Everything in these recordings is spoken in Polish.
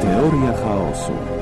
Teoria chaosu.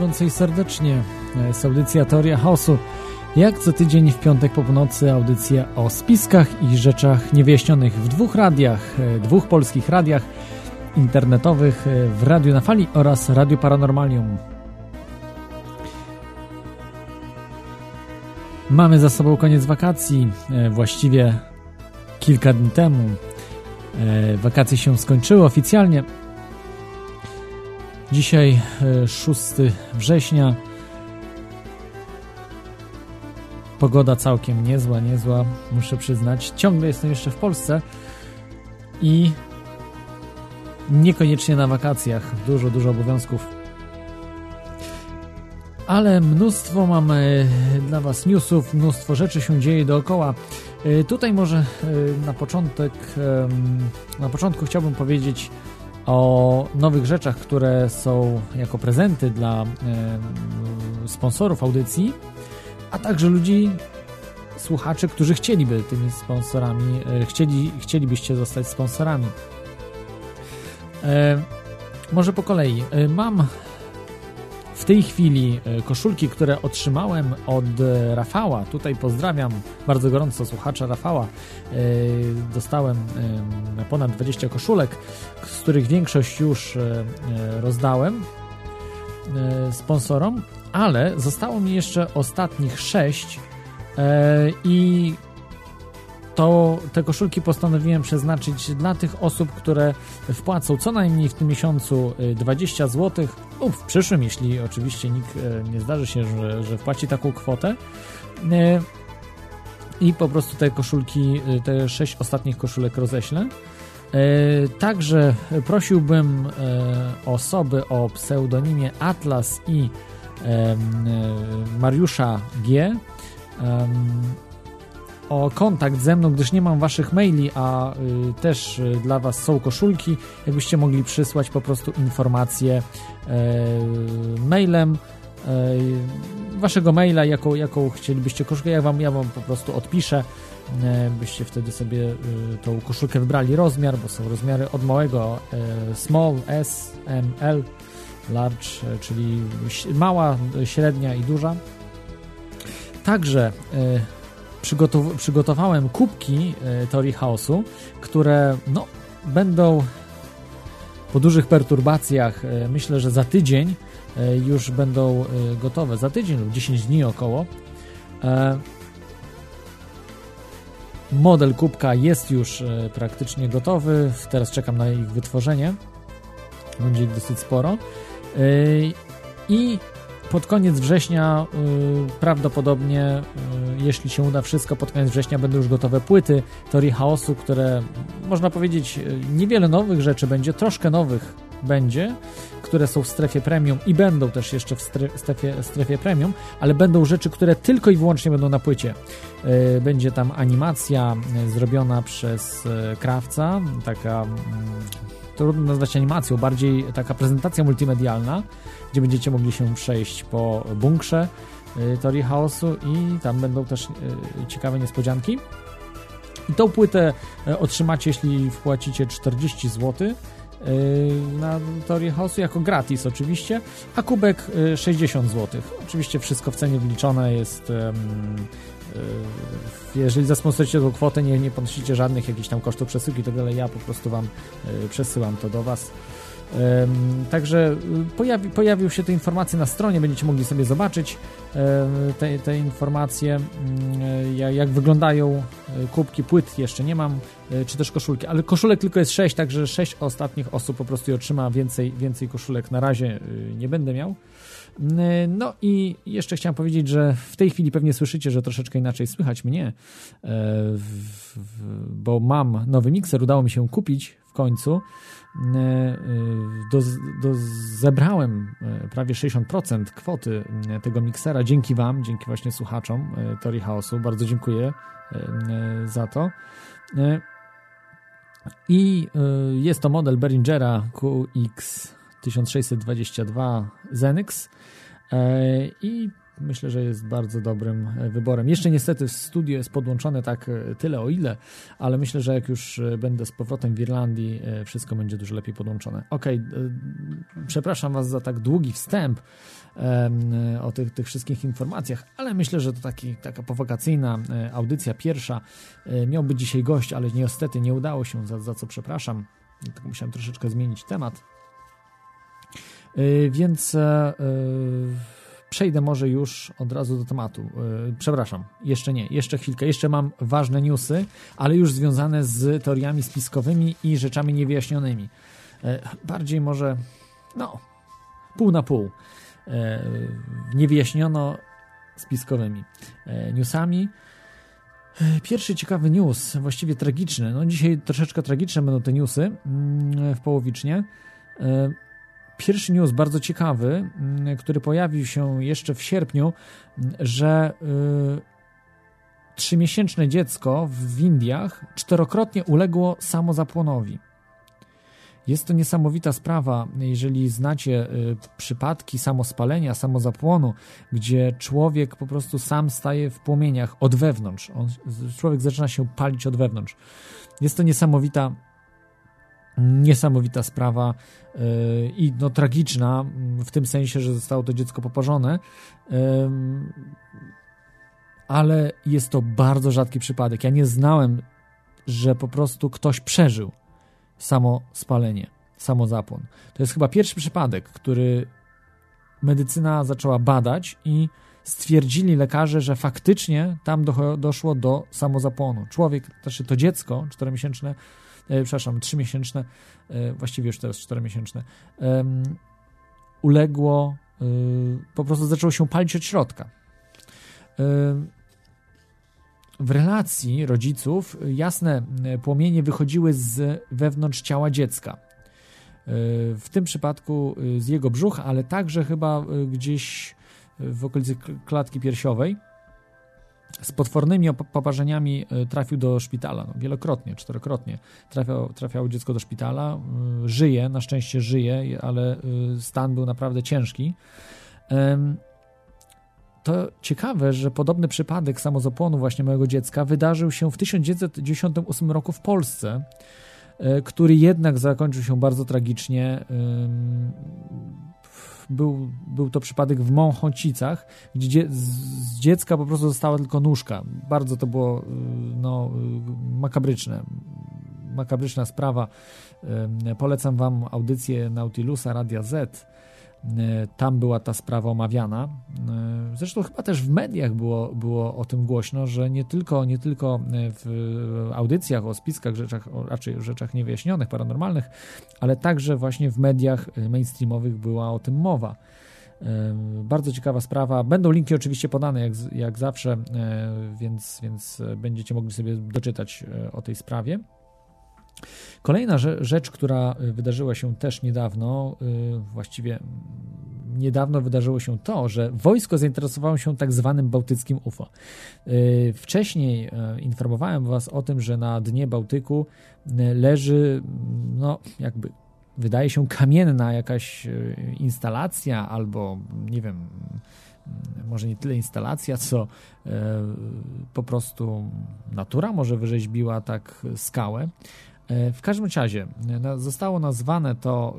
Gorąco i serdecznie. Jest audycja Teoria Chaosu. Jak co tydzień w piątek po północy audycja o spiskach i rzeczach niewyjaśnionych w dwóch radiach, e, dwóch polskich radiach internetowych e, w Radiu na Fali oraz Radiu Paranormalium. Mamy za sobą koniec wakacji, e, właściwie kilka dni temu. E, Wakacje się skończyły oficjalnie, Dzisiaj e, 6 września. Pogoda całkiem niezła, niezła, muszę przyznać. Ciągle jestem jeszcze w Polsce i niekoniecznie na wakacjach. Dużo, dużo obowiązków. Ale mnóstwo mam e, dla Was newsów, mnóstwo rzeczy się dzieje dookoła. E, Tutaj może e, na początek, na początku chciałbym powiedzieć o nowych rzeczach, które są jako prezenty dla em, sponsorów audycji, a także ludzi, słuchaczy, którzy chcieliby tymi sponsorami, e, chcieli, chcielibyście zostać sponsorami. E, może po kolei. E, Mam w tej chwili e, koszulki, które otrzymałem od e, Rafała. Tutaj pozdrawiam bardzo gorąco słuchacza Rafała. E, Dostałem ponad 20 koszulek, z których większość już rozdałem sponsorom, ale zostało mi jeszcze ostatnich 6 i to te koszulki postanowiłem przeznaczyć dla tych osób, które wpłacą co najmniej w tym miesiącu y, 20 zł lub w przyszłym, jeśli oczywiście nikt e, nie zdarzy się, że, że wpłaci taką kwotę. E, I po prostu te koszulki, y, te 6 ostatnich koszulek roześlę. Także prosiłbym osoby o pseudonimie Atlas i Mariusza G. o kontakt ze mną, gdyż nie mam waszych maili, a y, też y, dla was są koszulki. Jakbyście mogli przysłać po prostu informację e, mailem e, waszego maila, jaką, jaką chcielibyście koszulkę. Ja wam, ja wam po prostu odpiszę, e, byście wtedy sobie y, tą koszulkę wybrali rozmiar, bo są rozmiary od małego small, S, M, L, large, czyli mała, średnia i duża. Także przygotow- przygotowałem kubki e, teorii chaosu, które no, będą po dużych perturbacjach, e, myślę, że za tydzień e, już będą gotowe. Za tydzień lub 10 dni około. Model kubka jest już praktycznie gotowy. Teraz czekam na ich wytworzenie. Będzie ich dosyć sporo. I pod koniec września y, prawdopodobnie, y, jeśli się uda wszystko, pod koniec września będą już gotowe płyty teorii chaosu, które można powiedzieć y, niewiele nowych rzeczy będzie, troszkę nowych będzie, które są w strefie premium i będą też jeszcze w stre- strefie, strefie premium, ale będą rzeczy, które tylko i wyłącznie będą na płycie. Będzie tam animacja zrobiona przez krawca, taka mm, trudno nazwać animacją, bardziej taka prezentacja multimedialna, gdzie będziecie mogli się przejść po bunkrze y, teorii chaosu i tam będą też y, ciekawe niespodzianki. I tą płytę y, otrzymacie, jeśli wpłacicie 40 zł na teorię chaosu jako gratis oczywiście, a kubek 60 zł. Oczywiście wszystko w cenie wliczone jest jeżeli zasponsoricie tą kwotę, nie, nie ponosicie żadnych jakichś tam kosztów przesyłki, to wiele ja po prostu Wam przesyłam to do Was. Także y, pojawi, pojawił się te informacje na stronie, będziecie mogli sobie zobaczyć te, te informacje, mm, jak wyglądają kubki płyt, jeszcze nie mam, czy też koszulki, ale koszulek tylko jest 6, także 6 ostatnich osób po prostu otrzyma więcej, więcej koszulek. Na razie nie będę miał. No i jeszcze chciałem powiedzieć, że w tej chwili pewnie słyszycie, że troszeczkę inaczej słychać mnie, bo mam nowy mikser, udało mi się kupić w końcu. E, e, do, do, zebrałem e, prawie 60% kwoty tego miksera dzięki Wam, dzięki właśnie słuchaczom Teorii Chaosu. Bardzo dziękuję za to. I jest to model Behringera QX 1622 Zenix i myślę, że jest bardzo dobrym e, wyborem. Jeszcze niestety studio jest podłączone tak e, tyle o ile, ale myślę, że jak już e, będę z powrotem w Irlandii, wszystko będzie dużo lepiej podłączone. Ok, przepraszam Was za tak długi wstęp o tych, tych wszystkich informacjach, ale myślę, że to taki, taka prowokacyjna audycja pierwsza. Miał być dzisiaj gość, ale niestety nie udało się, za, za co przepraszam. Tak musiałem troszeczkę zmienić temat. Więc przejdę może już od razu do tematu. Przepraszam, jeszcze nie, jeszcze chwilkę. Jeszcze mam ważne newsy, ale już związane z teoriami spiskowymi i rzeczami niewyjaśnionymi. Bardziej może, no, pół na pół. Niewyjaśniono spiskowymi newsami. Pierwszy ciekawy news, właściwie tragiczny. No dzisiaj troszeczkę tragiczne będą te newsy mm, w połowicznie pierwszy news bardzo ciekawy, mm, który pojawił się jeszcze w sierpniu, mm, że y, trzymiesięczne dziecko w Indiach czterokrotnie uległo samozapłonowi. Jest to niesamowita sprawa, jeżeli znacie y, przypadki samospalenia, samozapłonu, gdzie człowiek po prostu sam staje w płomieniach od wewnątrz. On, człowiek zaczyna się palić od wewnątrz. Jest to niesamowita niesamowita sprawa yy, i no, tragiczna w tym sensie, że zostało to dziecko poparzone, ale jest to bardzo rzadki przypadek. Ja nie znałem, że po prostu ktoś przeżył samo spalenie, samo zapłon. To jest chyba pierwszy przypadek, który medycyna zaczęła badać i stwierdzili lekarze, że faktycznie tam do, doszło do samozapłonu. Człowiek, znaczy to dziecko czteromiesięczne przepraszam, trzymiesięczne, e, właściwie już teraz czteromiesięczne, e, uległo, e, po prostu zaczęło się palić od środka. E, w relacji rodziców jasne e, płomienie wychodziły z wewnątrz ciała dziecka. W tym przypadku z jego brzucha, ale także chyba gdzieś w okolicy klatki piersiowej z potwornymi poparzeniami e, trafił do szpitala. No, wielokrotnie, czterokrotnie trafiał, trafiało dziecko do szpitala. E, żyje, na szczęście żyje, ale e, stan był naprawdę ciężki. To ciekawe, że podobny przypadek samozapłonu właśnie mojego dziecka wydarzył się w 1998 roku w Polsce, który jednak zakończył się bardzo tragicznie był, był to przypadek w Mąchocicach, gdzie z dziecka po prostu została tylko nóżka. Bardzo to było y, no, y, makabryczne. Makabryczna sprawa. Polecam Wam audycję Nautilusa Radia Z tam była ta sprawa omawiana. E, zresztą chyba też w mediach było, było o tym głośno, że nie tylko, nie tylko e, w audycjach o spiskach, rzeczach, raczej rzeczach niewyjaśnionych, paranormalnych, ale także właśnie w mediach mainstreamowych była o tym mowa. Bardzo ciekawa sprawa. Będą linki oczywiście podane jak, jak zawsze, więc, więc będziecie mogli sobie doczytać o tej sprawie. Kolejna rzecz, która y, wydarzyła się też niedawno, y, właściwie niedawno wydarzyło się to, że wojsko zainteresowało się tak zwanym bałtyckim UFO. Y, wcześniej informowałem Was o tym, że na dnie Bałtyku leży, no jakby wydaje się kamienna jakaś instalacja albo nie wiem, może nie tyle instalacja, co po prostu natura może wyrzeźbiła tak skałę W każdym razie zostało nazwane to,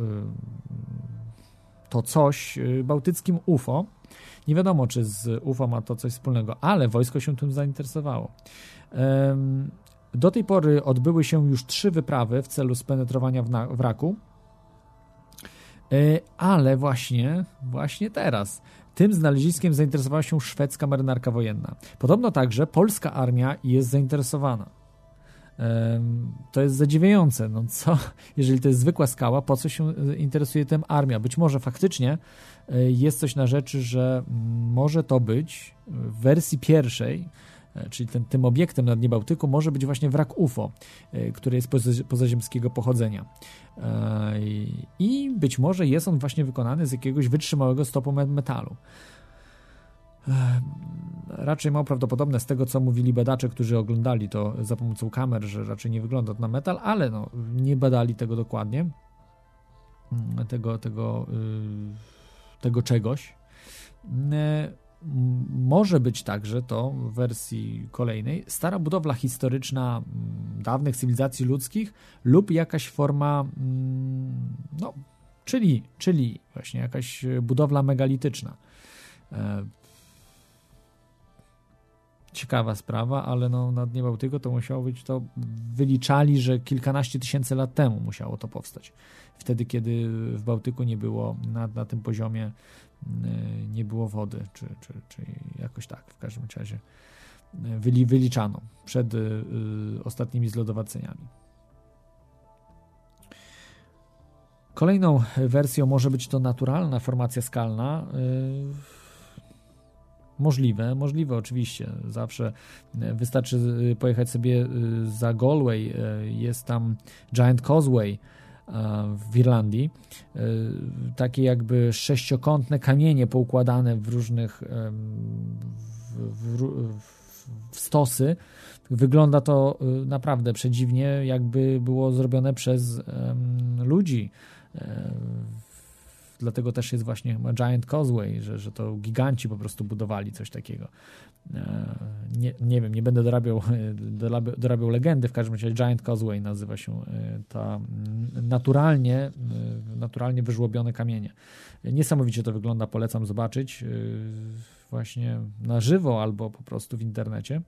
to coś bałtyckim UFO. Nie wiadomo, czy z UFO ma to coś wspólnego, ale wojsko się tym zainteresowało. Do tej pory odbyły się już trzy wyprawy w celu spenetrowania wraku, ale właśnie, właśnie teraz tym znaleziskiem zainteresowała się szwedzka marynarka wojenna. Podobno także polska armia jest zainteresowana. To jest zadziwiające. No co, jeżeli to jest zwykła skała, po co się e, interesuje tym armia? Być może faktycznie e, jest coś na rzeczy, że może to być w wersji pierwszej, e, czyli ten, tym obiektem na dnie Bałtyku może być właśnie wrak UFO, który jest pozaziemskiego pochodzenia. I być może jest on właśnie wykonany z jakiegoś wytrzymałego stopu metalu raczej mało prawdopodobne z tego, co mówili badacze, którzy oglądali to za pomocą kamer, że raczej nie wygląda to na metal, ale no, nie badali tego dokładnie, mm, tego, tego, y, tego czegoś. Może być także to w wersji kolejnej stara budowla historyczna mm, dawnych cywilizacji ludzkich lub jakaś forma, mm, no, czyli, czyli właśnie jakaś budowla megalityczna e, ciekawa sprawa, ale no, na dnie Bałtyku to musiało być to, wyliczali, że kilkanaście tysięcy lat temu musiało to powstać. Wtedy, kiedy w Bałtyku nie było na, na tym poziomie y, nie było wody, czy, czy, czy jakoś tak w każdym razie y, wyli, wyliczano przed y, ostatnimi zlodowaceniami. Kolejną wersją może być to naturalna formacja skalna. Y, Możliwe, możliwe oczywiście. Zawsze e, wystarczy e, pojechać sobie e, za Galway. Jest tam Giant Causeway w Irlandii. Takie jakby sześciokątne kamienie poukładane w różnych w, w, w stosy. Wygląda to naprawdę przedziwnie, jakby było zrobione przez ludzi dlatego też jest właśnie Giant Causeway, że, że to giganci po prostu budowali coś takiego. E, nie, nie wiem, nie będę dorabiał, dorabiał, dorabiał legendy, w każdym razie Giant Causeway nazywa się e, ta naturalnie, e, naturalnie wyżłobione kamienie. Niesamowicie to wygląda, polecam zobaczyć właśnie na żywo albo po prostu w internecie.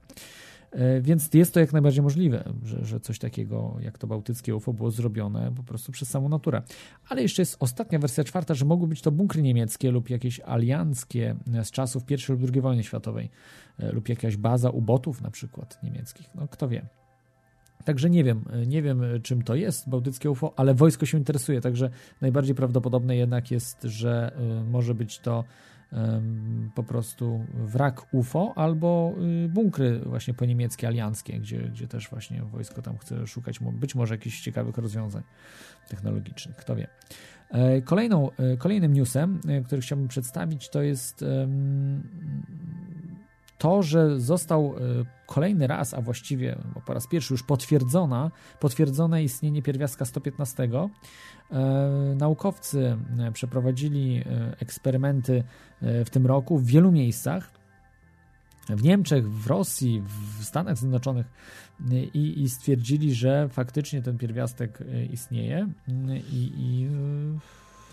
E, więc jest to jak najbardziej możliwe, że, że coś takiego jak to bałtyckie UFO było zrobione po prostu przez samą naturę. Ale jeszcze jest ostatnia wersja czwarta, że mogły być to bunkry niemieckie lub jakieś alianckie z czasów I lub II wojny światowej e, lub jakaś baza ubotów na przykład niemieckich. No kto wie. Także nie wiem, e, nie wiem czym to jest bałtyckie UFO, ale wojsko się interesuje, także najbardziej prawdopodobne jednak jest, że może być to po prostu wrak UFO albo y, bunkry właśnie po niemieckie, alianckie, gdzie, gdzie też właśnie wojsko tam chce szukać być może jakichś ciekawych rozwiązań technologicznych, kto wie. E, kolejną, e, kolejnym newsem, e, który chciałbym przedstawić, to jest to, że został kolejny raz, a właściwie po raz pierwszy już potwierdzona, potwierdzone istnienie pierwiastka 115. Naukowcy przeprowadzili eksperymenty w tym roku w wielu miejscach. W Niemczech, w Rosji, w Stanach Zjednoczonych i, i stwierdzili, że faktycznie ten pierwiastek istnieje i, i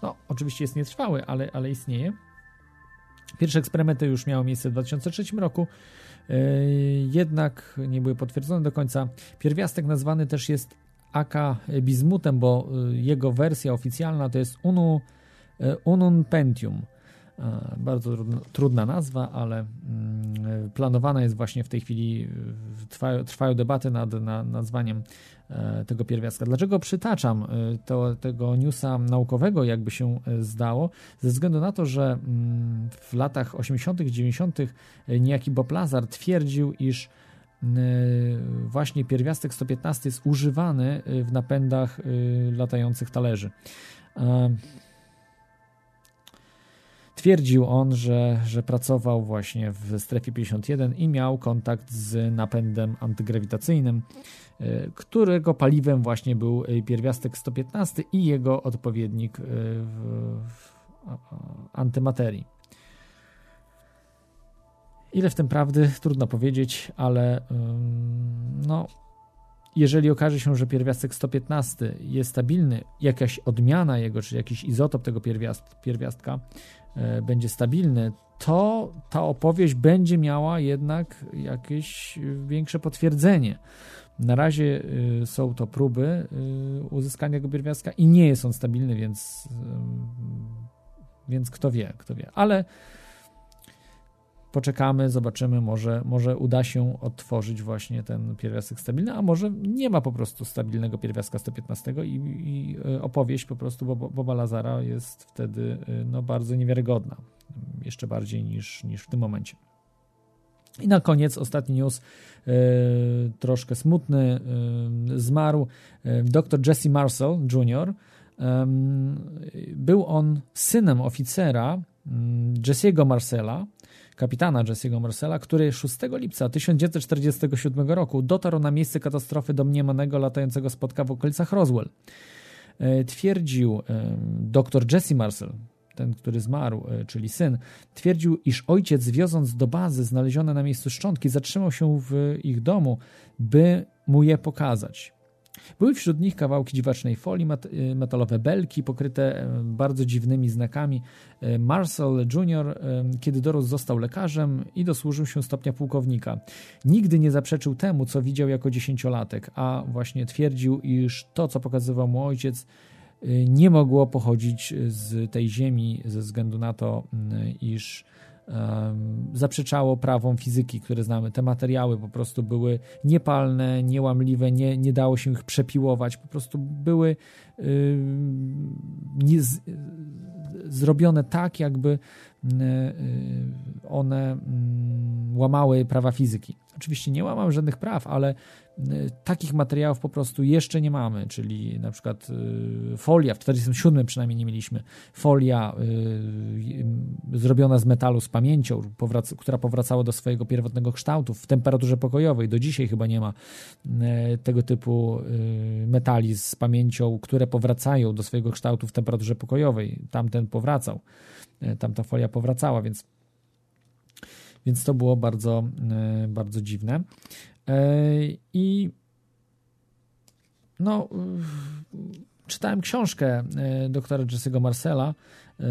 no, oczywiście jest nietrwały, ale, ale istnieje. Pierwsze eksperymenty już miały miejsce w 2003 roku, e, jednak nie były potwierdzone do końca. Pierwiastek nazwany też jest AK Bismutem, bo e, jego wersja oficjalna to jest Unu, e, Unun Pentium. Bardzo trudna nazwa, ale mm, planowana jest właśnie w tej chwili, trwają, trwają debaty nad, nad nazwaniem tego pierwiastka. Dlaczego przytaczam e, to, tego newsa naukowego, jakby się e, zdało? Ze względu na to, że mm, w latach 80., 90. niejaki Bob Lazar twierdził, iż właśnie pierwiastek 115 jest używany w napędach latających talerzy. Twierdził on, że, że pracował właśnie w strefie 51 i miał kontakt z napędem antygrawitacyjnym, e, którego paliwem właśnie był pierwiastek 115 i jego odpowiednik e, w, antymaterii. Ile w tym prawdy, trudno powiedzieć, ale no, jeżeli okaże się, że pierwiastek 115 jest stabilny, jakaś odmiana jego, czy jakiś izotop tego pierwiast, pierwiastka e, będzie stabilny, to ta opowieść będzie miała jednak jakieś większe potwierdzenie. Na razie y, są to próby uzyskania tego pierwiastka i nie jest on stabilny, więc, więc kto wie, kto wie. Ale poczekamy, zobaczymy, może, może uda się odtworzyć właśnie ten pierwiastek stabilny, a może nie ma po prostu stabilnego pierwiastka 115 i, i opowieść po prostu Boba, Boba Lazara jest wtedy no, bardzo niewiarygodna, jeszcze bardziej niż, niż w tym momencie. I na koniec ostatni news, e, troszkę smutny, e, zmarł e, dr Jesse Marcel Jr. Był on synem oficera mm, Jesse'ego Marcela, kapitana Jesse'ego Marcela, który 6 lipca 1947 roku dotarł na miejsce katastrofy domniemanego latającego spotka w okolicach Roswell. Twierdził dr Jesse Marcel, ten, który zmarł, e, czyli syn, twierdził, iż ojciec, wioząc do bazy znalezione na miejscu szczątki, zatrzymał się w ich domu, by mu je pokazać. Były wśród nich kawałki dziwacznej folii, e, metalowe belki pokryte e, bardzo dziwnymi znakami. Marcel Jr., kiedy dorósł, został lekarzem i dosłużył się stopnia pułkownika. Nigdy nie zaprzeczył temu, co widział jako dziesięciolatek, a właśnie twierdził, iż to, co pokazywał mu ojciec, Y, nie mogło pochodzić z tej ziemi ze względu na to, y, iż zaprzeczało prawom fizyki, które znamy. Te materiały po prostu były niepalne, niełamliwe, nie, nie dało się ich przepiłować, po prostu były nie, z, zrobione tak, jakby one łamały prawa fizyki. Oczywiście nie łamały żadnych praw, ale Y, takich materiałów po prostu jeszcze nie mamy, czyli na przykład y, folia, w 47 przynajmniej nie mieliśmy, folia y, zrobiona z metalu z pamięcią, która powracała do swojego pierwotnego kształtu w temperaturze pokojowej. Do dzisiaj chyba nie ma tego typu metali z pamięcią, które powracają do swojego kształtu w temperaturze pokojowej. Tamten powracał, tamta folia powracała, więc więc to było bardzo, bardzo dziwne. E, I no, czytałem książkę e, doktora Jesse'ego Marcela, e,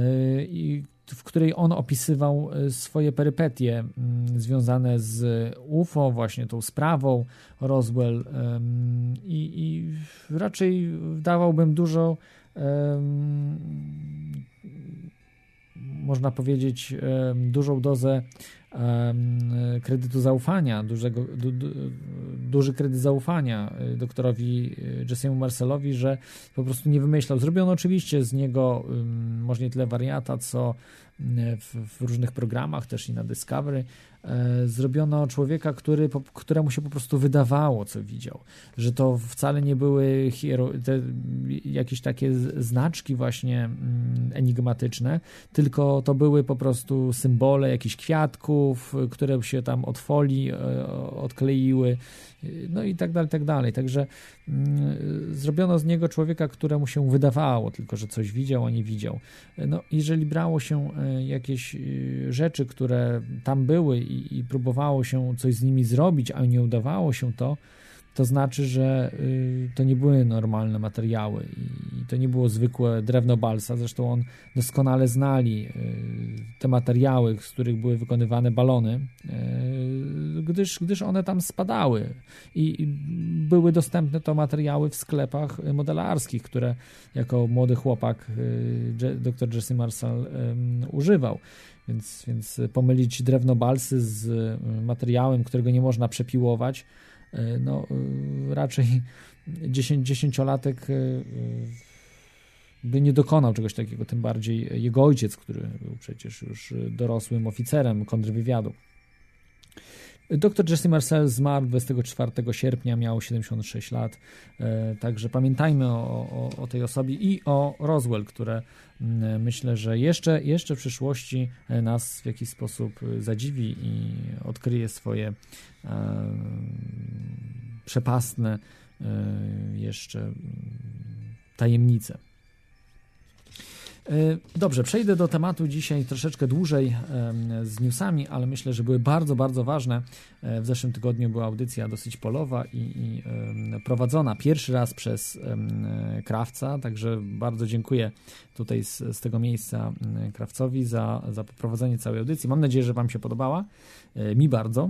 w której on opisywał swoje perypetie związane z UFO, właśnie tą sprawą Roswell i, i raczej dawałbym dużo można powiedzieć dużą dozę kredytu zaufania, dużego, du, du, duży kredyt zaufania y, doktorowi y, Jesse'emu Marcelowi, że po prostu nie wymyślał. Zrobiono oczywiście z niego może nie tyle wariata, co w, w różnych programach, też i na Discovery, zrobiono człowieka, który, któremu się po prostu wydawało, co widział. Że to wcale nie były hiero, jakieś takie znaczki właśnie mm, enigmatyczne, tylko to były po prostu symbole jakichś kwiatków, które się tam od folii e, odkleiły, no i tak dalej, tak dalej. Także mm, zrobiono z niego człowieka, któremu się wydawało tylko, że coś widział, a nie widział. No, jeżeli brało się e, jakieś e, rzeczy, które tam były i, i próbowało się coś z nimi zrobić, a nie udawało się to, to znaczy, że y, to nie były normalne materiały i to nie było zwykłe drewno balsa. Zresztą on doskonale znali y, te materiały, z których były wykonywane balony, y, gdyż, gdyż one tam spadały i były dostępne to materiały w sklepach modelarskich, które jako młody chłopak dr Jesse Marshall używał. Więc, więc pomylić drewno balsy z materiałem, którego nie można przepiłować, no, e, raczej dziesięciolatek e, by nie dokonał czegoś takiego, tym bardziej jego ojciec, który był przecież już dorosłym oficerem kontrwywiadu. Dr Jesse Marcel zmarł 24 sierpnia, miał 76 lat, także pamiętajmy o, o, o, tej osobie i o Roswell, które myślę, że jeszcze, jeszcze w przyszłości nas w jakiś sposób zadziwi i odkryje swoje przepastne jeszcze tajemnice. Dobrze, przejdę do tematu dzisiaj troszeczkę dłużej z newsami, ale myślę, że były bardzo, bardzo ważne. W zeszłym tygodniu była audycja dosyć polowa i, i prowadzona pierwszy raz przez krawca, także bardzo dziękuję tutaj z, z tego miejsca krawcowi za, za poprowadzenie całej audycji. Mam nadzieję, że Wam się podobała. Mi bardzo.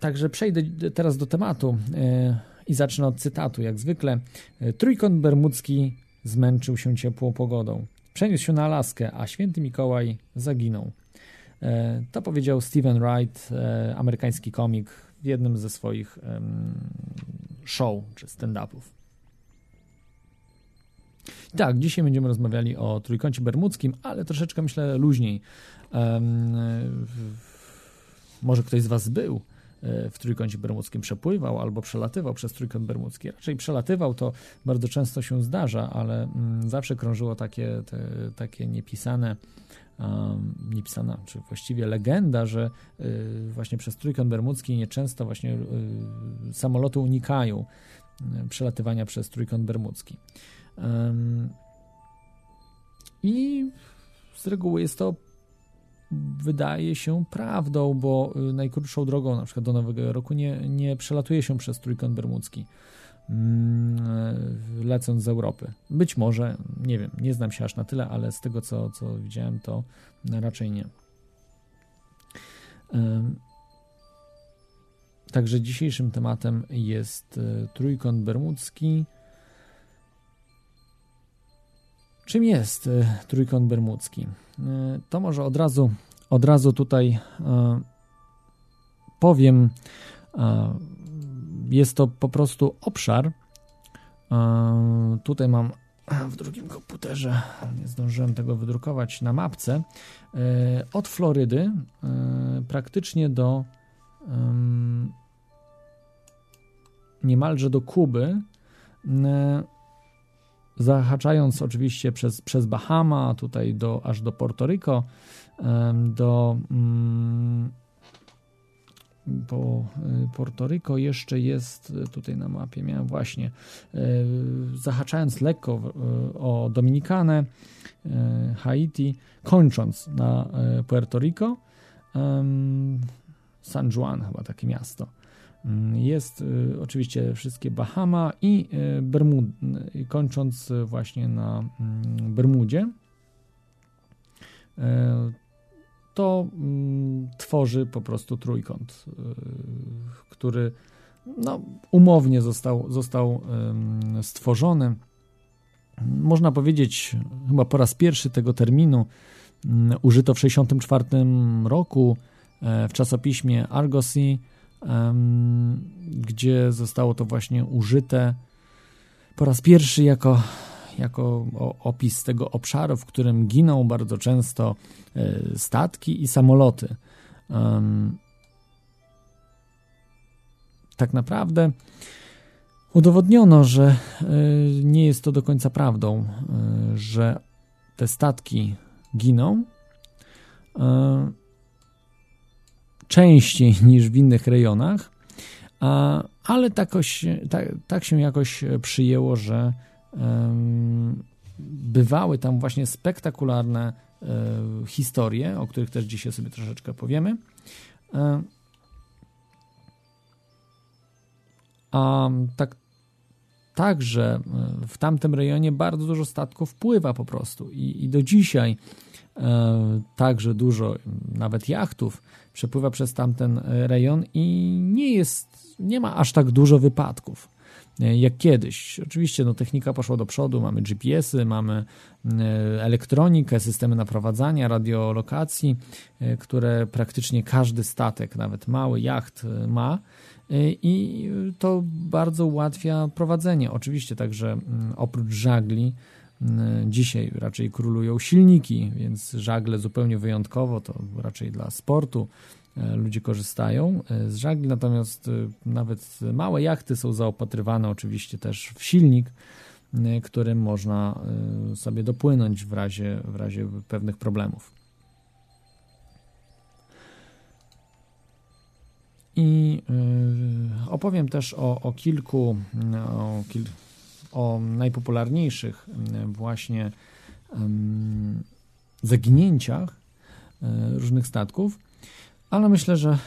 Także przejdę teraz do tematu e, i zacznę od cytatu. Jak zwykle, e, trójkąt bermudzki zmęczył się ciepłą pogodą. Przeniósł się na Alaskę, a święty Mikołaj zaginął. E, to powiedział Steven Wright, amerykański komik, w jednym ze swoich show czy stand-upów. Tak, dzisiaj będziemy rozmawiali o trójkącie bermudzkim, ale troszeczkę myślę luźniej. może ktoś z Was był E, w Trójkącie Bermudzkim przepływał albo przelatywał przez Trójkąt Bermudzki. Raczej przelatywał to bardzo często się zdarza, ale mm, zawsze krążyło takie, te, takie niepisane um, niepisana, czy właściwie legenda, że y, właśnie przez Trójkąt Bermudzki nieczęsto właśnie y, samoloty unikają y, przelatywania przez Trójkąt Bermudzki. I z reguły jest to wydaje się prawdą, bo y, najkrótszą drogą na przykład do Nowego Roku nie, nie przelatuje się przez Trójkąt Bermudzki mm, lecąc z Europy. Być może, nie wiem, nie znam się aż na tyle, ale z tego co, co widziałem to raczej nie. Także dzisiejszym tematem jest y, Trójkąt Bermudzki. Czym jest y, Trójkąt Bermudzki? E, to może od razu, od razu tutaj e, powiem. Jest to po prostu obszar. Tutaj mam w drugim komputerze, nie zdążyłem tego wydrukować na mapce, od Florydy praktycznie do niemalże do Kuby zahaczając oczywiście przez, przez Bahama, tutaj do, aż do Porto do mm, bo y, Porto Rico jeszcze jest y, tutaj na mapie, miałem właśnie y, zahaczając lekko o Dominikanę, Haiti, kończąc na Puerto Rico, San Juan chyba takie miasto. Mm, jest y, oczywiście wszystkie Bahama i y, Bermud, y, kończąc właśnie na mm, Bermudzie. To mm, tworzy po prostu trójkąt, który no, umownie został, został stworzony. Można powiedzieć, chyba po raz pierwszy tego terminu użyto w 1964 roku e, w czasopiśmie Argosy gdzie zostało to właśnie użyte po raz pierwszy jako, jako opis tego obszaru, w którym giną bardzo często e, statki i samoloty. Tak naprawdę udowodniono, że e, nie jest to do końca prawdą, e, że te statki giną częściej niż w innych rejonach, ale takoś, tak, tak się jakoś przyjęło, że bywały tam właśnie spektakularne e, historie, o których też dzisiaj sobie troszeczkę powiemy. E, a tak, także e, w tamtym rejonie bardzo dużo statków pływa po prostu i, i do dzisiaj także dużo nawet jachtów przepływa przez tamten rejon i nie jest, nie ma aż tak dużo wypadków e, jak kiedyś. Oczywiście no, technika poszła do przodu, mamy GPS-y, mamy e, elektronikę, systemy naprowadzania, radiolokacji, e, które praktycznie każdy statek, nawet mały jacht ma i to bardzo ułatwia prowadzenie. Oczywiście także oprócz żagli Dzisiaj raczej królują silniki, więc żagle zupełnie wyjątkowo to raczej dla sportu e, ludzie korzystają e, z żagli, natomiast nawet małe jachty są zaopatrywane oczywiście też w silnik, którym można sobie dopłynąć w razie, w razie pewnych problemów. I opowiem też o, o kilku, o o najpopularniejszych właśnie zaginięciach różnych statków, ale myślę, że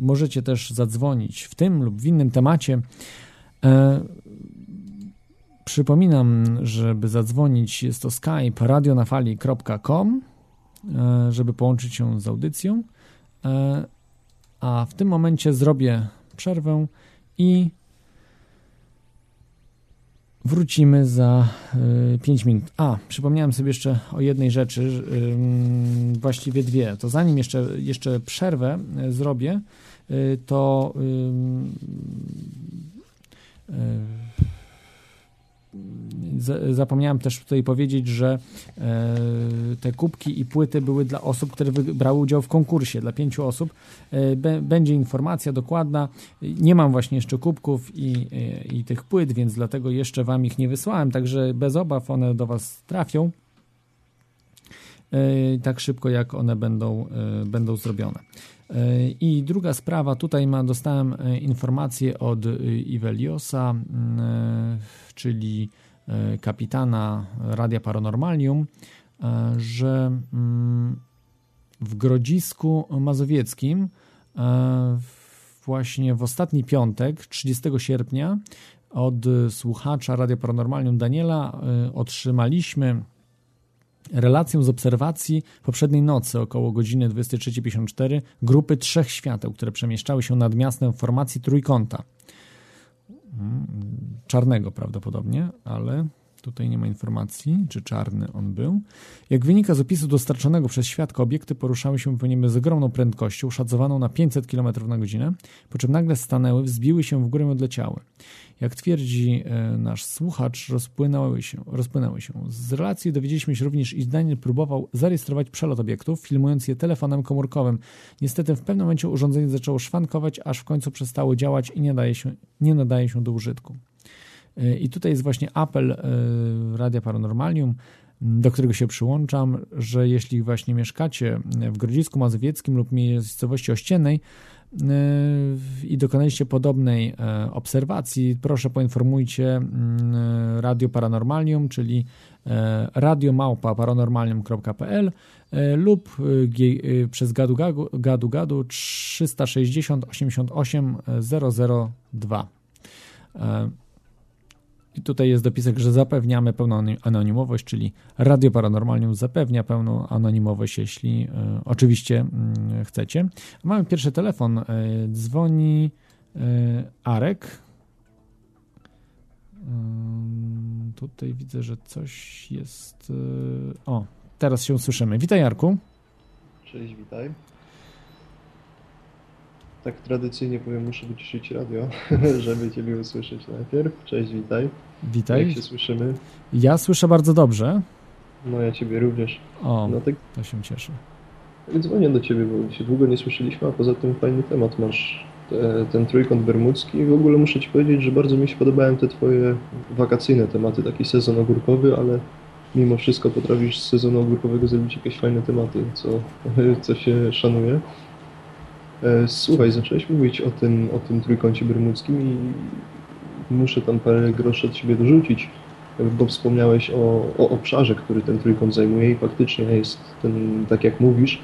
możecie też zadzwonić w tym lub w innym temacie. Przypominam, żeby zadzwonić, jest to skype radionafali.com, e, żeby połączyć się z audycją. E, a w tym momencie zrobię przerwę i wrócimy za 5 e, minut. A, przypomniałem sobie jeszcze o jednej rzeczy, właściwie dwie. To zanim jeszcze, jeszcze przerwę zrobię, to zapomniałem też tutaj powiedzieć, że e, te kubki i płyty były dla osób, które brały udział w konkursie, dla pięciu osób. E, będzie informacja dokładna. Nie mam właśnie jeszcze kubków i, e, i tych płyt, więc dlatego jeszcze Wam ich nie wysłałem, także bez obaw one do Was trafią tak szybko, jak one będą, będą zrobione. I druga sprawa, tutaj ma, dostałem informację od Iveliosa, czyli e, kapitana Radia Paranormalium, e, że mm, w Grodzisku Mazowieckim e, właśnie w ostatni piątek, 30 sierpnia, od słuchacza Radia Paranormalium Daniela otrzymaliśmy relację z obserwacji poprzedniej nocy około godziny 23.54 grupy trzech świateł, które przemieszczały się nad miastem w formacji trójkąta. Czarnego prawdopodobnie, ale tutaj nie ma informacji, czy czarny on był. Jak wynika z opisu dostarczonego przez świadka, obiekty poruszały się po niebie z ogromną prędkością, szacowaną na 500 km na godzinę, po czym nagle stanęły, wzbiły się w górę i odleciały. Jak twierdzi e, nasz słuchacz, rozpłynęły się, rozpłynęły się. Z relacji dowiedzieliśmy się również, iż Daniel próbował zarejestrować przelot obiektów, filmując je telefonem komórkowym. Niestety w pewnym momencie urządzenie zaczęło szwankować, aż w końcu przestało działać i nie, się, nie nadaje się do użytku. E, I tutaj jest właśnie apel e, Radia Paranormalium, do którego się przyłączam, że jeśli właśnie mieszkacie w Grodzisku Mazowieckim lub miejscowości ościennej, i dokonaliście podobnej e, obserwacji, proszę poinformujcie mm, Radio Paranormalium, czyli e, radiomałpa.paranormalium.pl e, lub przez gadu gadu, gadu, gadu 360 88 002. I tutaj jest dopisek, że zapewniamy pełną anonimowość, czyli Radio Paranormalium zapewnia pełną anonimowość, jeśli e, oczywiście mm, chcecie. Mamy pierwszy telefon. E, dzwoni e, Arek. Tutaj widzę, że coś jest. O, teraz się słyszymy. Witaj, Arku. Cześć, witaj tak tradycyjnie powiem, muszę wyciszyć radio, żeby Ciebie usłyszeć najpierw. Cześć, witaj. Witaj. Jak się słyszymy? Ja słyszę bardzo dobrze. No ja Ciebie również. O, no, tak... to się cieszę. Dzwonię do Ciebie, bo się długo nie słyszeliśmy, a poza tym fajny temat masz. Te, ten trójkąt bermudzki. W ogóle muszę Ci powiedzieć, że bardzo mi się podobają te Twoje wakacyjne tematy, taki sezon ogórkowy, ale mimo wszystko potrafisz z sezonu ogórkowego zrobić jakieś fajne tematy, co, co się szanuje. E, słuchaj, zacząłeś mówić o tym, o tym trójkącie bermudzkim i muszę tam parę groszy od siebie dorzucić, bo wspomniałeś o, o obszarze, który ten trójkąt zajmuje i faktycznie jest ten, tak jak mówisz,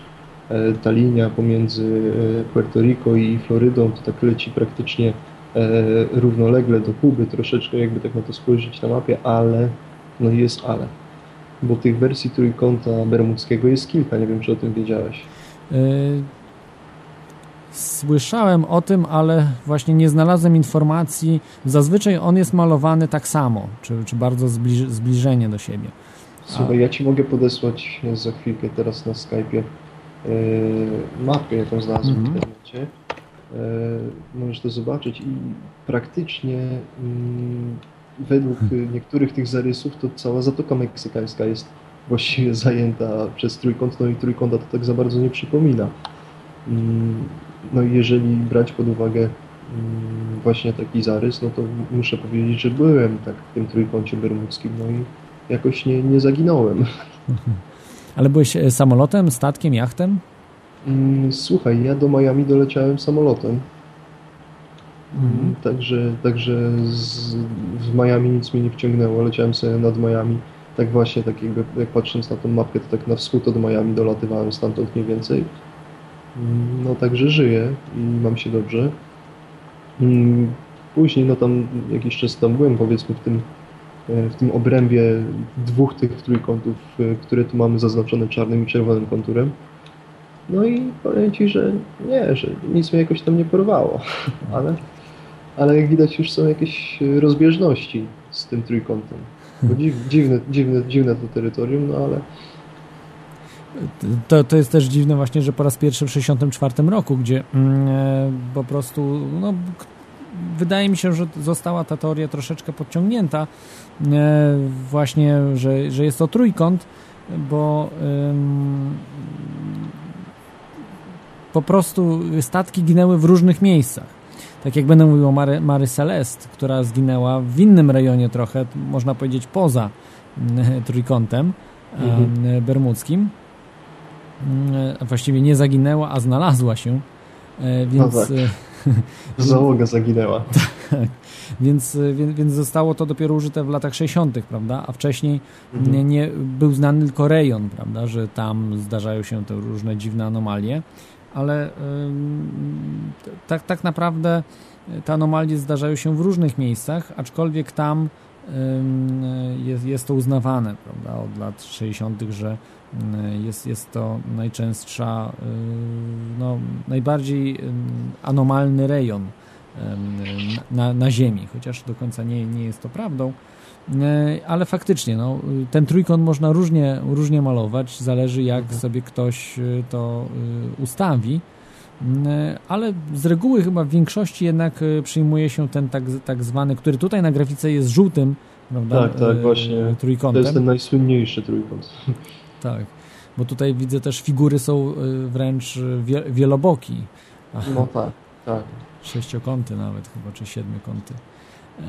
e, ta linia pomiędzy e, Puerto Rico i Florydą to tak leci praktycznie równolegle do Kuby, troszeczkę jakby tak na to spojrzeć na mapie, ale no jest ale. Bo tych wersji trójkąta bermudzkiego jest kilka, nie wiem czy o tym wiedziałeś. Słyszałem o tym, ale właśnie nie znalazłem informacji. Zazwyczaj on jest malowany tak samo, czy, czy bardzo zbliż, zbliżenie do siebie. Słuchaj, A... ja Ci mogę podesłać za chwilkę teraz na Skype'ie yy, mapę, jaką znalazłem mm -hmm. w mhm. internecie. Yy, możesz to zobaczyć i praktycznie yy, według hmm. niektórych tych zarysów to cała Zatoka Meksykańska jest właściwie zajęta przez trójkąt, no i trójkąta to tak za bardzo nie przypomina. Mm, no i jeżeli brać pod uwagę mm, właśnie taki zarys, no to muszę powiedzieć, że byłem tak w tym trójkącie bermudzkim, no i jakoś nie, nie zaginąłem. Ale byłeś e, samolotem, statkiem, jachtem? Mm, słuchaj, ja do Miami doleciałem samolotem. Mhm. Także, także z, w Miami nic mnie nie wciągnęło. Leciałem sobie nad Miami. Tak właśnie, tak jakby, jak patrząc na tą mapkę, to tak na wschód od Miami dolatywałem stamtąd mniej więcej. No także żyję i mam się dobrze. Mm, Później, no tam jakiś czas tam byłem, powiedzmy, w tym, e, w tym obrębie dwóch tych trójkątów, e, które tu mamy zaznaczone czarnym i czerwonym konturem. No i powiem Ci, że nie, że nic mnie jakoś tam nie porwało, ale, ale jak widać już są jakieś rozbieżności z tym trójkątem. Dziwne, dziwne, dziwne to terytorium, no ale To, to jest też dziwne właśnie, że po raz pierwszy w 1964 roku, gdzie mm, e, po prostu no, wydaje mi się, że została ta teoria troszeczkę podciągnięta e, właśnie, że, że jest to trójkąt, bo po prostu statki ginęły w różnych miejscach. Tak jak będę mówił o Mary, Mary Celeste, która zginęła w innym rejonie trochę, można powiedzieć poza mm, trójkątem Mhm. bermudzkim. A Właściwie nie zaginęła, a znalazła się. E, Więc, tak. e, załoga zaginęła. więc, e, więc, więc zostało to dopiero użyte w latach 60., prawda? A wcześniej Mhm. nie, nie był znany tylko rejon, prawda? Że tam zdarzają się te różne dziwne anomalie, ale ym, tak, tak naprawdę te anomalie zdarzają się w różnych miejscach, aczkolwiek tam ym, jest, jest to uznawane, prawda? Od lat 60., że jest, jest to najczęstsza, y, no, najbardziej ym, anomalny rejon na, na Ziemi, chociaż do końca nie, nie jest to prawdą. Ale faktycznie, no, ten trójkąt można różnie, różnie malować, zależy jak Mhm. sobie ktoś y, to y, ustawi, ale z reguły chyba w większości jednak y, przyjmuje się ten tak, tak zwany, który tutaj na grafice jest żółtym, prawda? Tak, tak, właśnie. To Trójkątem. jest ten najsłynniejszy trójkąt. Tak, bo tutaj widzę też figury są y, wręcz wie, wieloboki. Aha, No tak, tak. Sześciokąty nawet chyba, czy siedmiokąty. E,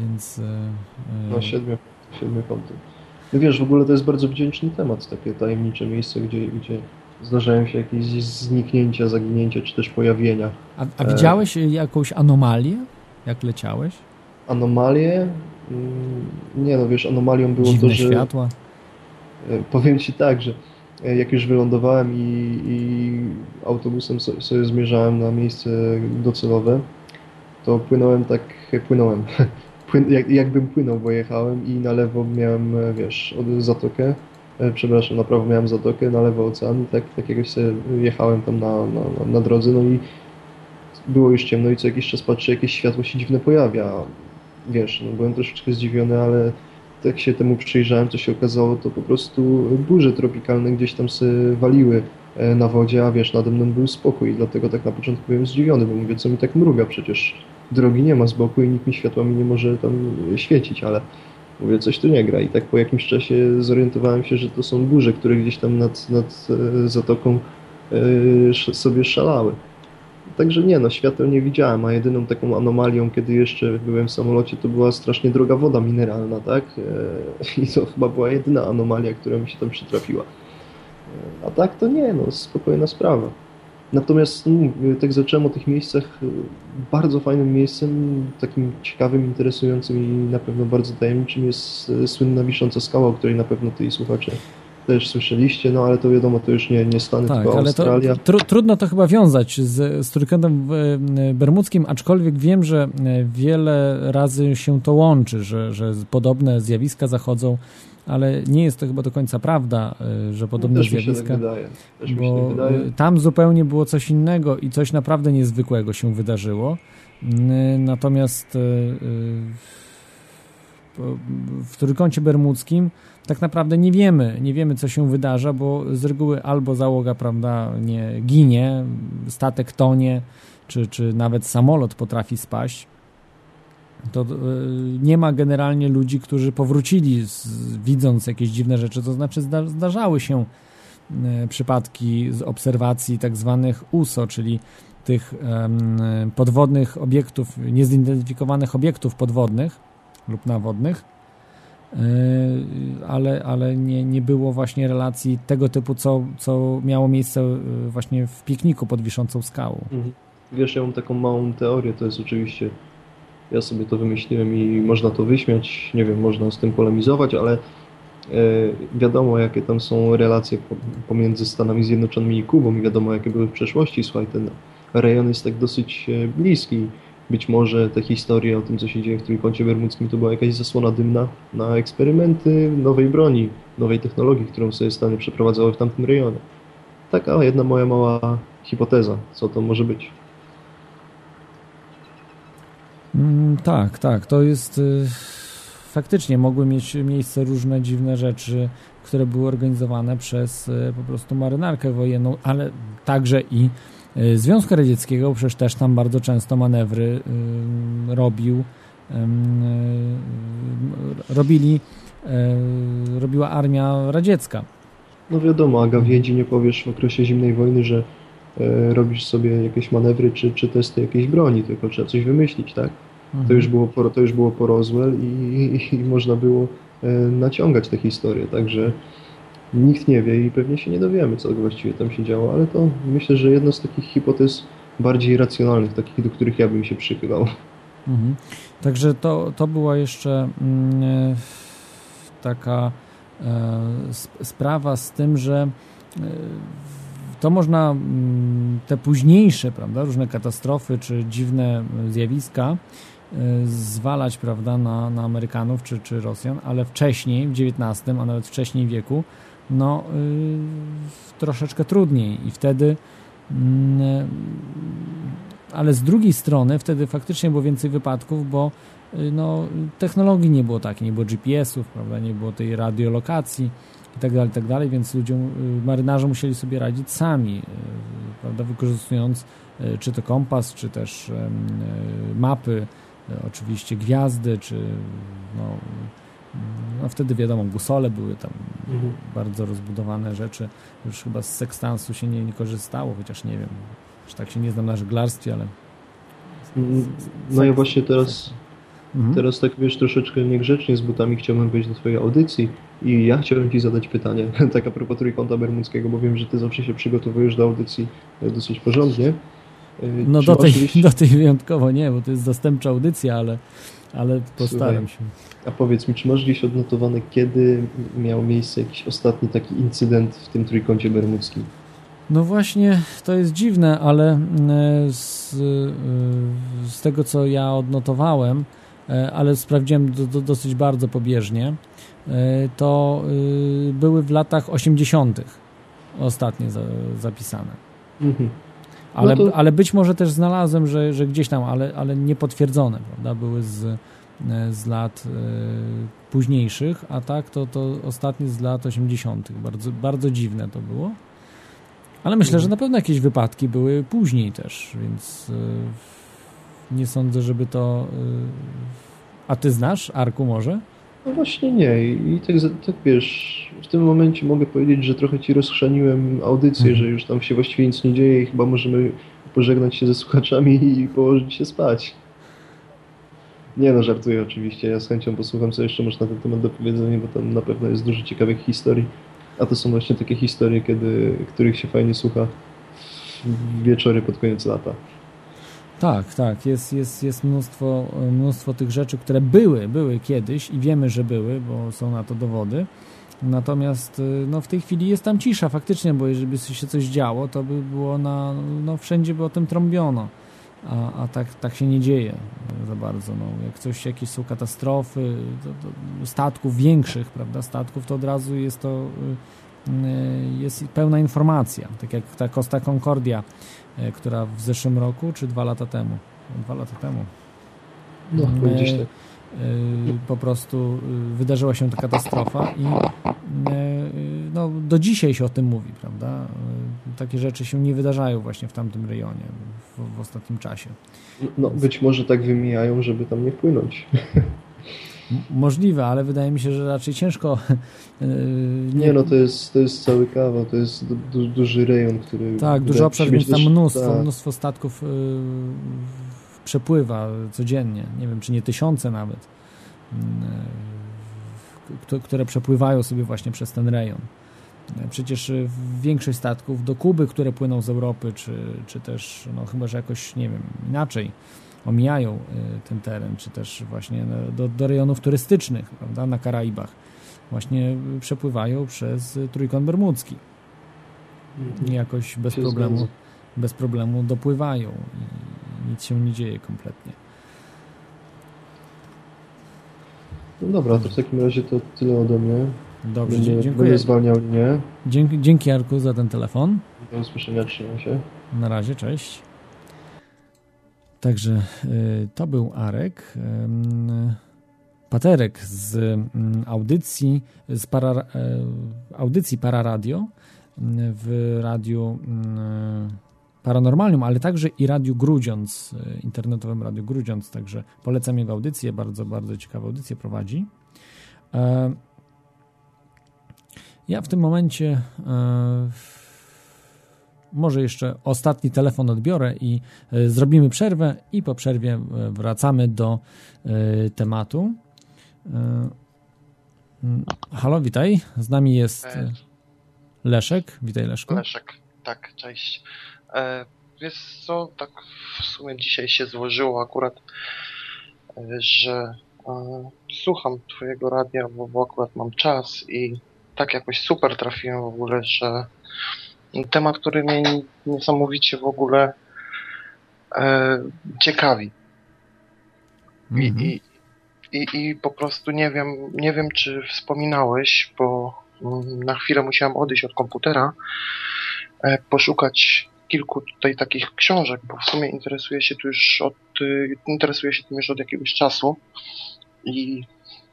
więc... e, e, No siedmiu, siedmiokąty. No wiesz, w ogóle to jest bardzo wdzięczny temat, takie tajemnicze miejsce, gdzie, gdzie zdarzają się jakieś zniknięcia, zaginięcia, czy też pojawienia. A, a widziałeś jakąś anomalię, jak leciałeś? Anomalie? Mm, Nie no, wiesz, anomalią było Dziwne to, że... światła? E, Powiem Ci tak, że e, jak już wylądowałem i, i autobusem so, sobie zmierzałem na miejsce docelowe, to płynąłem tak, płynąłem, Płyn, jak, jakbym płynął, bo jechałem i na lewo miałem, e, wiesz, od zatokę, przepraszam, na prawo miałem zatokę, na lewo ocean tak, tak jakoś sobie jechałem tam na, na, na, na drodze, no i było już ciemno i co jakiś czas patrzę, jakieś światło się dziwne pojawia. Wiesz, no byłem troszeczkę zdziwiony, ale tak się temu przyjrzałem, co się okazało, to po prostu burze tropikalne gdzieś tam się waliły e, na wodzie, a wiesz, nade mną był spokój, dlatego tak na początku byłem zdziwiony, bo mówię, co mi tak mruga, przecież drogi nie ma z boku i nikt mi światłami nie może tam świecić, ale mówię, coś tu nie gra. I tak po jakimś czasie zorientowałem się, że to są burze, które gdzieś tam nad, nad e, zatoką e, sobie szalały. Także nie, no świateł nie widziałem, a jedyną taką anomalią, kiedy jeszcze byłem w samolocie, to była strasznie droga woda mineralna, tak? E, I to chyba była jedyna anomalia, która mi się tam przytrafiła. E, A tak to nie, no spokojna sprawa. Natomiast mm, tak zacząłem o tych miejscach, e, bardzo fajnym miejscem, takim ciekawym, interesującym i na pewno bardzo tajemniczym jest słynna wisząca skała, o której na pewno ty i słuchacze też słyszeliście, no ale to wiadomo, to już nie, nie Stany, Tak, tylko ale to Australia. tru, trudno to chyba wiązać z, z trójkątem e, bermudzkim, aczkolwiek wiem, że e, wiele razy się to łączy, że, że podobne zjawiska zachodzą, ale nie jest to chyba do końca prawda, e, że podobne Też mi się tak zjawiska. wydaje. Też mi się bo tak wydaje. tam zupełnie było coś innego i coś naprawdę niezwykłego się wydarzyło. Natomiast w trójkącie bermudzkim tak naprawdę nie wiemy, nie wiemy co się wydarza, bo z reguły albo załoga, prawda, nie ginie, statek tonie, czy, czy nawet samolot potrafi spaść. To y, nie ma generalnie ludzi, którzy powrócili z, widząc jakieś dziwne rzeczy, to znaczy zda, zdarzały się e, przypadki z obserwacji tak zwanych USO, czyli tych podwodnych obiektów, niezidentyfikowanych obiektów podwodnych lub nawodnych, e, ale, ale nie, nie było właśnie relacji tego typu, co, co miało miejsce e, właśnie w pikniku pod wiszącą skałą. Mhm. Wiesz, ja mam taką małą teorię, to jest oczywiście, ja sobie to wymyśliłem i można to wyśmiać, nie wiem, można z tym polemizować, ale e, wiadomo, jakie tam są relacje po- pomiędzy Stanami Zjednoczonymi i Kubą i wiadomo, jakie były w przeszłości. Słuchaj, ten rejon jest tak dosyć e, bliski. Być może te historie o tym, co się dzieje w Trójkącie Bermudzkim, to była jakaś zasłona dymna na eksperymenty nowej broni, nowej technologii, którą sobie Stany przeprowadzały w tamtym rejonie. Taka jedna moja mała hipoteza, co to może być. Mm, tak, tak. To jest. Y, faktycznie mogły mieć miejsce różne dziwne rzeczy, które były organizowane przez y, po prostu marynarkę wojenną, ale także i Związku Radzieckiego, przecież też tam bardzo często manewry y, robił. y, robili, robiła armia radziecka. No wiadomo, a Gawiedzi nie powiesz w okresie zimnej wojny, że e, robisz sobie jakieś manewry czy, czy testy jakiejś broni, tylko trzeba coś wymyślić, tak? To już było po, to już było po Roswell i, i, i można było e, naciągać te historie, także nikt nie wie i pewnie się nie dowiemy, co właściwie tam się działo, ale to myślę, że jedna z takich hipotez bardziej racjonalnych, takich, do których ja bym się przychylał. Mhm. Także to, to była jeszcze mm, e, taka e, sp- sprawa z tym, że e, to można mm, te późniejsze, prawda, różne katastrofy czy dziwne zjawiska zwalać, prawda, na, na Amerykanów czy, czy Rosjan, ale wcześniej, w XIX, a nawet wcześniej wieku, no y, troszeczkę trudniej. I wtedy mm, ale z drugiej strony wtedy faktycznie było więcej wypadków, bo y, no, technologii nie było takiej, nie było GPS-ów, prawda, nie było tej radiolokacji i tak dalej, tak dalej, więc ludziom, y, marynarze musieli sobie radzić sami, prawda, wykorzystując czy to kompas, czy też mapy, oczywiście gwiazdy, czy no, no wtedy wiadomo, busole były tam Mhm. bardzo rozbudowane rzeczy. Już chyba z sekstansu się nie, nie korzystało, chociaż nie wiem, że tak się nie znam na żeglarstwie, ale... No ja właśnie teraz, Mhm. teraz tak wiesz, troszeczkę niegrzecznie z butami chciałbym wejść do twojej audycji i ja chciałem ci zadać pytanie, tak a propos Trójkąta Bermudzkiego, bo wiem, że ty zawsze się przygotowujesz do audycji e, dosyć porządnie. E, No czy do tej, gdzieś- do tej wyjątkowo nie, bo to jest zastępcza audycja, ale, ale postaram się. A powiedz mi, czy masz gdzieś odnotowane, kiedy miał miejsce jakiś ostatni taki incydent w tym Trójkącie Bermudzkim? No właśnie, to jest dziwne, ale e, z, e, z tego, co ja odnotowałem, e, ale sprawdziłem do, do, dosyć bardzo pobieżnie, to były w latach 80. ostatnie za, zapisane. Mhm. Ale, No to- ale być może też znalazłem, że, że gdzieś tam, ale, ale niepotwierdzone, prawda? Były z, z lat e, późniejszych, a tak to, to ostatnie z lat 80. Bardzo, bardzo dziwne to było. Ale myślę, Mhm. że na pewno jakieś wypadki były później też, więc e, nie sądzę, żeby to. e, A ty znasz Arku może? No właśnie nie i tak, tak wiesz, w tym momencie mogę powiedzieć, że trochę ci rozchrzaniłem audycję, Mhm. że już tam się właściwie nic nie dzieje i chyba możemy pożegnać się ze słuchaczami i położyć się spać. Nie no, żartuję oczywiście, ja z chęcią posłucham, co jeszcze masz na ten temat do powiedzenia, bo tam na pewno jest dużo ciekawych historii. A to są właśnie takie historie, kiedy, których się fajnie słucha wieczory pod koniec lata. Tak, tak. Jest, jest, jest mnóstwo, mnóstwo tych rzeczy, które były, były kiedyś i wiemy, że były, bo są na to dowody. Natomiast y, no, w tej chwili jest tam cisza faktycznie, bo jeżeli by się coś działo, to by było na, no wszędzie by o tym trąbiono. A, a tak, tak się nie dzieje za bardzo. No, jak coś, jakieś są katastrofy, to, to statków większych, prawda, statków, to od razu jest to y, y, jest pełna informacja. Tak jak ta Costa Concordia, y, która w zeszłym roku, czy dwa lata temu? Dwa lata temu. No, gdzieś tak. po prostu wydarzyła się ta katastrofa i no, do dzisiaj się o tym mówi, prawda? Takie rzeczy się nie wydarzają właśnie w tamtym rejonie w, w ostatnim czasie. No, być może tak wymijają, żeby tam nie wpłynąć. Możliwe, ale wydaje mi się, że raczej ciężko. y, Nie no, to jest, to jest cały kawał, to jest du, du, duży rejon, który... Tak, duży obszar, więc tam mnóstwo, tak. mnóstwo statków y, przepływa codziennie. Nie wiem, czy nie tysiące nawet, y, k- które przepływają sobie właśnie przez ten rejon. Przecież y, większość statków do Kuby, które płyną z Europy, czy, czy też, no chyba, że jakoś, nie wiem, inaczej omijają y, ten teren, czy też właśnie no, do, do rejonów turystycznych, prawda, na Karaibach, właśnie przepływają przez Trójkąt Bermudzki. I jakoś bez problemu, bez problemu dopływają i nic się nie dzieje kompletnie. No dobra, to w takim razie to tyle ode mnie. Dobrze, Będę, dziękuję. Będę zwalniał linię. Dzięki, dzięki Arku za ten telefon. Do usłyszenia, trzymaj się. Na razie, cześć. Także y, to był Arek. Ym, Paterek z ym, audycji, z para, y, audycji Pararadio y, w radiu y, Paranormalium, ale także i Radiu Grudziądz, y, internetowym Radiu Grudziądz, także polecam jego audycję, bardzo, bardzo ciekawe audycje prowadzi. Ja w tym momencie e, może jeszcze ostatni telefon odbiorę i e, zrobimy przerwę i po przerwie e, wracamy do tematu. Halo, witaj. Z nami jest Leszek. Witaj Leszku. Leszek, tak, cześć. Wiesz co, tak w sumie dzisiaj się złożyło akurat, że słucham twojego radia, bo, bo akurat mam czas i tak jakoś super trafiłem w ogóle, że temat, który mnie niesamowicie w ogóle e, ciekawi. I, Mhm. i, i, I po prostu nie wiem, nie wiem, czy wspominałeś, bo mm, na chwilę musiałem odejść od komputera, e, poszukać kilku tutaj takich książek, bo w sumie interesuję się tu już od, y, interesuję się tym już od jakiegoś czasu i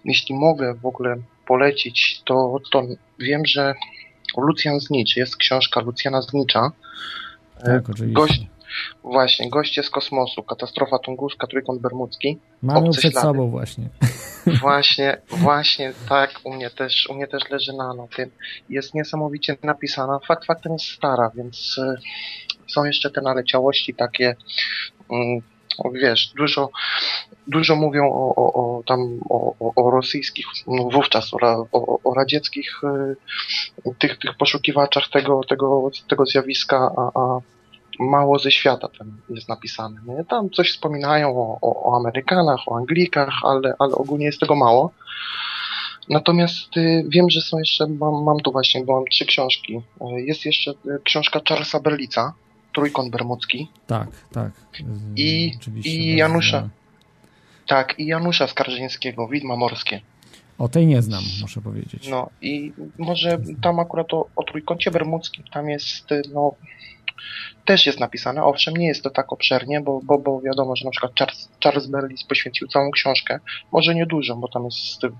jeśli mogę w ogóle polecić, to, to wiem, że Lucjan Znicz, jest książka Lucjana Znicza. E, Tak, oczywiście. Gość, właśnie, Goście z kosmosu, Katastrofa Tunguska, Trójkąt Bermudzki. Mamy przed ślady. sobą właśnie. Właśnie, właśnie tak, u mnie też, u mnie też leży na, na tym. Jest niesamowicie napisana. Fakt faktem jest stara, więc y, są jeszcze te naleciałości takie, mm, wiesz, dużo, dużo mówią o, o, o tam o, o, rosyjskich, no wówczas o, o radzieckich y, tych, tych poszukiwaczach tego, tego, tego zjawiska, a, a mało ze świata tam jest napisane. Nie? Tam coś wspominają o, o, o Amerykanach, o Anglikach, ale, ale ogólnie jest tego mało. Natomiast y, wiem, że są jeszcze, mam, mam tu właśnie, bo mam trzy książki. Y, jest jeszcze y, książka Charlesa Berlica, Trójkąt Bermudzki. Tak, tak. Y, I- oczywiście i Janusza. Tak, i Janusza Skarżyńskiego, Widma Morskie. O tej nie znam, muszę powiedzieć. No i może tam akurat o, o Trójkącie Bermudzkim, tam jest, y, no, też jest napisane, owszem, nie jest to tak obszernie, bo, bo, bo wiadomo, że na przykład Charles, Charles Berlis poświęcił całą książkę, może nie dużo, bo tam jest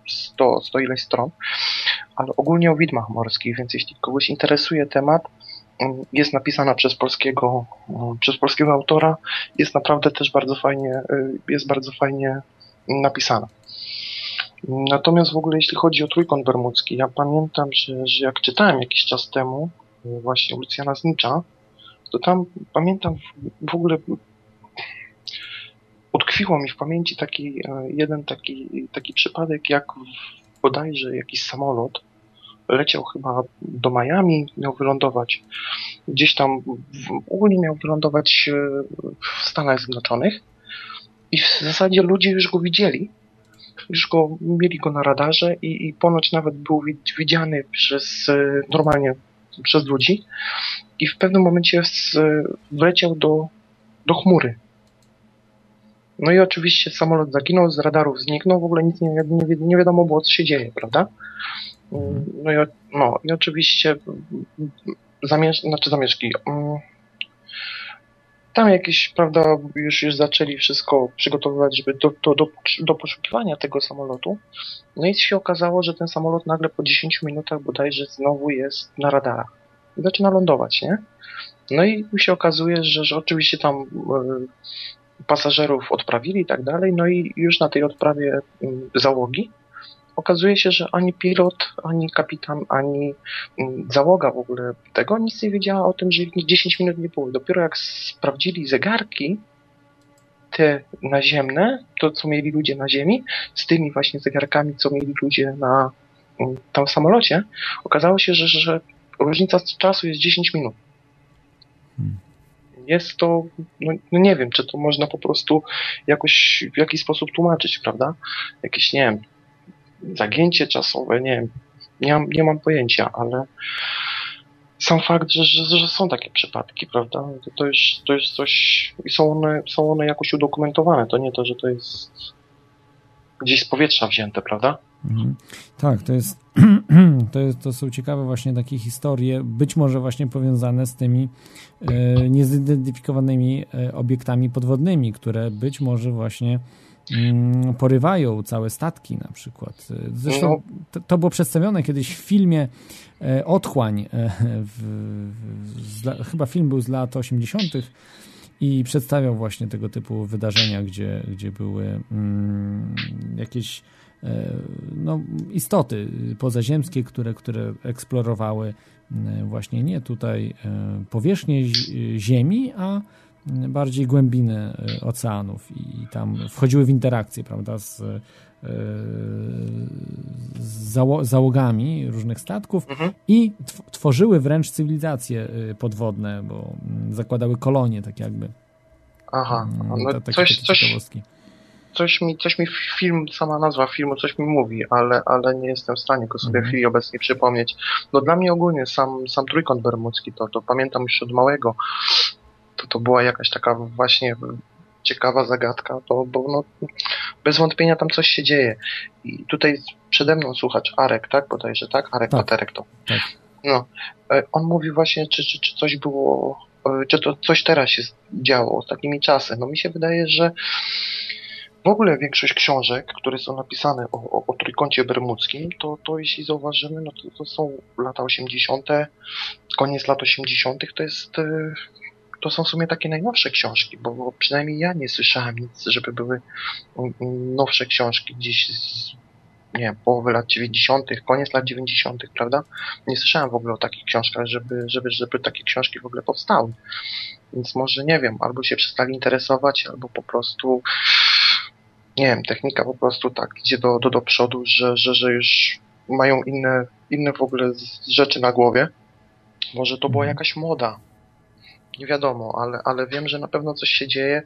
100, 100 ileś stron, ale ogólnie o widmach morskich, więc jeśli kogoś interesuje temat, jest napisana przez polskiego, przez polskiego autora, jest naprawdę też bardzo fajnie, y, jest bardzo fajnie napisana. Natomiast w ogóle jeśli chodzi o Trójkąt Bermudzki, ja pamiętam, że, że jak czytałem jakiś czas temu y, właśnie Lucjana Znicza, to tam pamiętam w, ogóle utkwiło mi w pamięci taki e, jeden taki, taki przypadek, jak bodajże jakiś samolot leciał chyba do Miami, miał wylądować. Gdzieś tam, w, ogólnie miał wylądować e, w Stanach Zjednoczonych. I w zasadzie ludzie już go widzieli, już go, mieli go na radarze i, i ponoć nawet był wid- widziany przez, e, normalnie przez ludzi. I w pewnym momencie s- wleciał do, do chmury. No i oczywiście samolot zaginął, z radarów zniknął, w ogóle nic nie, nie, nie wiadomo było, co się dzieje, prawda? Mm, No i, no, i oczywiście zamiesz, znaczy zamieszki. mm, Tam jakieś, prawda, już, już zaczęli wszystko przygotowywać, żeby do, do, do, do poszukiwania tego samolotu. No i się okazało, że ten samolot nagle po 10 minutach bodajże znowu jest na radarach. I zaczyna lądować, nie? No i się okazuje, że, że oczywiście tam e, pasażerów odprawili i tak dalej, no i już na tej odprawie mm, załogi okazuje się, że ani pilot, ani kapitan, ani mm, załoga w ogóle tego nic nie wiedziała o tym, że ich 10 minut nie było. Dopiero jak sprawdzili zegarki, te naziemne, to co mieli ludzie na ziemi, z tymi właśnie zegarkami, co mieli ludzie na mm, tam samolocie, okazało się, że, że różnica czasu jest 10 minut. Hmm. Jest to, no, no nie wiem, czy to można po prostu jakoś w jakiś sposób tłumaczyć, prawda? Jakieś, nie wiem, zagięcie czasowe, nie wiem, nie mam, nie mam pojęcia, ale sam fakt, że, że, że są takie przypadki, prawda? To, już, to jest coś i są one, są one jakoś udokumentowane. To nie to, że to jest gdzieś z powietrza wzięte, prawda? Mhm. Tak, to jest, to jest, to są ciekawe właśnie takie historie, być może właśnie powiązane z tymi e, niezidentyfikowanymi e, obiektami podwodnymi, które być może właśnie porywają całe statki na przykład. Zresztą No. to, to było przedstawione kiedyś w filmie e, Otchłań, e, w, w, chyba film był z lat 80. i przedstawiał właśnie tego typu wydarzenia, gdzie, gdzie były mm, jakieś e, no, istoty pozaziemskie, które, które eksplorowały właśnie nie tutaj powierzchnię zi- Ziemi, a bardziej głębiny e, oceanów i tam wchodziły w interakcję, prawda, z, e, zało- załogami różnych statków Mhm. i tw- tworzyły wręcz cywilizacje e, podwodne, bo mm, zakładały kolonie, tak jakby. Aha, Mm, no coś, coś, coś mi, coś mi film, sama nazwa filmu coś mi mówi, ale, ale nie jestem w stanie go sobie Mhm. w chwili obecnej przypomnieć. No dla mnie ogólnie sam, sam trójkąt bermudzki, to, to pamiętam już od małego, to, to była jakaś taka właśnie ciekawa zagadka, to, bo no, bez wątpienia tam coś się dzieje. I tutaj przede mną słuchacz Arek, tak? Bodajże, tak? Arek Tak. Paterek to. Tak. No, e, on mówi właśnie, czy, czy, czy coś było, e, czy to coś teraz się działo ostatnimi czasy. No mi się wydaje, że w ogóle większość książek, które są napisane o, o, o trójkącie bermudzkim, to, to jeśli zauważymy, no to, to są lata 80., koniec lat 80., to jest. To są w sumie takie najnowsze książki, bo, bo przynajmniej ja nie słyszałem nic, żeby były mm, mm, nowsze książki gdzieś z nie wiem, połowy lat 90., koniec lat 90., prawda? Nie słyszałem w ogóle o takich książkach, żeby, żeby, żeby takie książki w ogóle powstały. Więc może nie wiem, albo się przestali interesować, albo po prostu nie wiem, technika po prostu tak idzie do, do, do przodu, że, że, że już mają inne, inne w ogóle rzeczy na głowie. Może to była Mhm. jakaś moda. Nie wiadomo, ale, ale wiem, że na pewno coś się dzieje,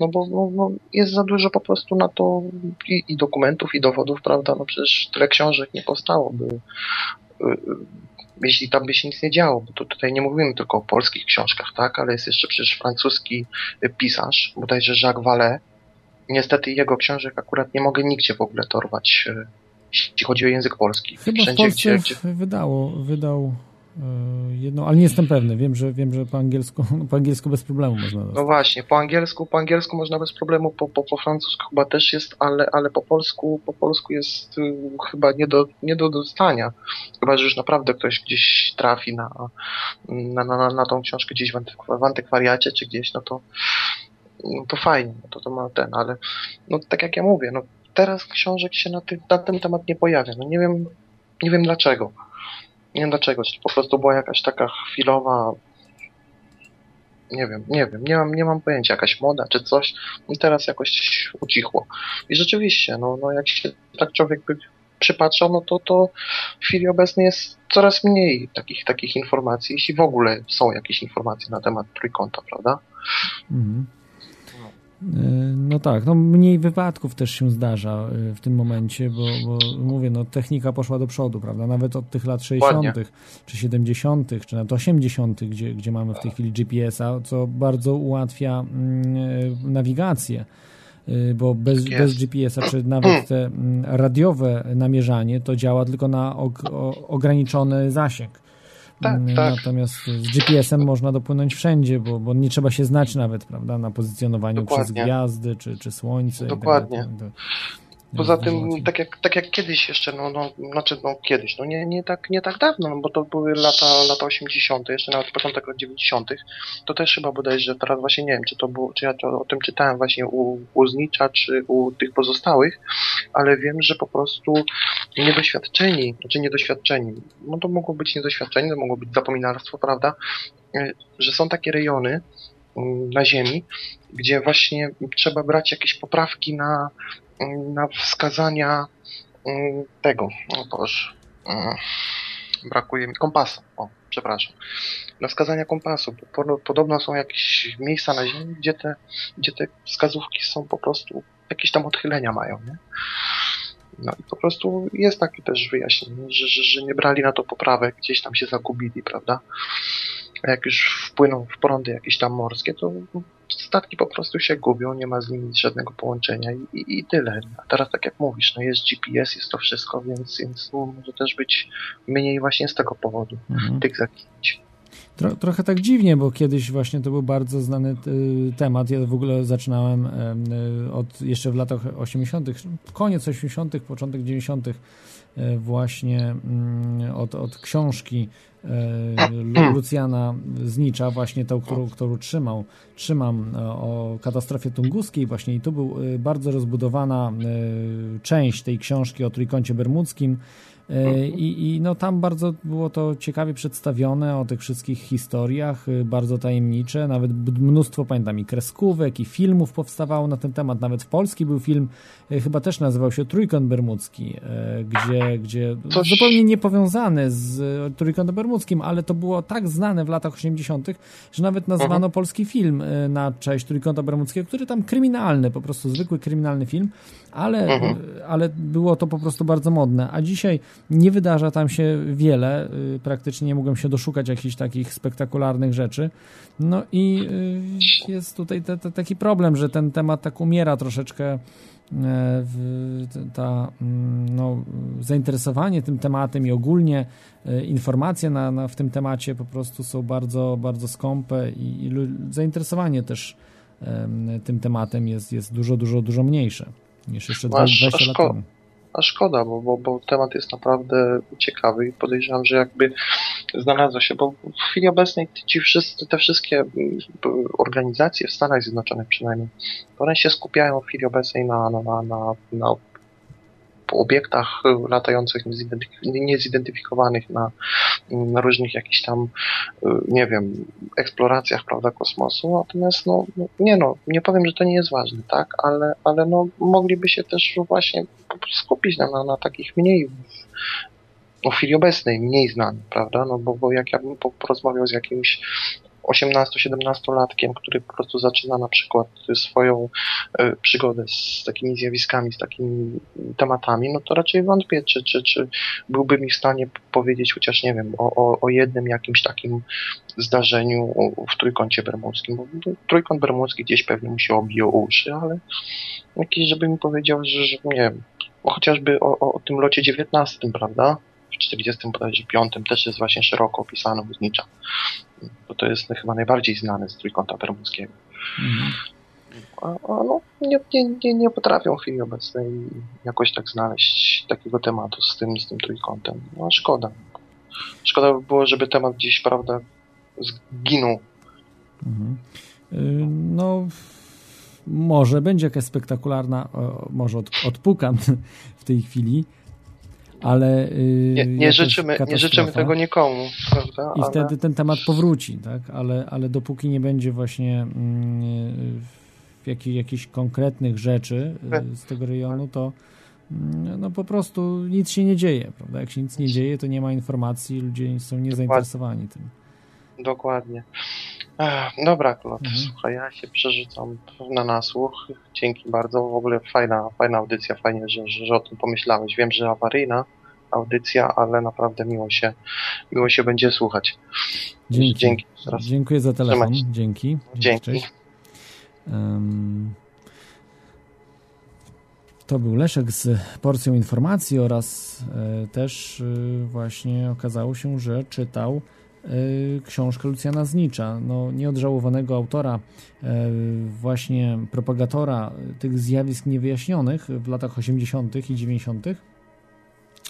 no bo no, no, jest za dużo po prostu na to i, i dokumentów, i dowodów, prawda? No przecież tyle książek nie powstałoby, y, y, jeśli tam by się nic nie działo, bo to tutaj nie mówimy tylko o polskich książkach, tak? Ale jest jeszcze przecież francuski y, pisarz, bodajże Jacques Vallée. Niestety jego książek akurat nie mogę nigdzie w ogóle dorwać, y, jeśli chodzi o język polski. Chyba w Wszędzie, Polsce gdzie, gdzie... wydało, wydał jedną, ale nie jestem pewny. Wiem, że wiem, że po angielsku, po angielsku bez problemu można No dostać. właśnie, po angielsku, po angielsku można bez problemu, po, po, po francusku chyba też jest, ale, ale po polsku, po polsku jest y, chyba nie do, nie do dostania. Chyba, że już naprawdę ktoś gdzieś trafi na, na, na, na, na tą książkę gdzieś w, antykwa, w antykwariacie czy gdzieś, no to, no to fajnie, no to, to ma ten, ale no tak jak ja mówię, no teraz książek się na, ty, na ten temat nie pojawia. No nie wiem, nie wiem dlaczego. Nie wiem dlaczego, po prostu była jakaś taka chwilowa nie wiem, nie wiem, nie mam, nie mam pojęcia, jakaś moda czy coś i teraz jakoś ucichło. I rzeczywiście, no, no jak się tak człowiek by przypatrzał, no to, to w chwili obecnej jest coraz mniej takich, takich informacji, jeśli w ogóle są jakieś informacje na temat trójkąta, prawda? Mhm. E, No tak, no mniej wypadków też się zdarza e, w tym momencie, bo, bo mówię, no technika poszła do przodu, prawda? Nawet od tych lat 60., Dokładnie. czy 70., czy nawet 80., gdzie, gdzie mamy w tej chwili GPS-a, co bardzo ułatwia mm, e, nawigację. Bo bez, Tak bez. GPS-a, czy nawet te mm, radiowe namierzanie, to działa tylko na og, o, ograniczony zasięg. Tak, tak. Natomiast z GPS-em można dopłynąć wszędzie, bo, bo nie trzeba się znać nawet, prawda, na pozycjonowaniu przez Dokładnie. gwiazdy czy, czy słońce. i tak Dokładnie. dalej. Poza tym, tak jak, tak jak kiedyś jeszcze, no, no, znaczy, no kiedyś, no nie, nie, tak, nie tak dawno, no, bo to były lata, lata 80., jeszcze nawet początek lat 90., to też chyba bodajże, teraz właśnie nie wiem, czy to było, czy ja to, o tym czytałem właśnie u, u Znicza, czy u tych pozostałych, ale wiem, że po prostu niedoświadczeni, znaczy niedoświadczeni, no to mogło być niedoświadczenie, to mogło być zapominalstwo, prawda, y, że są takie rejony mm, na Ziemi, gdzie właśnie trzeba brać jakieś poprawki na, na wskazania mm, tego, o Boże, mm, brakuje mi kompasa. O, przepraszam. Na wskazania kompasu. Podobno są jakieś miejsca na Ziemi, gdzie te, gdzie te wskazówki są po prostu jakieś tam odchylenia mają, nie? No i po prostu jest takie też wyjaśnienie, że, że, że nie brali na to poprawek, gdzieś tam się zagubili, prawda? A jak już wpłyną w prądy jakieś tam morskie, to statki po prostu się gubią, nie ma z nimi żadnego połączenia i, i, i tyle. A teraz tak jak mówisz, no jest GPS, jest to wszystko, więc, więc może też być mniej właśnie z tego powodu mhm. tych zaginięć. Tro, trochę tak dziwnie, bo kiedyś właśnie to był bardzo znany y, temat. Ja w ogóle zaczynałem y, od jeszcze w latach 80., koniec 80., początek 90., y, właśnie mm, od, od książki Lucjana Znicza, właśnie tą, którą, którą trzymał, trzymam o katastrofie tunguskiej właśnie i tu był bardzo rozbudowana część tej książki o Trójkącie Bermudzkim. E, I, I, no tam bardzo było to ciekawie przedstawione o tych wszystkich historiach, y, bardzo tajemnicze, nawet mnóstwo, pamiętam, i kreskówek, i filmów powstawało na ten temat, nawet w Polski był film, y, chyba też nazywał się Trójkąt Bermudzki, y, gdzie, gdzie Coś... zupełnie niepowiązany z Trójkątem Bermudzkim, ale to było tak znane w latach 80., że nawet nazwano -huh. polski film na cześć Trójkąta Bermudzkiego, który tam kryminalny, po prostu zwykły kryminalny film, ale, -huh. ale było to po prostu bardzo modne, a dzisiaj nie wydarza tam się wiele, y, praktycznie nie mogłem się doszukać jakichś takich spektakularnych rzeczy. No i y, jest tutaj te, te, taki problem, że ten temat tak umiera troszeczkę e, ta, mm, no, zainteresowanie tym tematem i ogólnie e, informacje na, na, w tym temacie po prostu są bardzo, bardzo skąpe i, i zainteresowanie też tym tematem jest, jest dużo, dużo, dużo mniejsze niż jeszcze 20 lat temu a szkoda, bo, bo, bo temat jest naprawdę ciekawy i podejrzewam, że jakby znalazło się, bo w chwili obecnej ci wszyscy, te wszystkie mm, organizacje w Stanach Zjednoczonych przynajmniej, one się skupiają w chwili obecnej na, na, na, na, na obiektach latających niezidentyfikowanych na, na różnych jakichś tam, y, nie wiem, eksploracjach, prawda, kosmosu. Natomiast, no, no, nie no, nie powiem, że to nie jest ważne, tak, ale, ale no, mogliby się też właśnie skupić na, na, takich mniej no, w chwili obecnej mniej znanych, prawda? No bo, bo jak ja bym porozmawiał z jakimś 18-17-latkiem, który po prostu zaczyna na przykład swoją y, przygodę z takimi zjawiskami, z takimi tematami, no to raczej wątpię, czy, czy, czy byłby mi w stanie powiedzieć chociaż, nie wiem, o, o, o jednym jakimś takim zdarzeniu w Trójkącie Bermudzkim. Bo Trójkąt Bermudzki gdzieś pewnie mu się obijał uszy, ale jakiś, żeby mi powiedział, że, że nie wiem, chociażby o, o, o tym locie 19, prawda? w 45 też jest właśnie szeroko opisane Znicza. Bo to jest chyba najbardziej znany z trójkąta bermudzkiego. Mhm. A, no, nie, nie, nie, nie potrafią w chwili obecnej jakoś tak znaleźć takiego tematu z tym, z tym trójkątem. No szkoda. Szkoda by było, żeby temat gdzieś, prawda, zginął. Mhm. Y, no, może będzie jakaś spektakularna, może od, odpukam w tej chwili, ale... Yy, nie, nie życzymy, nie życzymy tego nikomu, prawda? I ale... wtedy ten temat powróci, tak? Ale, ale dopóki nie będzie właśnie yy, jakich, jakichś konkretnych rzeczy yy, z tego rejonu, to mm, no po prostu nic się nie dzieje, prawda? Jak się nic nie dzieje, to nie ma informacji, ludzie są niezainteresowani tym. Dokładnie. Dobra, Klot, mhm. słuchaj, ja się przerzucam na nasłuch. Dzięki bardzo. W ogóle fajna, fajna audycja, fajnie, że, że, że o tym pomyślałeś. Wiem, że awaryjna audycja, ale naprawdę miło się, miło się będzie słuchać. Dzięki. Dzięki Dziękuję za telefon. Dzięki. Dzięki. Um, to był Leszek z porcją informacji oraz e, też e, właśnie okazało się, że czytał Y, książkę Lucjana Znicza, no, nieodżałowanego autora, y, właśnie propagatora tych zjawisk niewyjaśnionych w latach 80. i 90.,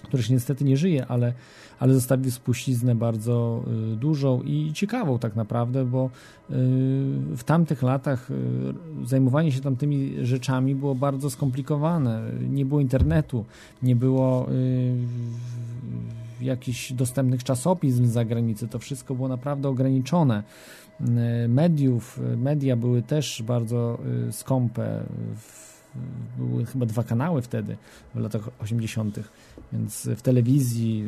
który się niestety nie żyje, ale, ale zostawił spuściznę bardzo y, dużą i ciekawą tak naprawdę, bo w tamtych latach zajmowanie się tamtymi rzeczami było bardzo skomplikowane. Nie było internetu, nie było jakichś dostępnych czasopism z zagranicy. To wszystko było naprawdę ograniczone. Mediów, media były też bardzo y, skąpe. były chyba dwa kanały wtedy, w latach 80., więc w telewizji,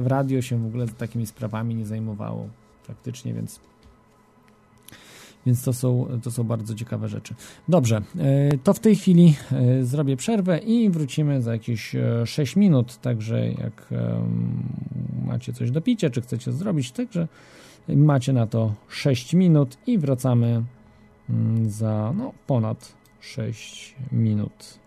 w radio się w ogóle takimi sprawami nie zajmowało praktycznie, więc więc to są, to są bardzo ciekawe rzeczy. Dobrze, e, to w tej chwili e, zrobię przerwę i wrócimy za jakieś 6 e, minut. Także jak macie coś do picia, czy chcecie zrobić, także macie na to 6 minut i wracamy mm, za no, ponad 6 minut.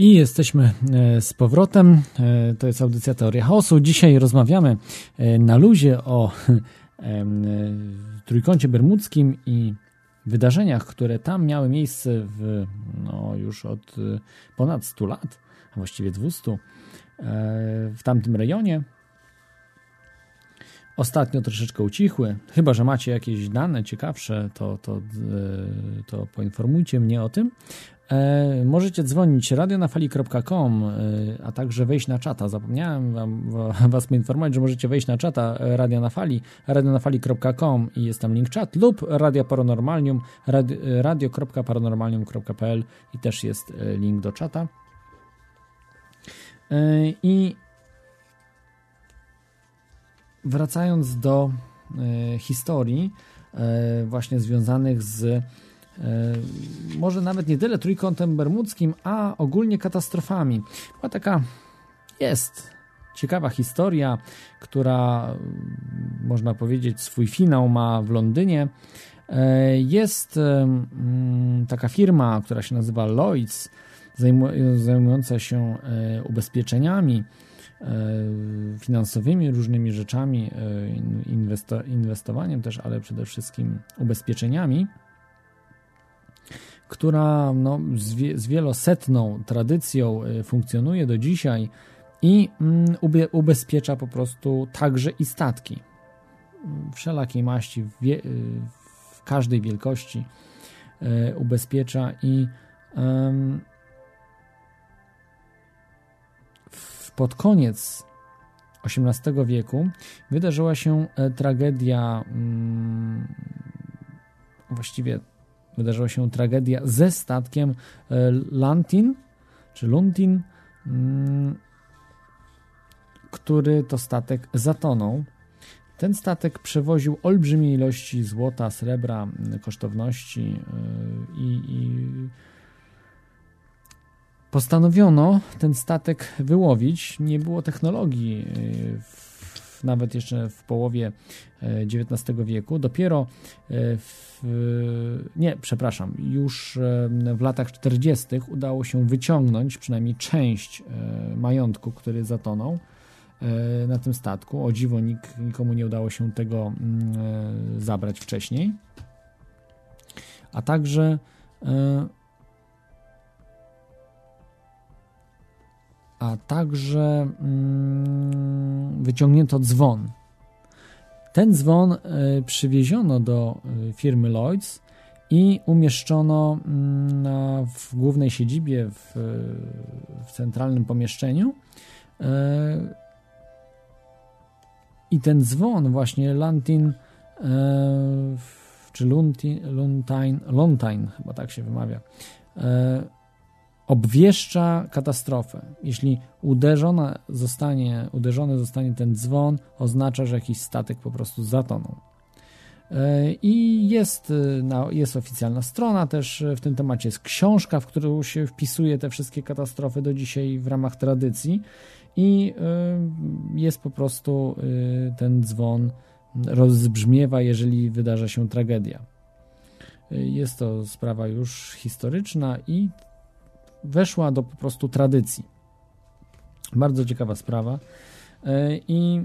I jesteśmy e, z powrotem. E, to jest audycja Teoria Chaosu. Dzisiaj rozmawiamy e, na luzie o Trójkącie Bermudzkim i wydarzeniach, które tam miały miejsce w, no, już od ponad 100 lat, a właściwie 200 w tamtym rejonie ostatnio troszeczkę ucichły. Chyba, że macie jakieś dane ciekawsze, to, to, e, to poinformujcie mnie o tym. E, możecie dzwonić radionafali.com, e, a także wejść na czata. Zapomniałem wam, was poinformować, że możecie wejść na czata Radio na Fali, radionafali.com i jest tam link chat lub Radio Paranormalium, radio.paranormalium.pl i też jest link do czata. I wracając do e, historii e, właśnie związanych z e, może nawet nie tyle trójkątem bermudzkim, a ogólnie katastrofami. Była taka jest ciekawa historia, która można powiedzieć swój finał ma w Londynie. Jest taka firma, która się nazywa Lloyds, zajmująca się ubezpieczeniami finansowymi, różnymi rzeczami, e, inwestowaniem też, ale przede wszystkim ubezpieczeniami, która no, z, wie, z wielosetną tradycją e, funkcjonuje do dzisiaj i mm, ubezpiecza po prostu także i statki. Wszelakiej maści, w, w każdej wielkości ubezpiecza i pod koniec XVIII wieku wydarzyła się e, tragedia, mm, właściwie wydarzyła się tragedia ze statkiem e, Lantin, czy Luntin, mm, który to statek zatonął. Ten statek przewoził olbrzymie ilości złota, srebra, kosztowności e, i, i Postanowiono ten statek wyłowić. Nie było technologii, w, nawet jeszcze w połowie XIX e, wieku. Dopiero e, w, nie, przepraszam, już w latach 40. udało się wyciągnąć przynajmniej część majątku, który zatonął na tym statku. O dziwo nikt, nikomu nie udało się tego mm, zabrać wcześniej. A także a także mm, wyciągnięto dzwon. Ten dzwon y, przywieziono do y, firmy Lloyds i umieszczono mm, na, w głównej siedzibie, w, w centralnym pomieszczeniu. Y, I ten dzwon, właśnie Lantin, czy Luntin, Luntain, Lontain, chyba tak się wymawia, obwieszcza katastrofę. Jeśli uderzona zostanie, uderzony zostanie ten dzwon, oznacza, że jakiś statek po prostu zatonął. E, I jest, e, jest oficjalna strona też w tym temacie, jest książka, w którą się wpisuje te wszystkie katastrofy do dzisiaj w ramach tradycji i e, jest po prostu ten dzwon rozbrzmiewa, jeżeli wydarza się tragedia. Jest to sprawa już historyczna i weszła do po prostu tradycji. Bardzo ciekawa sprawa. E, I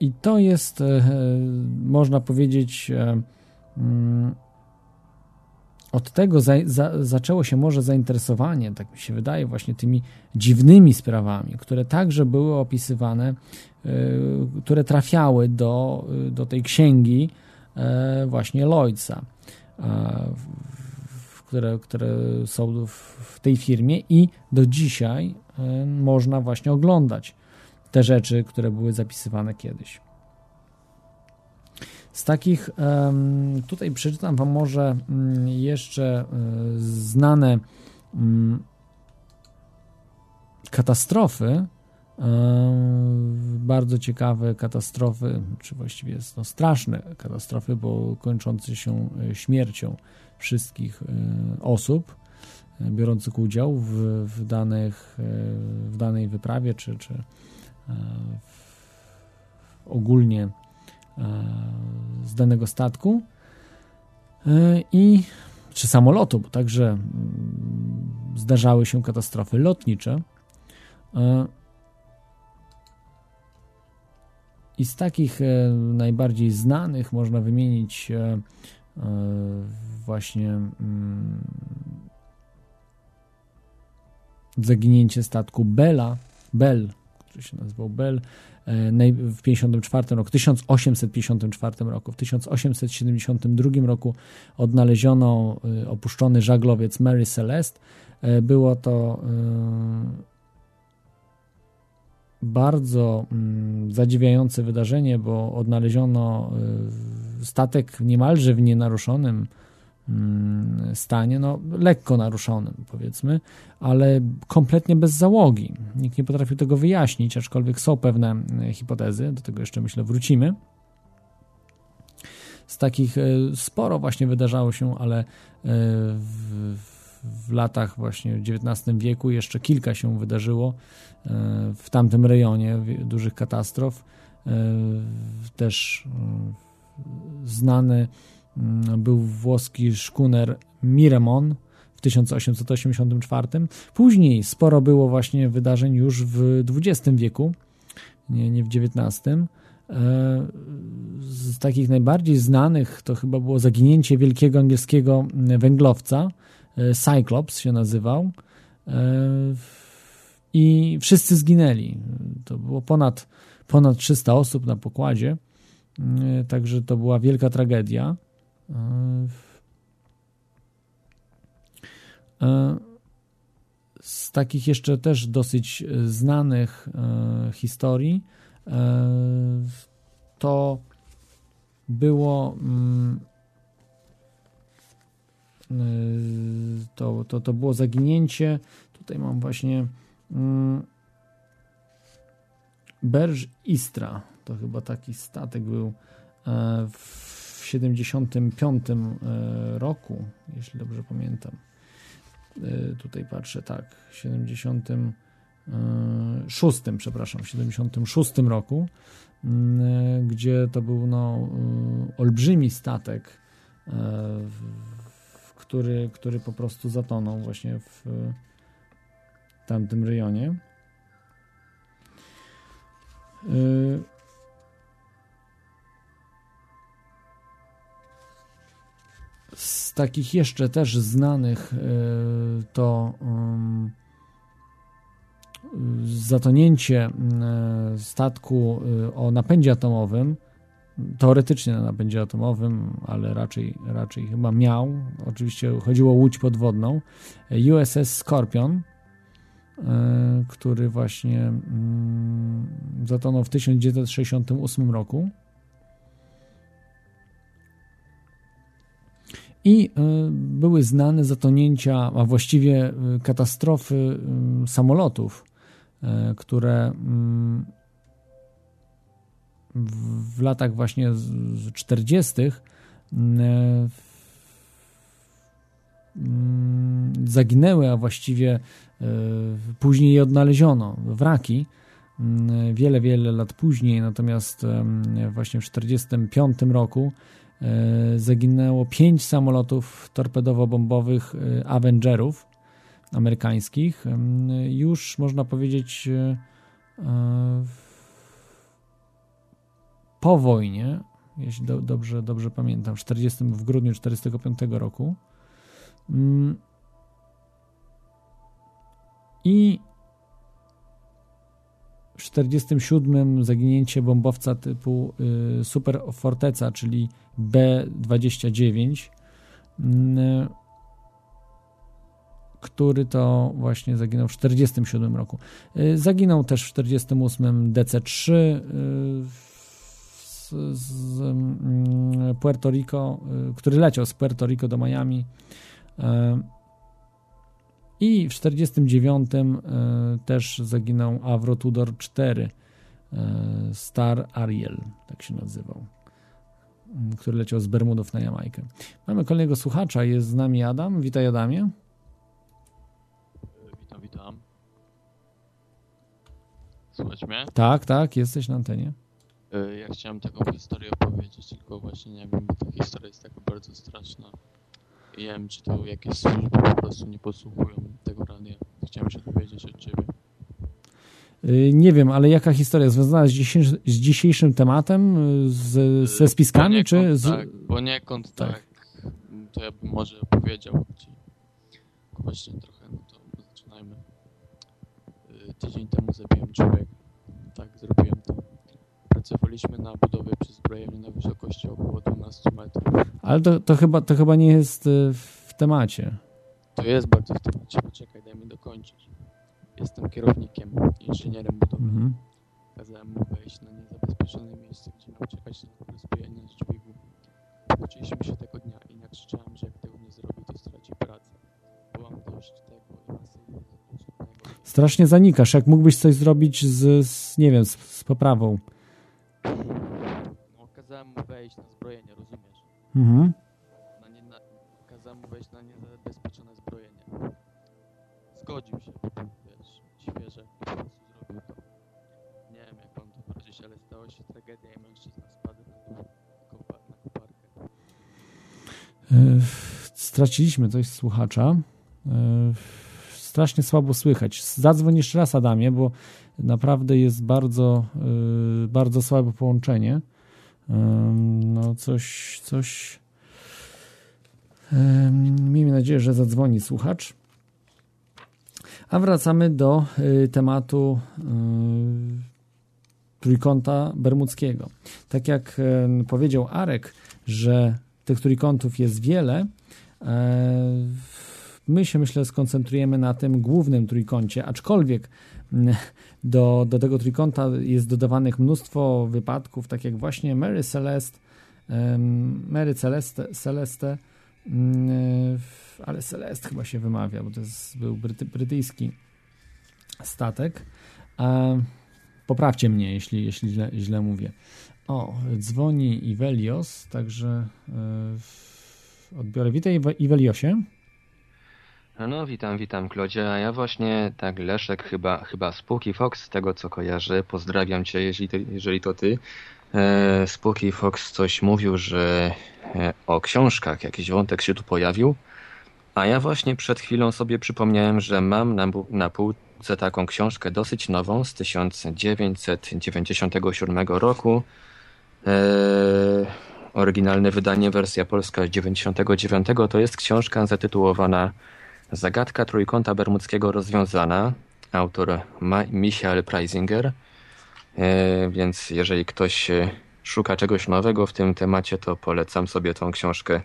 I to jest, e, można powiedzieć, e, mm, od tego za, za, zaczęło się może zainteresowanie, tak mi się wydaje, właśnie tymi dziwnymi sprawami, które także były opisywane, które trafiały do, do tej księgi E, właśnie Lloydsa, e, które, które są w tej firmie i do dzisiaj e, można właśnie oglądać te rzeczy, które były zapisywane kiedyś. Z takich, tutaj przeczytam Wam może mm, jeszcze znane mm, katastrofy, bardzo ciekawe katastrofy, czy właściwie no, straszne katastrofy, bo kończące się e, śmiercią wszystkich e, osób e, biorących udział w, w, danych, w danej wyprawie, czy, czy ogólnie z danego statku i czy samolotu, bo także mm, zdarzały się katastrofy lotnicze. I z takich e, najbardziej znanych można wymienić e, e, właśnie mm, zaginięcie statku Bella, Bell, który się nazywał Bell, w 54 roku, 1854 roku. W 1872 roku odnaleziono opuszczony żaglowiec Mary Celeste. Było to bardzo mm, zadziwiające wydarzenie, bo odnaleziono y, statek niemalże w nienaruszonym mm, stanie, no lekko naruszonym powiedzmy, ale kompletnie bez załogi. Nikt nie potrafił tego wyjaśnić, aczkolwiek są pewne y, hipotezy, do tego jeszcze myślę wrócimy. Z takich y, sporo właśnie wydarzało się, ale w, w latach właśnie XIX wieku jeszcze kilka się wydarzyło w tamtym rejonie dużych katastrof. E, Też e, znany mm, był włoski szkuner Miremon w 1884. Później sporo było właśnie wydarzeń już w XX wieku, nie, nie w XIX. E, Z takich najbardziej znanych to chyba było zaginięcie wielkiego angielskiego węglowca, e, Cyclops się nazywał. I wszyscy zginęli. To było ponad, ponad 300 osób na pokładzie. E, Także to była wielka tragedia. E, e, Z takich jeszcze też dosyć znanych historii to było mm, to, to, to było zaginięcie tutaj mam właśnie Berż Istra to chyba taki statek był e, w 75 e, roku jeśli dobrze pamiętam. E, tutaj patrzę tak w 76 przepraszam w 76 roku m, e, gdzie to był no, olbrzymi statek, który, który po prostu zatonął właśnie w tamtym rejonie. E, Z takich jeszcze też znanych e, to um, zatonięcie statku o napędzie atomowym, teoretycznie na napędzie atomowym, ale raczej, raczej chyba miał. Oczywiście chodziło o łódź podwodną. USS Scorpion, który właśnie mm, zatonął w 1968 roku. I y, były znane zatonięcia, a właściwie y, katastrofy y, samolotów, które mm, w, latach właśnie z, z 40. mm, zaginęły, a właściwie y, później je odnaleziono, wraki. y, Wiele, wiele lat później, natomiast właśnie w 1945 roku e, zaginęło pięć samolotów torpedowo-bombowych e, Avengerów amerykańskich. Już można powiedzieć e, e, po wojnie, jeśli do, dobrze, dobrze pamiętam, w, 40, w grudniu 1945 roku. Mm. I w 47 zaginięcie bombowca typu y, Super Forteca, czyli B-29, mm, który to właśnie zaginął w 47 roku. Y, Zaginął też w 48 DC-3 y, z, z mm, Puerto Rico, który leciał z Puerto Rico do Miami. Y, I w 49 y, też zaginął Avro Tudor 4 y, Star Ariel, tak się nazywał, który leciał z Bermudów na Jamajkę. Mamy kolejnego słuchacza, jest z nami Adam. Witaj Adamie. Witam, witam. Słuchać mnie? Tak, tak, jesteś na antenie. E, Ja chciałem taką historię opowiedzieć, tylko właśnie nie wiem, bo ta historia jest taka bardzo straszna. I nie wiem, czy to jakieś służby po prostu nie podsłuchują tego radia. Chciałem się dowiedzieć od ciebie. Y, Nie wiem, ale jaka historia związana z, dzisiejszy, z dzisiejszym tematem, y, z, ze spiskami, poniekąd czy z... Tak, poniekąd Tak. tak. To ja bym może opowiedział ci. Właśnie trochę, no to zaczynajmy. y, tydzień temu zabiłem człowieka. Tak, zrobiłem to. Pracowaliśmy na budowie przy zbrojeniu na wysokości około 12 metrów. Ale to, to, chyba, to chyba nie jest y, w temacie. To jest bardzo w temacie. Poczekaj, daj mi dokończyć. Jestem kierownikiem, inżynierem budowy. Mhm. Kazałem mu wejść na niezabezpieczone miejsce, gdzie miał czekać na rozbijanie dźwigu. Pokłóciliśmy się tego dnia i nakrzyczałem, że jak tego nie zrobi, to straci pracę. Byłam dość tego i masy. Strasznie zanikasz. Jak mógłbyś coś zrobić z, z nie wiem, z, z poprawą. No, kazałem mu wejść na zbrojenie, rozumiesz? Mhm. Na nie, na, kazałem mu wejść na niezabezpieczone zbrojenie. Zgodził się, bo był, wiesz, świeże po prostu zrobił to. Nie wiem, jak mam to powiedzieć, ale stała się tragedia i mężczyzna spadł na dół kopa, na koparkę. Y, Straciliśmy coś z słuchacza. Y, Strasznie słabo słychać. Zadzwoń jeszcze raz, Adamie, bo naprawdę jest bardzo, y, bardzo słabe połączenie. No, coś, coś. Miejmy nadzieję, że zadzwoni słuchacz. A wracamy do y, tematu y, trójkąta bermudzkiego. Tak jak powiedział Arek, że tych trójkątów jest wiele, e, my się myślę skoncentrujemy na tym głównym trójkącie, aczkolwiek do, do tego trójkąta jest dodawanych mnóstwo wypadków, tak jak właśnie Mary Celeste, Mary Celeste, Celeste mm, ale Celeste chyba się wymawia, bo to jest, był bryty, brytyjski statek. Poprawcie mnie, jeśli, jeśli źle, źle mówię. O, dzwoni Iwelios, także e, odbiorę. Witaj Iweliosie. No, witam, witam, Klodzie. A ja właśnie, tak, Leszek, chyba, chyba Spooky Fox, z tego co kojarzę. Pozdrawiam cię, jeżeli to, jeżeli to ty. E, Spooky Fox coś mówił, że e, o książkach jakiś wątek się tu pojawił. A ja właśnie przed chwilą sobie przypomniałem, że mam na, na półce taką książkę dosyć nową z 1997 roku. E, oryginalne wydanie, wersja polska z 99 to jest książka zatytułowana Zagadka Trójkąta Bermudzkiego rozwiązana. Autor Ma- Michael Preisinger. E, więc jeżeli ktoś e, szuka czegoś nowego w tym temacie, to polecam sobie tą książkę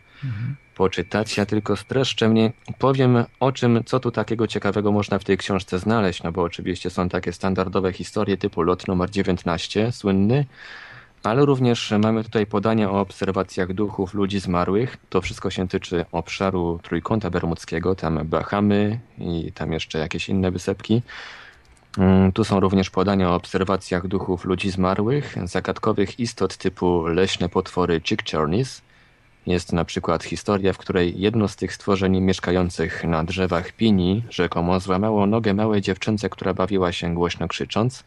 poczytać. Ja tylko streszczę mnie, powiem o czym, co tu takiego ciekawego można w tej książce znaleźć, no bo oczywiście są takie standardowe historie typu lot numer 19, słynny, ale również mamy tutaj podania o obserwacjach duchów ludzi zmarłych. To wszystko się tyczy obszaru Trójkąta Bermudzkiego, tam Bahamy i tam jeszcze jakieś inne wysepki. Mm, Tu są również podania o obserwacjach duchów ludzi zmarłych, zagadkowych istot typu leśne potwory Chickcharnies. Jest na przykład historia, w której jedno z tych stworzeń mieszkających na drzewach pini rzekomo złamało nogę małej dziewczynce, która bawiła się głośno krzycząc.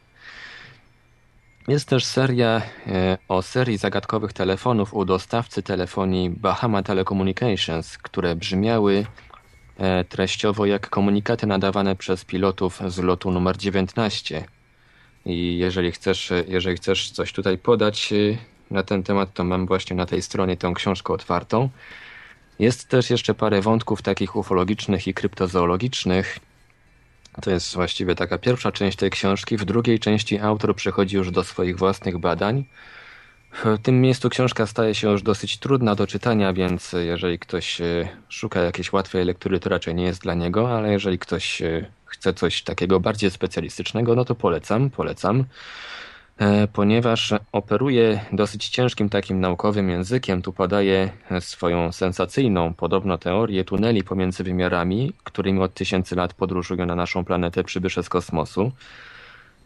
Jest też seria e, o serii zagadkowych telefonów u dostawcy telefonii Bahama Telecommunications, które brzmiały e, treściowo jak komunikaty nadawane przez pilotów z lotu numer 19. I jeżeli chcesz, jeżeli chcesz coś tutaj podać e, na ten temat, to mam właśnie na tej stronie tę książkę otwartą. Jest też jeszcze parę wątków takich ufologicznych i kryptozoologicznych. To jest właściwie taka pierwsza część tej książki. W drugiej części autor przechodzi już do swoich własnych badań. W tym miejscu książka staje się już dosyć trudna do czytania, więc jeżeli ktoś e, szuka jakiejś łatwej lektury, to raczej nie jest dla niego, ale jeżeli ktoś e, chce coś takiego bardziej specjalistycznego, no to polecam, polecam. E, Ponieważ operuje dosyć ciężkim takim naukowym językiem, tu podaje swoją sensacyjną, podobno teorię tuneli pomiędzy wymiarami, którymi od tysięcy lat podróżują na naszą planetę przybysze z kosmosu.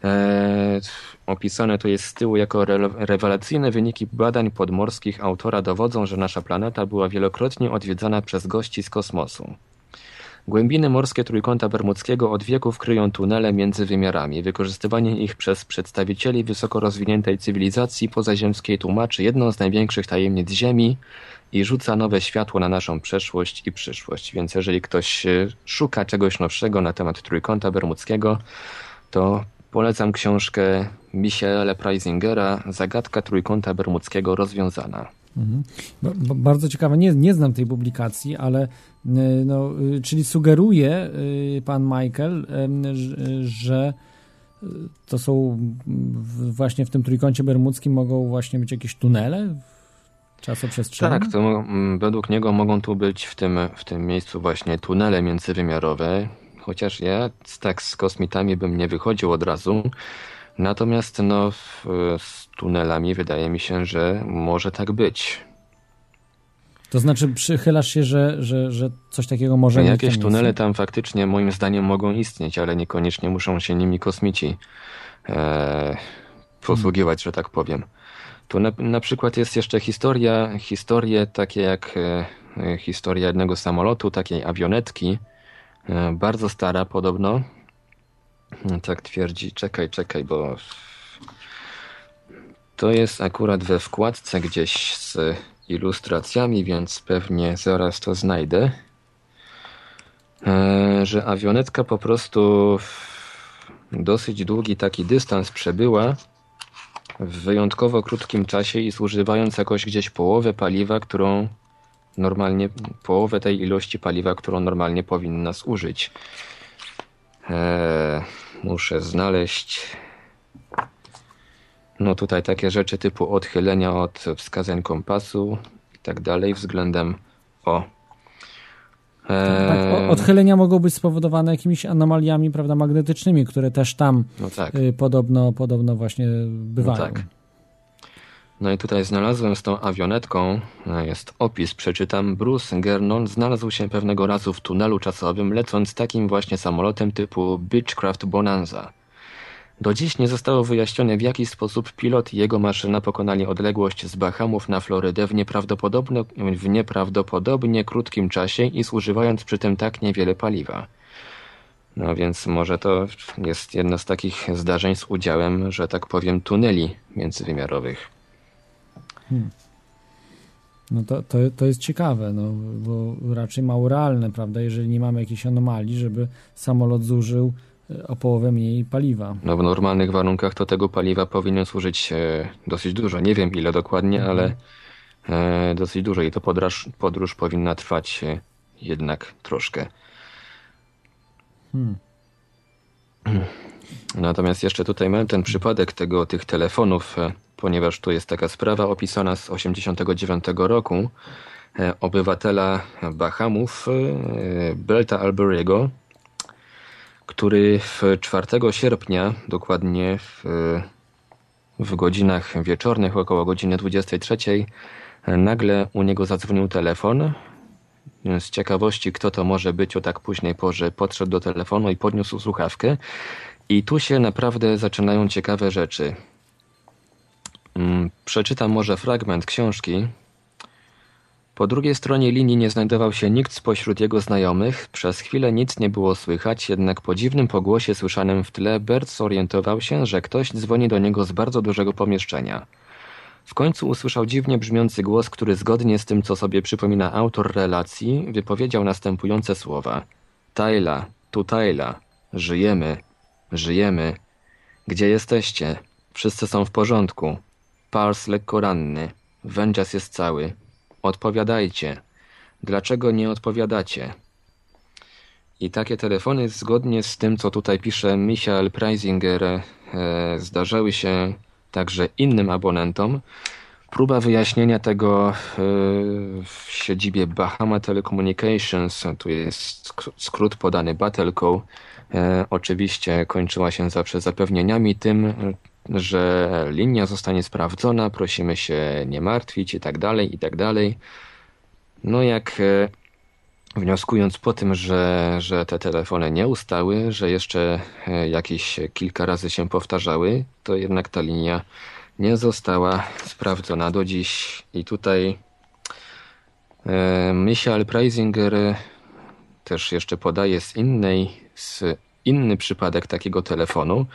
E, opisane to jest z tyłu jako re- rewelacyjne wyniki badań podmorskich autora dowodzą, że nasza planeta była wielokrotnie odwiedzana przez gości z kosmosu. Głębiny morskie Trójkąta Bermudzkiego od wieków kryją tunele między wymiarami. Wykorzystywanie ich przez przedstawicieli wysoko rozwiniętej cywilizacji pozaziemskiej tłumaczy jedną z największych tajemnic Ziemi i rzuca nowe światło na naszą przeszłość i przyszłość. Więc jeżeli ktoś e, szuka czegoś nowszego na temat Trójkąta Bermudzkiego, to polecam książkę Michaela Preisingera Zagadka Trójkąta Bermudzkiego rozwiązana. Mhm. Ba- ba- Bardzo ciekawe, nie, nie znam tej publikacji, ale y, no, y, czyli sugeruje y, pan Michael, że to są właśnie w tym trójkącie bermudzkim mogą właśnie być jakieś tunele czasoprzestrzenne? Tak, to według niego mogą tu być w tym, w tym miejscu właśnie tunele międzywymiarowe, chociaż ja tak z kosmitami bym nie wychodził od razu. Natomiast no, tunelami wydaje mi się, że może tak być. To znaczy przychylasz się, że, że, że coś takiego może mieć Jakieś tam tunele tam faktycznie moim zdaniem mogą istnieć, ale niekoniecznie muszą się nimi kosmici e, posługiwać, że tak powiem. Tu na, na przykład jest jeszcze historia, historie takie jak e, e, historia jednego samolotu, takiej awionetki, e, bardzo stara podobno. Tak twierdzi, czekaj, czekaj, bo to jest akurat we wkładce gdzieś z ilustracjami, więc pewnie zaraz to znajdę. E, Że awionetka po prostu dosyć długi taki dystans przebyła w wyjątkowo krótkim czasie i zużywając jakoś gdzieś połowę paliwa, którą normalnie, połowę tej ilości paliwa, którą normalnie powinna zużyć. Eee, muszę znaleźć. No tutaj takie rzeczy typu odchylenia od wskazań kompasu i tak dalej względem o. Tak, odchylenia mogą być spowodowane jakimiś anomaliami prawda, magnetycznymi, które też tam no tak. y, podobno, podobno właśnie bywają. No tak. No i tutaj znalazłem z tą awionetką, e, jest opis, przeczytam. Bruce Gernon znalazł się pewnego razu w tunelu czasowym, lecąc takim właśnie samolotem typu Beechcraft Bonanza. Do dziś nie zostało wyjaśnione, w jaki sposób pilot i jego maszyna pokonali odległość z Bahamów na Florydę w nieprawdopodobnie, w nieprawdopodobnie krótkim czasie i zużywając przy tym tak niewiele paliwa. No więc może to jest jedno z takich zdarzeń z udziałem, że tak powiem, tuneli międzywymiarowych. No to, to, to jest ciekawe, no, bo raczej mało realne, prawda, jeżeli nie mamy jakiejś anomalii, żeby samolot zużył o połowę mniej paliwa. No w normalnych warunkach to tego paliwa powinien służyć e, dosyć dużo. Nie wiem ile dokładnie, ale e, dosyć dużo i to podróż, podróż powinna trwać e, jednak troszkę. Hmm. Natomiast jeszcze tutaj mam ten przypadek tego, tych telefonów, ponieważ tu jest taka sprawa opisana z 89 roku obywatela Bahamów, Belta Albury'ego, który w 4 sierpnia, dokładnie w, w godzinach wieczornych, około godziny 23, e, nagle u niego zadzwonił telefon. Z ciekawości, kto to może być o tak późnej porze, podszedł do telefonu i podniósł słuchawkę. I tu się naprawdę zaczynają ciekawe rzeczy. Mm, Przeczytam może fragment książki. Po drugiej stronie linii nie znajdował się nikt spośród jego znajomych. Przez chwilę nic nie było słychać, jednak po dziwnym pogłosie słyszanym w tle Bert zorientował się, że ktoś dzwoni do niego z bardzo dużego pomieszczenia. W końcu usłyszał dziwnie brzmiący głos, który zgodnie z tym, co sobie przypomina autor relacji, wypowiedział następujące słowa. Tajla, tu Tajla, żyjemy, żyjemy. Gdzie jesteście? Wszyscy są w porządku. Pars lekko ranny. Wędzias jest cały. Odpowiadajcie. Dlaczego nie odpowiadacie? I takie telefony, zgodnie z tym, co tutaj pisze Michael Preisinger, e, zdarzały się także innym abonentom. Próba wyjaśnienia tego e, w siedzibie Bahama Telecommunications, tu jest sk- skrót podany Battleco, e, oczywiście kończyła się zawsze zapewnieniami tym, że linia zostanie sprawdzona, prosimy się nie martwić i tak dalej, i tak dalej. No jak e, wnioskując po tym, że, że te telefony nie ustały, że jeszcze e, jakieś kilka razy się powtarzały, to jednak ta linia nie została sprawdzona do dziś. I tutaj e, Michael Preisinger też jeszcze podaje z innej, z inny przypadek takiego telefonu.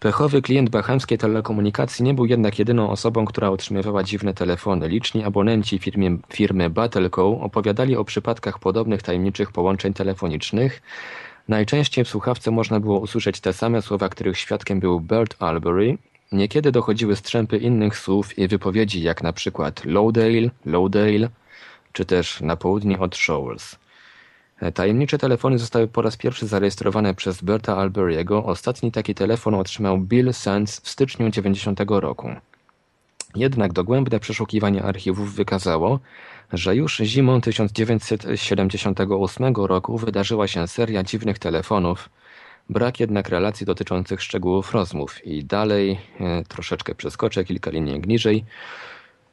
Pechowy klient bahamskiej telekomunikacji nie był jednak jedyną osobą, która otrzymywała dziwne telefony. Liczni abonenci firmie, firmy Battleco opowiadali o przypadkach podobnych tajemniczych połączeń telefonicznych. Najczęściej w słuchawce można było usłyszeć te same słowa, których świadkiem był Bert Albury. Niekiedy dochodziły strzępy innych słów i wypowiedzi, jak na przykład Lowdale, Lowdale, czy też na południe od Shoals. E, Tajemnicze telefony zostały po raz pierwszy zarejestrowane przez Berta Alberiego. Ostatni taki telefon otrzymał Bill Sands w styczniu 90 roku. Jednak dogłębne przeszukiwanie archiwów wykazało, że już zimą 1978 roku wydarzyła się seria dziwnych telefonów, brak jednak relacji dotyczących szczegółów rozmów i dalej, e, troszeczkę przeskoczę kilka linii niżej,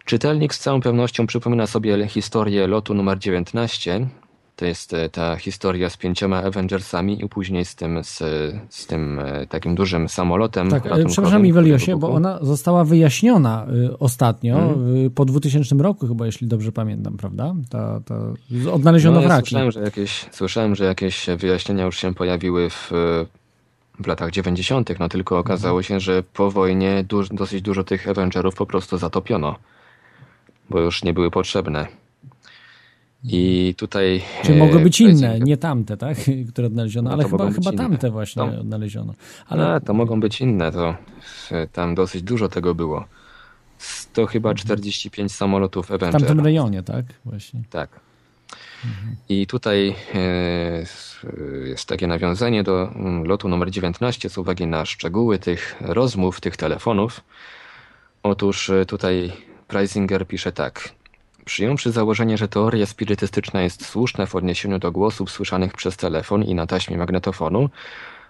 czytelnik z całą pewnością przypomina sobie historię lotu numer 19, to jest e, ta historia z pięcioma Avengersami i później z tym, z, z tym e, takim dużym samolotem. Tak, e, przepraszam Iweliosie, bo ona została wyjaśniona ostatnio, y, po 2000 roku chyba, jeśli dobrze pamiętam, prawda? Ta, ta, odnaleziono no, ja. Słyszałem że, jakieś, słyszałem, że jakieś wyjaśnienia już się pojawiły w, w latach 90., no tylko okazało Mhm. się, że po wojnie duż, dosyć dużo tych Avengerów po prostu zatopiono, bo już nie były potrzebne. I tutaj... Czy e, mogły być inne, nie tamte, tak? Które odnaleziono, No ale chyba, chyba inne. tamte właśnie To- odnaleziono. Ale Ale to mogą być inne, to e, tam dosyć dużo tego było. To chyba 45 samolotów w Avenger. tamtym rejonie, tak? Właśnie. Tak. I tutaj e, jest takie nawiązanie do mm, lotu numer 19 z uwagi na szczegóły tych rozmów, tych telefonów. Otóż tutaj Preisinger pisze tak. Przyjąwszy założenie, że teoria spirytystyczna jest słuszna w odniesieniu do głosów słyszanych przez telefon i na taśmie magnetofonu,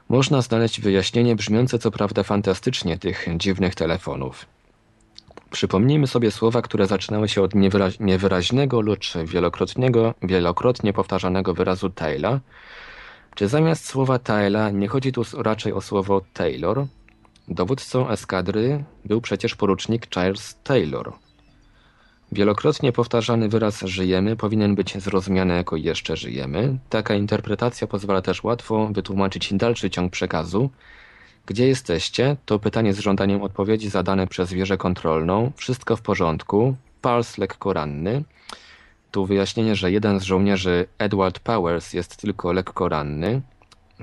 można znaleźć wyjaśnienie brzmiące co prawda fantastycznie tych dziwnych telefonów. Przypomnijmy sobie słowa, które zaczynały się od niewyraź, niewyraźnego lub wielokrotnego, wielokrotnie powtarzanego wyrazu Taylor. Czy zamiast słowa Taylor nie chodzi tu raczej o słowo Taylor? Dowódcą eskadry był przecież porucznik Charles Taylor. Wielokrotnie powtarzany wyraz żyjemy powinien być zrozumiany jako jeszcze żyjemy. Taka interpretacja pozwala też łatwo wytłumaczyć dalszy ciąg przekazu. Gdzie jesteście? To pytanie z żądaniem odpowiedzi zadane przez wieżę kontrolną. Wszystko w porządku. Pals lekko ranny. Tu wyjaśnienie, że jeden z żołnierzy Edward Powers jest tylko lekko ranny.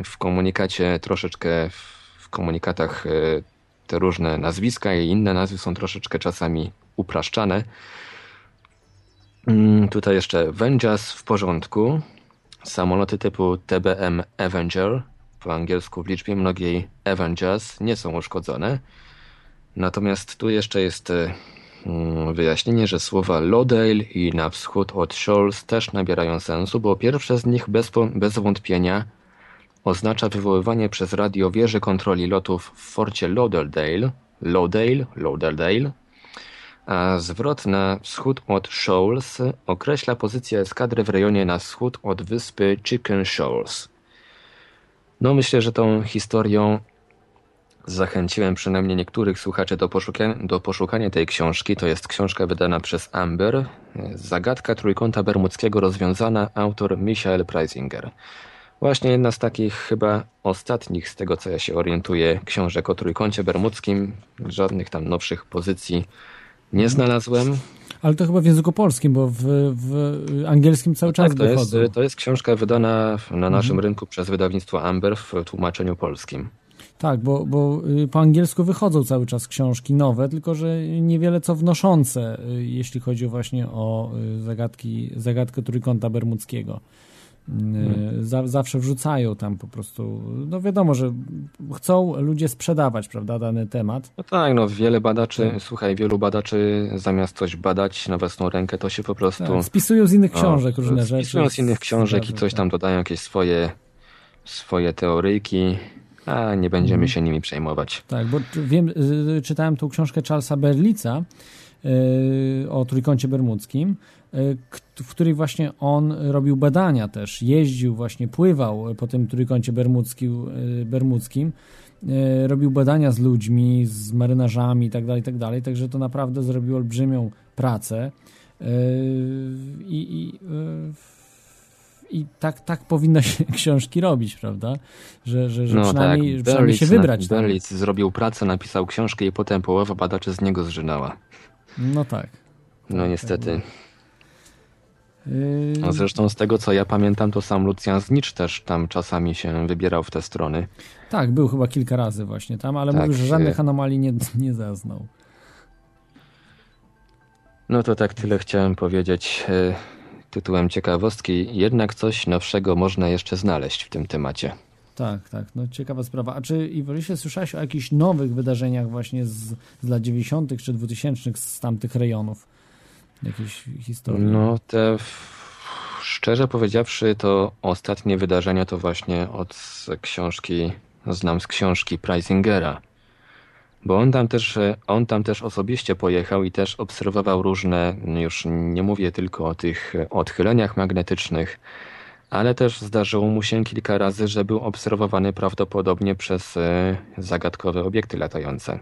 W komunikacie troszeczkę, w komunikatach e, te różne nazwiska i inne nazwy są troszeczkę czasami upraszczane. Mm, Tutaj jeszcze Vengeance w porządku. Samoloty typu TBM Avenger, po angielsku w liczbie mnogiej Avengers, nie są uszkodzone. Natomiast tu jeszcze jest e, mm, wyjaśnienie, że słowa Lodale i na wschód od Shoals też nabierają sensu, bo pierwsze z nich bez, bez wątpienia oznacza wywoływanie przez radio wieży kontroli lotów w forcie Lauderdale, Lauderdale, Lauderdale, a zwrot na wschód od Shoals określa pozycję eskadry w rejonie na wschód od wyspy Chicken Shoals. No myślę, że tą historią zachęciłem przynajmniej niektórych słuchaczy do, poszukia- do poszukania tej książki. To jest książka wydana przez Amber. Zagadka Trójkąta Bermudzkiego rozwiązana, autor Michael Preisinger. Właśnie jedna z takich chyba ostatnich, z tego co ja się orientuję, książek o Trójkącie Bermudzkim. Żadnych tam nowszych pozycji nie znalazłem. Ale to chyba w języku polskim, bo w, w angielskim cały czas Tak, to jest, to jest książka wydana na naszym rynku przez wydawnictwo Amber w tłumaczeniu polskim. Tak, bo, bo y, po angielsku wychodzą cały czas książki nowe, tylko że niewiele co wnoszące, y, jeśli chodzi właśnie o y, zagadki, zagadkę Trójkąta Bermudzkiego. Y, Za, zawsze wrzucają tam po prostu, no wiadomo, że chcą ludzie sprzedawać, prawda, dany temat. No tak, no wiele badaczy, słuchaj, wielu badaczy zamiast coś badać na własną rękę, to się po prostu... Tak, spisują z innych książek różne rzeczy. spisują z innych książek i coś tak. tam dodają, jakieś swoje, swoje teoryjki, a nie będziemy Mhm. się nimi przejmować. Tak, bo wiem, y, czytałem tą książkę Charlesa Berlica y, o Trójkącie Bermudzkim, y, w której właśnie on robił badania też, jeździł właśnie, pływał po tym Trójkącie Bermudzkim, y, Bermudzkim y, robił badania z ludźmi, z marynarzami i tak dalej, i tak dalej, także to naprawdę zrobił olbrzymią pracę y, i, i y, i tak, tak powinno się książki robić, prawda? Że, że, że No przynajmniej, tak, przynajmniej się wybrać. tam. Berlitz zrobił pracę, napisał książkę i potem połowa badaczy z niego zżynała. No tak. No niestety. Yy, No zresztą z tego co ja pamiętam, to sam Lucjan Znicz też tam czasami się wybierał w te strony. tak, był chyba kilka razy właśnie tam, ale Tak, że żadnych anomalii nie, nie zaznał. No to tak tyle chciałem powiedzieć. E, tytułem ciekawostki, jednak coś nowszego można jeszcze znaleźć w tym temacie. Tak, tak, no ciekawa sprawa. A czy Iwolisie słyszałeś o jakichś nowych wydarzeniach właśnie z, z lat 90. czy 2000 z tamtych rejonów? Jakieś historie? No te, szczerze powiedziawszy, to ostatnie wydarzenia to właśnie od książki, znam z książki Preisingera. Bo on tam też, on tam też osobiście pojechał i też obserwował różne, już nie mówię tylko o tych odchyleniach magnetycznych, ale też zdarzyło mu się kilka razy, że był obserwowany prawdopodobnie przez e, zagadkowe obiekty latające.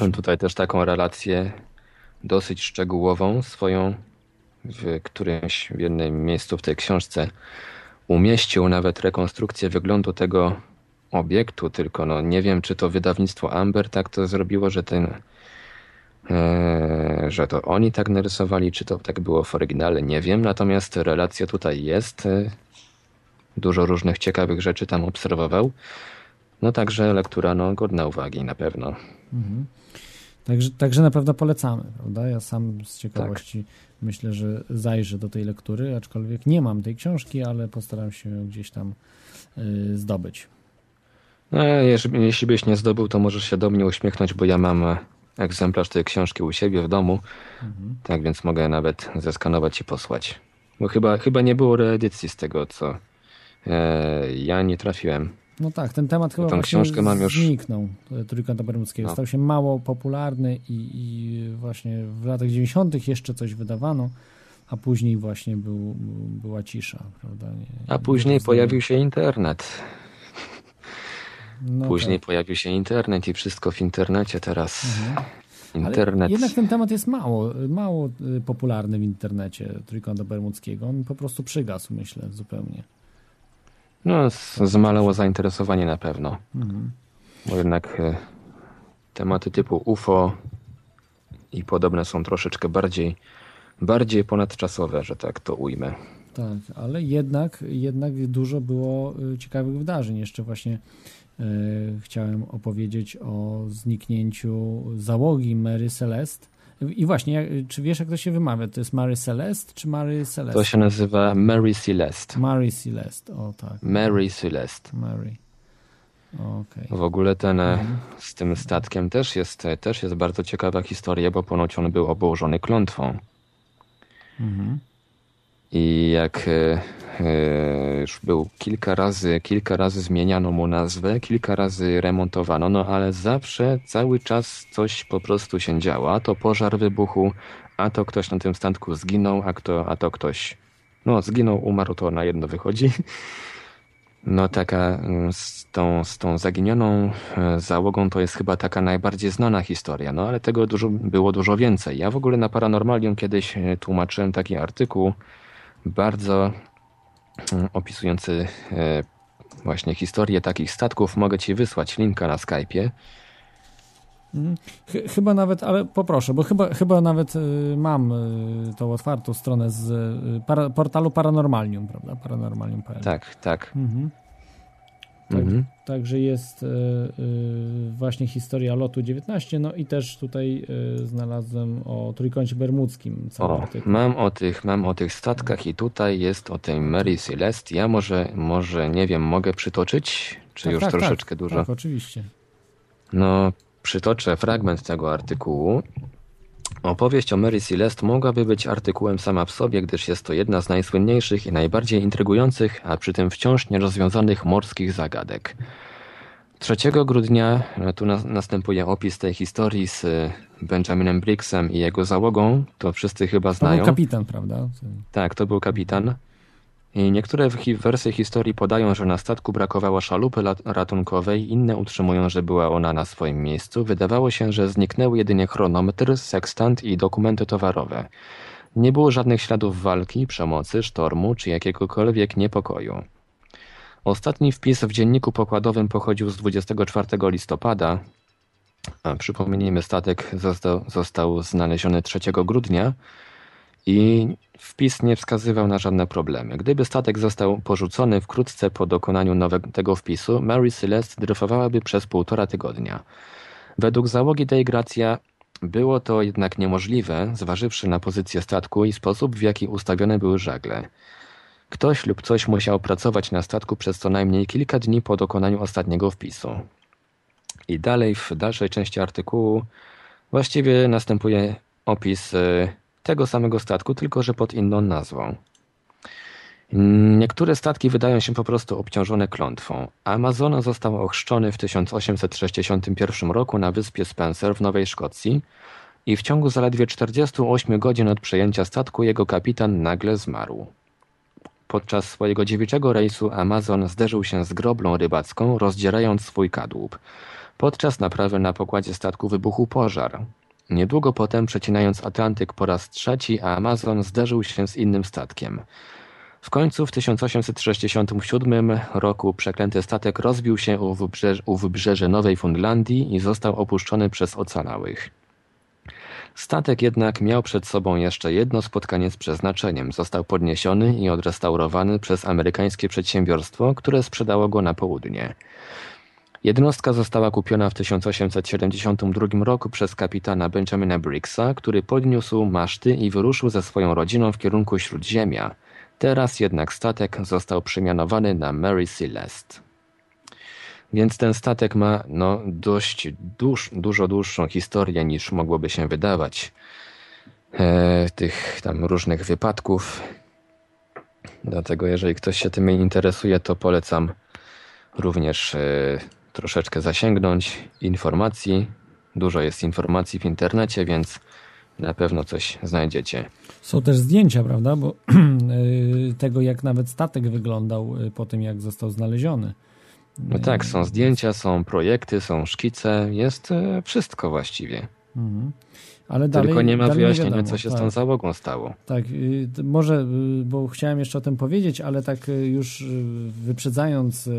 O, tutaj też taką relację dosyć szczegółową swoją w którymś w jednym miejscu w tej książce umieścił nawet rekonstrukcję wyglądu tego obiektu, tylko no nie wiem, czy to wydawnictwo Amber tak to zrobiło, że ten e, że to oni tak narysowali, czy to tak było w oryginale, nie wiem, natomiast relacja tutaj jest. E, dużo różnych ciekawych rzeczy tam obserwował. No także lektura no, godna uwagi na pewno. Mhm. Także, także na pewno polecamy, prawda? Ja sam z ciekawości tak. myślę, że zajrzę do tej lektury, aczkolwiek nie mam tej książki, ale postaram się ją gdzieś tam y, zdobyć. No, jeśli, jeśli byś nie zdobył, to możesz się do mnie uśmiechnąć, bo ja mam e, egzemplarz tej książki u siebie w domu, mhm. tak więc mogę nawet zeskanować i posłać. Bo chyba, chyba nie było reedycji z tego, co e, ja nie trafiłem. No tak, ten temat chyba Tą książkę mam już... zniknął, Trójkąta Bermudzkiego. No. Stał się mało popularny i, i, właśnie w latach 90. jeszcze coś wydawano, a później właśnie był, była cisza, prawda? Nie, a później pojawił się internet. No później tak. pojawił się internet i wszystko w internecie teraz. Mhm. Internet. Ale jednak ten temat jest mało, mało y, popularny w internecie Trójkąta Bermudzkiego. On po prostu przygasł, myślę, zupełnie. No, zmalało zainteresowanie na pewno. Mhm. Bo jednak e, tematy typu UFO i podobne są troszeczkę bardziej, bardziej ponadczasowe, że tak to ujmę. Tak, ale jednak, jednak dużo było e, ciekawych wydarzeń. Jeszcze właśnie e, chciałem opowiedzieć o zniknięciu załogi Mary Celeste i właśnie, czy wiesz, jak to się wymawia? To jest Mary Celeste, czy Mary Celeste? To się nazywa Mary Celeste. Mary Celeste, o tak. Mary Celeste. Mary. Okay. W ogóle ten e, mhm. z tym statkiem też jest, e, też jest bardzo ciekawa historia, bo ponoć on był obłożony klątwą. Mhm. I jak e, e, już był kilka razy, kilka razy zmieniano mu nazwę, kilka razy remontowano, no ale zawsze cały czas coś po prostu się działo. A to pożar wybuchu, a to ktoś na tym statku zginął, a, kto, a to ktoś no zginął, umarł, to na jedno wychodzi. No taka mm, z tą, z tą zaginioną e, załogą to jest chyba taka najbardziej znana historia, no ale tego dużo, było dużo więcej. Ja w ogóle na Paranormalium kiedyś tłumaczyłem taki artykuł, bardzo mm, opisujący e, właśnie historię takich statków. Mogę Ci wysłać linka na Skype'ie. Mhm. Chyba nawet, ale poproszę, bo chyba, chyba nawet y, mam y, tą otwartą stronę z portalu Paranormalium, prawda? Paranormalium.pl. Tak, tak. Mhm. Tak, mhm. Także jest y, y, właśnie historia lotu 19, no i też tutaj y, znalazłem o Trójkącie Bermudzkim. O, mam o tych, mam o tych statkach i tutaj jest o tej Mary Celeste. Ja może, może nie wiem, mogę przytoczyć? Czy tak, już tak, troszeczkę tak, dużo? Tak, oczywiście. No, przytoczę fragment tego artykułu. Opowieść o Mary Celeste mogłaby być artykułem sama w sobie, gdyż jest to jedna z najsłynniejszych i najbardziej intrygujących, a przy tym wciąż nierozwiązanych morskich zagadek. 3 grudnia e, tu na, następuje opis tej historii z e, Benjaminem Briggsem i jego załogą. To wszyscy chyba znają. To był kapitan, prawda? Tak, to był kapitan. Niektóre wersje historii podają, że na statku brakowało szalupy ratunkowej, inne utrzymują, że była ona na swoim miejscu. Wydawało się, że zniknęły jedynie chronometr, sekstant i dokumenty towarowe. Nie było żadnych śladów walki, przemocy, sztormu czy jakiegokolwiek niepokoju. Ostatni wpis w dzienniku pokładowym pochodził z 24 listopada. A przypomnijmy, statek został, został znaleziony 3 grudnia i wpis nie wskazywał na żadne problemy. Gdyby statek został porzucony wkrótce po dokonaniu nowego tego wpisu, Mary Celeste dryfowałaby przez półtora tygodnia. Według załogi tej Gracja Było to jednak niemożliwe, zważywszy na pozycję statku i sposób, w jaki ustawione były żagle. Ktoś lub coś musiał pracować na statku przez co najmniej kilka dni po dokonaniu ostatniego wpisu. I dalej, w dalszej części artykułu, właściwie następuje opis e, tego samego statku, tylko że pod inną nazwą. Niektóre statki wydają się po prostu obciążone klątwą. Amazona został ochrzczony w 1861 roku na wyspie Spencer w Nowej Szkocji i w ciągu zaledwie 48 godzin od przejęcia statku jego kapitan nagle zmarł. Podczas swojego dziewiczego rejsu Amazon zderzył się z groblą rybacką, rozdzierając swój kadłub. Podczas naprawy na pokładzie statku wybuchł pożar. Niedługo potem, przecinając Atlantyk po raz trzeci, Amazon zderzył się z innym statkiem. W końcu w 1867 roku przeklęty statek rozbił się u, wybrzeże, u wybrzeże Nowej Fundlandii i został opuszczony przez ocalałych. Statek jednak miał przed sobą jeszcze jedno spotkanie z przeznaczeniem. Został podniesiony i odrestaurowany przez amerykańskie przedsiębiorstwo, które sprzedało go na południe. Jednostka została kupiona w 1872 roku przez kapitana Benjamina Briggsa, który podniósł maszty i wyruszył ze swoją rodziną w kierunku Śródziemia. Teraz jednak statek został przemianowany na Mary Celeste. Więc ten statek ma no, dość dużo dłuższą historię niż mogłoby się wydawać. E, tych tam różnych wypadków. Dlatego jeżeli ktoś się tym interesuje, to polecam również e, troszeczkę zasięgnąć informacji. Dużo jest informacji w internecie, więc na pewno coś znajdziecie. Są też zdjęcia, prawda? Bo y, tego, jak nawet statek wyglądał y, po tym, jak został znaleziony. No tak, są zdjęcia, są projekty, są szkice, jest wszystko właściwie. Mhm. Ale dalej, Tylko nie ma wyjaśnienia, wiadomo, co się tak. z tą załogą stało. Tak, y, może, bo chciałem jeszcze o tym powiedzieć, ale tak już wyprzedzając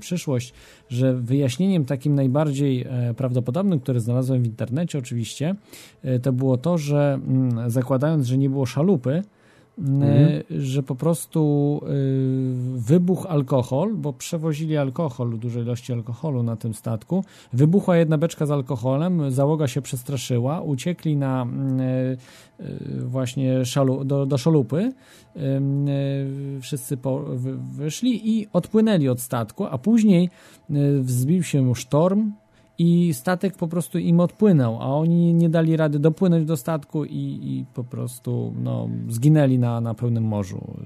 przyszłość, że wyjaśnieniem takim najbardziej e, prawdopodobnym, które znalazłem w internecie oczywiście, to było to, że mm, zakładając, że nie było szalupy, Mhm. że po prostu y, wybuchł alkohol, bo przewozili alkohol, duże ilości alkoholu na tym statku. Wybuchła jedna beczka z alkoholem, załoga się przestraszyła, uciekli na y, y, właśnie szalu, do, do szalupy. Wszyscy po, wyszli i odpłynęli od statku, a później wzbił się sztorm, i statek po prostu im odpłynął, a oni nie dali rady dopłynąć do statku i, i po prostu no, zginęli na, na pełnym morzu.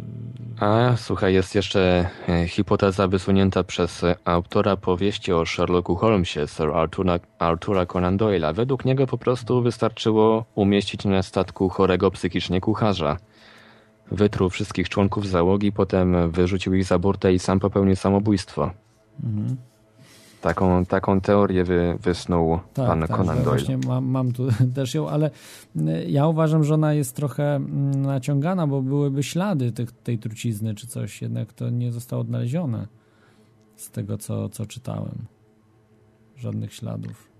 A słuchaj, jest jeszcze e, hipoteza wysunięta przez autora powieści o Sherlocku Holmesie, Sir Artura, Artura Conan Doyle'a. Według niego po prostu wystarczyło umieścić na statku chorego psychicznie kucharza. Wytruł wszystkich członków załogi, potem wyrzucił ich za burtę i sam popełnił samobójstwo. Mhm. Taką, taką teorię wy, wysnuł tak, pan tak, Conan Doyle. Właśnie mam, mam tu też ją, ale y, ja uważam, że ona jest trochę mm, naciągana, bo byłyby ślady tych, tej trucizny czy coś, jednak to nie zostało odnalezione z tego, co, co czytałem. Żadnych śladów.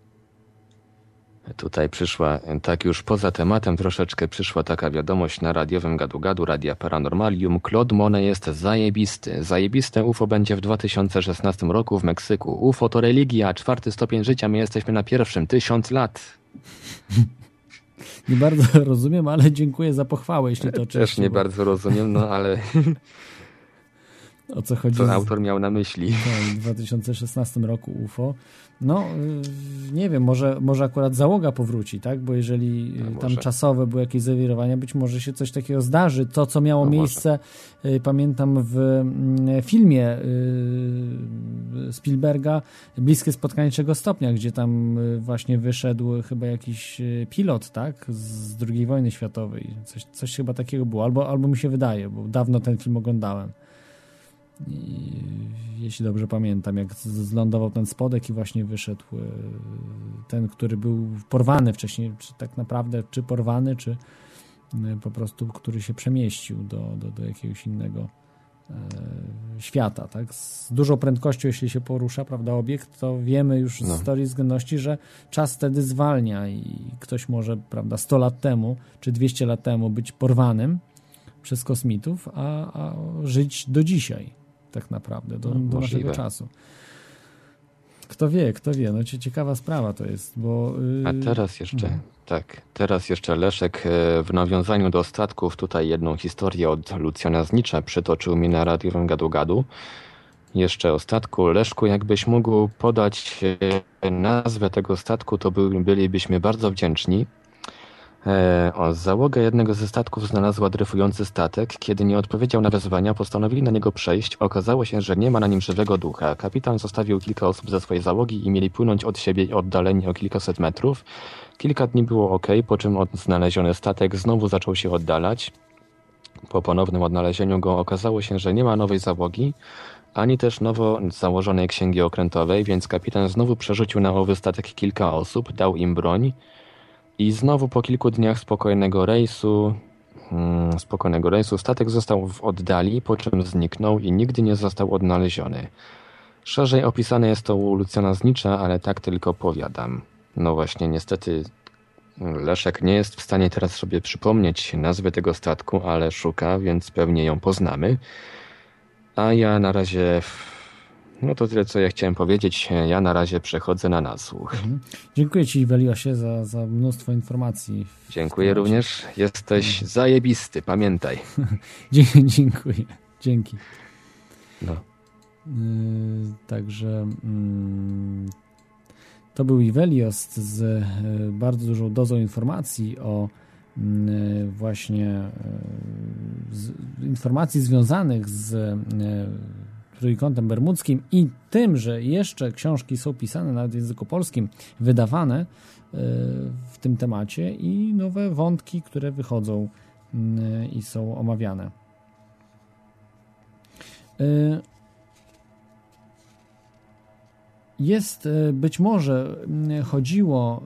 Tutaj przyszła, tak już poza tematem troszeczkę przyszła taka wiadomość na radiowym gadu-gadu Radia Paranormalium. Claude Monet jest zajebisty. Zajebiste UFO będzie w 2016 roku w Meksyku. UFO to religia, czwarty stopień życia, my jesteśmy na pierwszym, tysiąc lat. Nie bardzo rozumiem, ale dziękuję za pochwałę, jeśli to Też nie bardzo rozumiem, no ale... O co chodzi? Co autor miał na myśli? w 2016 roku UFO. No, y, nie wiem, może, może akurat załoga powróci, tak? Bo jeżeli no tam czasowe były jakieś zawirowania, być może się coś takiego zdarzy. To, co miało no miejsce, może. pamiętam w mm, filmie y, Spielberga, Bliskie spotkanie czego stopnia, gdzie tam y, właśnie wyszedł chyba jakiś pilot, tak? Z II wojny światowej. Coś, coś chyba takiego było. Albo, albo mi się wydaje, bo dawno ten film oglądałem. I jeśli dobrze pamiętam, jak zlądował ten spodek i właśnie wyszedł e, ten, który był porwany wcześniej, czy tak naprawdę, czy porwany, czy e, po prostu, który się przemieścił do, do, do jakiegoś innego e, świata, tak? Z dużą prędkością, jeśli się porusza, prawda, obiekt, to wiemy już no. z historii względności, że czas wtedy zwalnia i ktoś może, prawda, 100 lat temu, czy 200 lat temu być porwanym przez kosmitów, a, a żyć do dzisiaj tak naprawdę, do, do naszego czasu. Kto wie, kto wie. No ciekawa sprawa to jest, bo... Yy... A teraz jeszcze, mhm. tak, teraz jeszcze Leszek e, w nawiązaniu do statków tutaj jedną historię od Lucjana Znicza przytoczył mi na radiu Gadu Gadu. Jeszcze o statku. Leszku, jakbyś mógł podać e, nazwę tego statku, to bylibyśmy bardzo wdzięczni. E, o, załoga jednego ze statków znalazła dryfujący statek. Kiedy nie odpowiedział na wezwania, postanowili na niego przejść. Okazało się, że nie ma na nim żywego ducha. Kapitan zostawił kilka osób ze swojej załogi i mieli płynąć od siebie oddaleni o kilkaset metrów. Kilka dni było ok, po czym znaleziony statek znowu zaczął się oddalać. Po ponownym odnalezieniu go okazało się, że nie ma nowej załogi, ani też nowo założonej księgi okrętowej, więc kapitan znowu przerzucił na owy statek kilka osób, dał im broń, i znowu po kilku dniach spokojnego rejsu, hmm, spokojnego rejsu statek został w oddali, po czym zniknął i nigdy nie został odnaleziony. Szerzej opisane jest to u Lucjana Znicza, ale tak tylko powiadam. No właśnie, niestety Leszek nie jest w stanie teraz sobie przypomnieć nazwy tego statku, ale szuka, więc pewnie ją poznamy. A ja na razie no to tyle, co ja chciałem powiedzieć. Ja na razie przechodzę na nasłuch. Mhm. Dziękuję Ci, Weliosie, za, za mnóstwo informacji. Dziękuję również. Jesteś mhm. zajebisty, pamiętaj. Dziękuję. Dzięki. No. Yy, także yy, to był Iwelios z yy, bardzo dużą dozą informacji o mm, właśnie y, z, informacji związanych z y, Trójkątem Bermudzkim i tym, że jeszcze książki są pisane nawet w języku polskim, wydawane e, w tym temacie i nowe wątki, które wychodzą mm, i są omawiane. E, jest e, być może mm, chodziło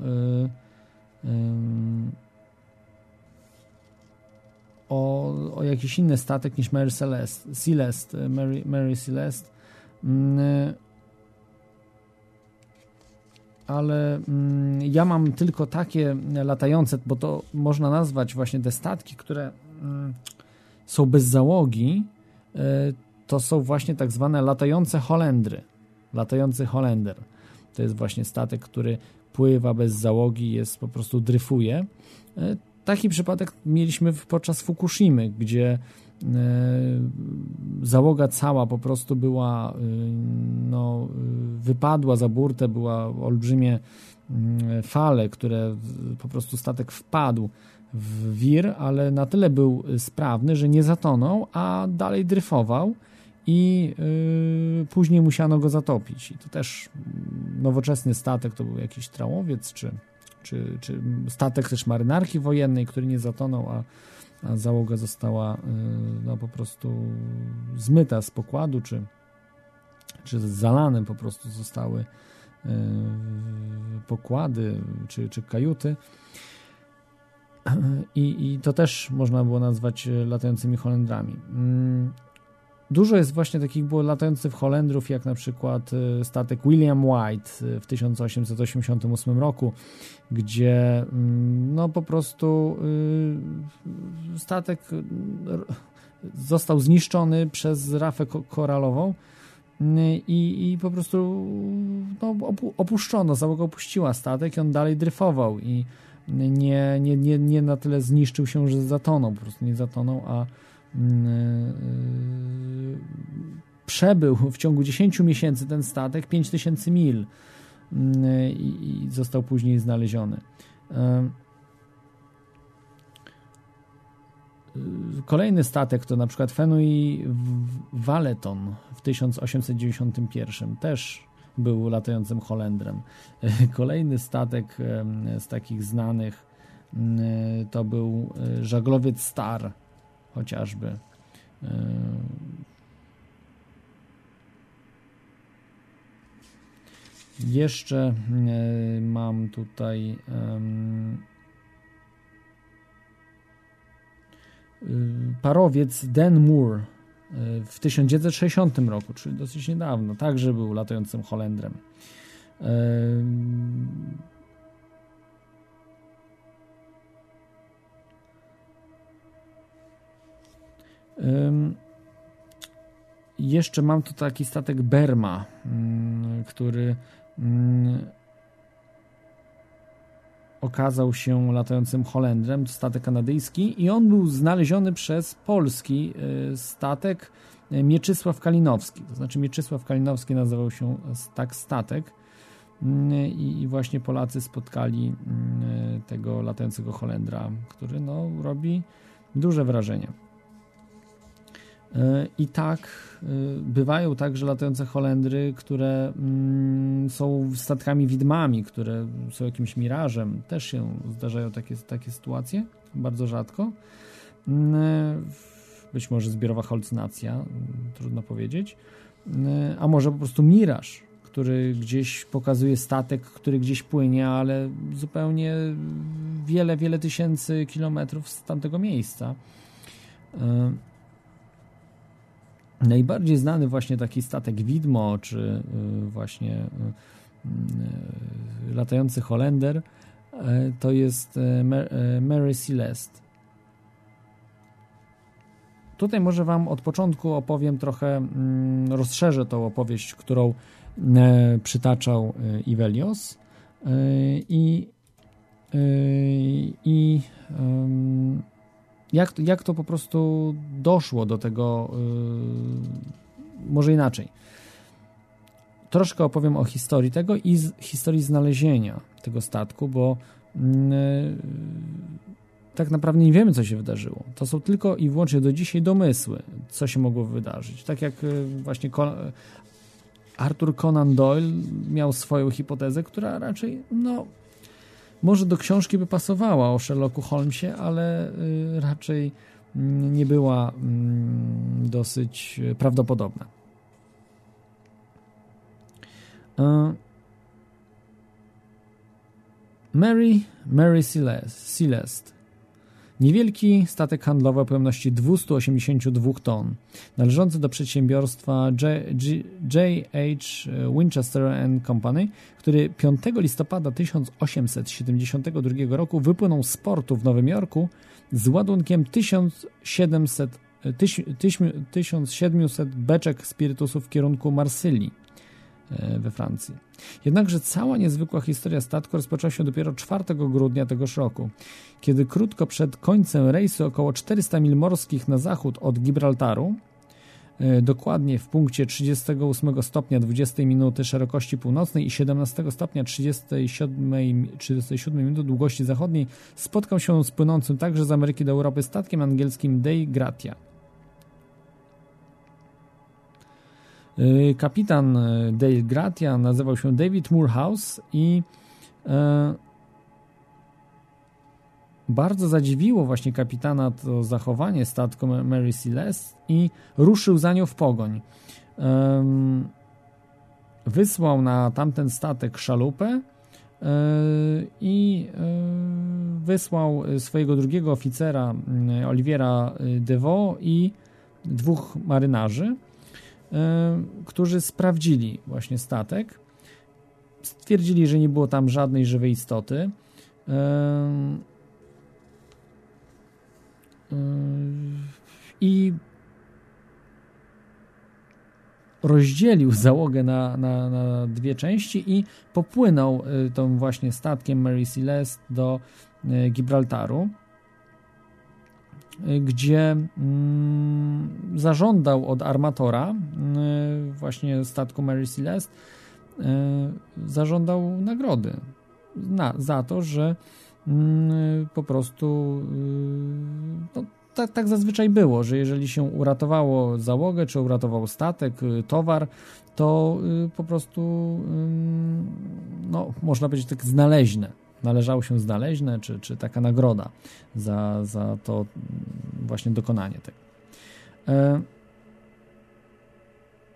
o, o jakiś inny statek niż Mary Celeste, Celeste Mary, Mary Celeste. Mm, ale mm, ja mam tylko takie latające, bo to można nazwać właśnie te statki, które mm, są bez załogi, e, to są właśnie tak zwane latające Holendry. Latający Holender. To jest właśnie statek, który pływa bez załogi, jest po prostu dryfuje. E, Taki przypadek mieliśmy podczas Fukushimy, gdzie e, załoga cała po prostu była, e, no, wypadła za burtę, była olbrzymie mm, fale, które po prostu statek wpadł w wir, ale na tyle był sprawny, że nie zatonął, a dalej dryfował i yy, później musiano go zatopić. I to też nowoczesny statek, to był jakiś trałowiec czy czy, czy statek też marynarki wojennej, który nie zatonął, a, a załoga została y, no, po prostu zmyta z pokładu, czy, czy zalane po prostu zostały y, pokłady, czy, czy kajuty. I, I to też można było nazwać latającymi Holendrami. Dużo jest właśnie takich było latających Holendrów, jak na przykład y, statek William White y, w 1888 roku, gdzie mm, no po prostu y, statek został zniszczony przez rafę koralową i, i po prostu no, opuszczono, załoga opuściła statek i on dalej dryfował i nie, nie, nie, nie na tyle zniszczył się, że zatonął, po prostu nie zatonął, a przebył w ciągu 10 miesięcy ten statek 5000 mil mm, i został później znaleziony. Kolejny statek to na przykład Fenui Valeton w 1891 też był latającym Holendrem. Kolejny statek z takich znanych mm, to był żaglowiec Star chociażby. E, jeszcze e, mam tutaj e, parowiec Dan Moore w 1960 roku, czyli dosyć niedawno, także był latającym Holendrem. Jeszcze mam tu taki statek Berma, mm, który mm, okazał się latającym Holendrem, statek kanadyjski i on był znaleziony przez polski y, statek y, Mieczysław Kalinowski. To znaczy Mieczysław Kalinowski nazywał się tak statek y, i właśnie Polacy spotkali tego latającego Holendra, który no, robi duże wrażenie. I tak bywają także latające Holendry, które mm, są statkami widmami, które są jakimś mirażem. Też się zdarzają takie, takie sytuacje, bardzo rzadko. Mm, być może zbiorowa halucynacja, mm, trudno powiedzieć. A może po prostu miraż, który gdzieś pokazuje statek, który gdzieś płynie, ale zupełnie wiele, wiele tysięcy kilometrów z tamtego miejsca. Najbardziej znany właśnie taki statek widmo, czy y, właśnie y, y, latający Holender, to jest Mary Celeste. Tutaj może Wam od początku opowiem trochę, mm, rozszerzę tą opowieść, którą przytaczał Ivelios i, i jak, jak to po prostu doszło do tego, yy, może inaczej. Troszkę opowiem o historii tego i z, historii znalezienia tego statku, bo yy, tak naprawdę nie wiemy, co się wydarzyło. To są tylko i wyłącznie do dzisiaj domysły, co się mogło wydarzyć. Tak jak yy, właśnie Arthur Conan Doyle miał swoją hipotezę, która raczej no, może do książki by pasowała o Sherlocku Holmesie, ale y, raczej nie była mm, dosyć prawdopodobna. E, Mary, Mary Celeste Niewielki statek handlowy o pojemności 282 ton, należący do przedsiębiorstwa J.H. Winchester Company, który 5 listopada 1872 roku wypłynął z portu w Nowym Jorku z ładunkiem 1700, 1700 beczek spirytusu w kierunku Marsylii we Francji. Jednakże cała niezwykła historia statku rozpoczęła się dopiero 4 grudnia tegoż roku, kiedy krótko przed końcem rejsu około 400 mil morskich na zachód od Gibraltaru, e, dokładnie w punkcie 38 stopnia 20 minuty szerokości północnej i 17 stopnia 37, 37 minuty długości zachodniej, spotkał się z płynącym także z Ameryki do Europy statkiem angielskim Dei Gratia. Kapitan e, Dale Gratia nazywał się David Moorhouse i bardzo zadziwiło właśnie kapitana to zachowanie statku Mary Celeste i ruszył za nią w pogoń. Wysłał na tamten statek szalupę e, i e, wysłał swojego drugiego oficera e, Oliviera Devo i dwóch marynarzy, którzy sprawdzili właśnie statek. Stwierdzili, że nie było tam żadnej żywej istoty Yy, i rozdzielił załogę na, na, na, dwie części i popłynął tą właśnie statkiem Mary Celeste do Gibraltaru, gdzie mm, zażądał od armatora właśnie statku Mary Celeste zażądał nagrody na, za to, że Mm, po prostu y, no, tak, tak zazwyczaj było, że jeżeli się uratowało załogę, czy uratował statek, y, towar, to y, po prostu no, można powiedzieć tak znaleźne. Należało się znaleźne, czy, czy taka nagroda za, za to właśnie dokonanie tego. E,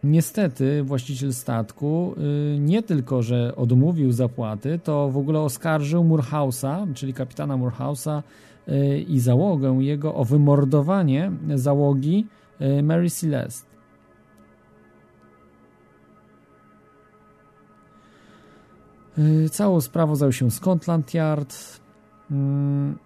Niestety właściciel statku y, nie tylko, że odmówił zapłaty, to w ogóle oskarżył Murhausa, czyli kapitana Murhausa y, i załogę jego o wymordowanie załogi y, Mary Celeste. Całą sprawą zajął się Scotland Yard. Mm,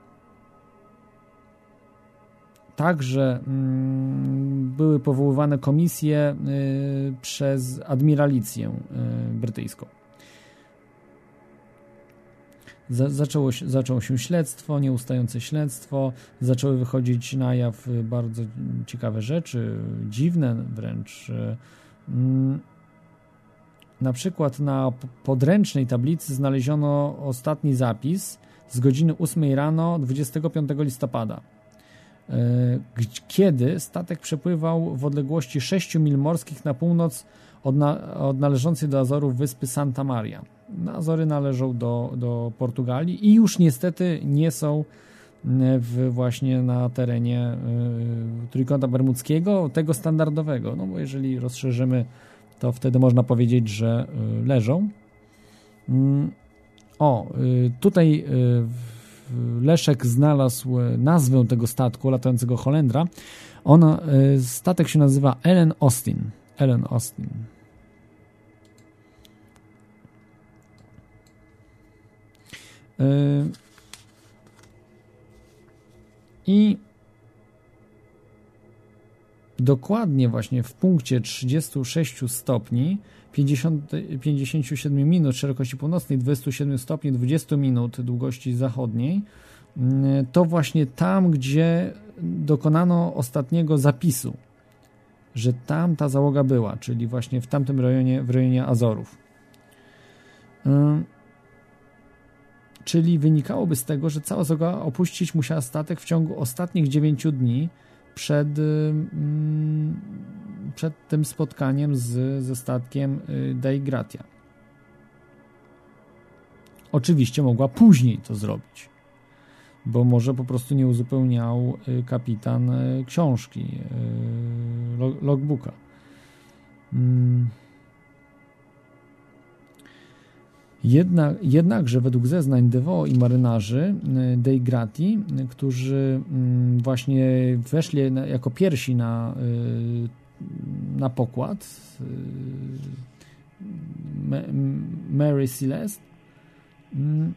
Także mm, były powoływane komisje y, przez admiralicję y, brytyjską. Za, zaczęło, się, zaczęło się śledztwo, nieustające śledztwo, zaczęły wychodzić na jaw bardzo ciekawe rzeczy, dziwne wręcz. Na przykład na podręcznej tablicy znaleziono ostatni zapis z godziny 8 rano 25 listopada, e, kiedy statek przepływał w odległości 6 mil morskich na północ od, na, od należącej do Azorów wyspy Santa Maria. Azory należą do, do Portugalii i już niestety nie są w, właśnie na terenie y, Trójkąta Bermudzkiego, tego standardowego. No bo jeżeli rozszerzymy, to wtedy można powiedzieć, że y, leżą. Mm, o, y, tutaj Leszek znalazł nazwę tego statku latającego Holendra. On, statek się nazywa Ellen Austin. Ellen Austin. I dokładnie właśnie w punkcie 36 stopni 50, 57 minut szerokości północnej, 27 stopni 20 minut długości zachodniej, mm, to właśnie tam, gdzie dokonano ostatniego zapisu, że tam ta załoga była, czyli właśnie w tamtym rejonie, w rejonie Azorów. Czyli wynikałoby z tego, że cała załoga opuścić musiała statek w ciągu ostatnich 9 dni przed, mm, przed tym spotkaniem z, ze statkiem y, Dei Gratia. Oczywiście mogła później to zrobić, bo może po prostu nie uzupełniał y, kapitan y, książki, logbooka. Jednak, jednakże według zeznań Devo i marynarzy y, Dei Grati, y, którzy mm, właśnie weszli jako pierwsi na, y, na pokład Mary Celeste, mm,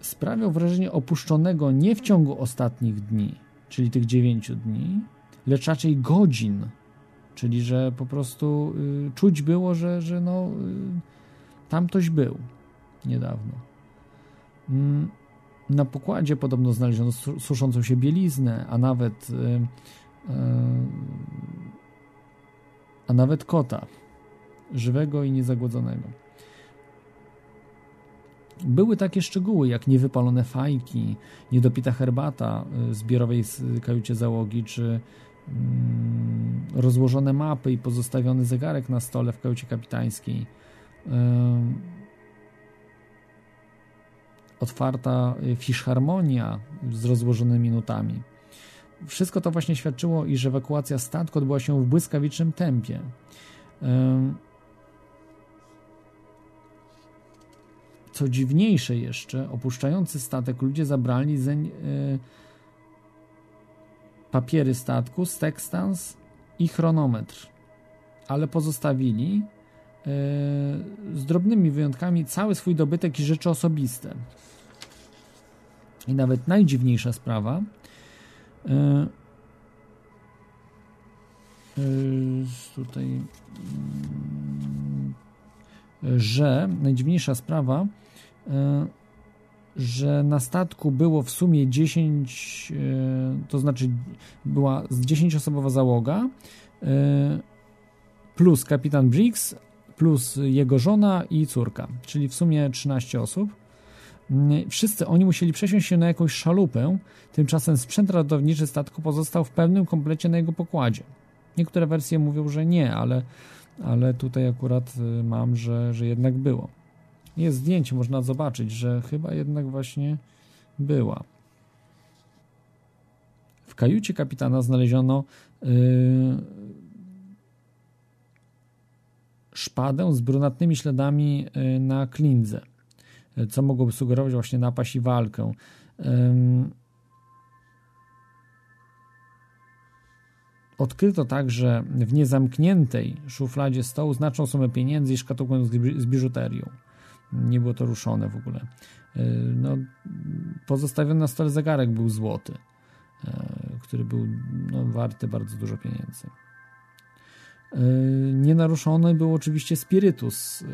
sprawiał wrażenie opuszczonego nie w ciągu ostatnich dni, czyli tych dziewięciu dni, lecz raczej godzin Czyli, że po prostu y, czuć było, że, że no, y, tam ktoś był niedawno. Mm, na pokładzie podobno znaleziono suszącą się bieliznę, a nawet y, y, a nawet kota żywego i niezagłodzonego. Były takie szczegóły jak niewypalone fajki, niedopita herbata w zbiorowej kajucie załogi, czy rozłożone mapy i pozostawiony zegarek na stole w kajucie kapitańskiej. Otwarta y, fiszharmonia z rozłożonymi nutami. Wszystko to właśnie świadczyło, iż ewakuacja statku odbyła się w błyskawicznym tempie. Co dziwniejsze jeszcze, opuszczający statek ludzie zabrali zeń, y, papiery statku, sextans i chronometr, ale pozostawili yy, z drobnymi wyjątkami cały swój dobytek i rzeczy osobiste. I nawet najdziwniejsza sprawa, yy, yy, tutaj, że najdziwniejsza sprawa, że na statku było w sumie 10, e, to znaczy była 10-osobowa załoga, e, plus kapitan Briggs, plus jego żona i córka, czyli w sumie 13 osób. Mm, wszyscy oni musieli przesiąść się na jakąś szalupę, tymczasem sprzęt ratowniczy statku pozostał w pełnym komplecie na jego pokładzie. Niektóre wersje mówią, że nie, ale, ale tutaj akurat y, mam, że, że jednak było. Jest zdjęcie, można zobaczyć, że chyba jednak właśnie była. W kajucie kapitana znaleziono yy, szpadę z brunatnymi śladami yy, na klindze, co mogłoby sugerować właśnie napaść i walkę. Yy, Odkryto także w niezamkniętej szufladzie stołu znaczną sumę pieniędzy i szkatułkę z biżuterią nie było to ruszone w ogóle. E, no, pozostawiony na stole zegarek był złoty, e, który był no, warty bardzo dużo pieniędzy. Nienaruszony był oczywiście spirytus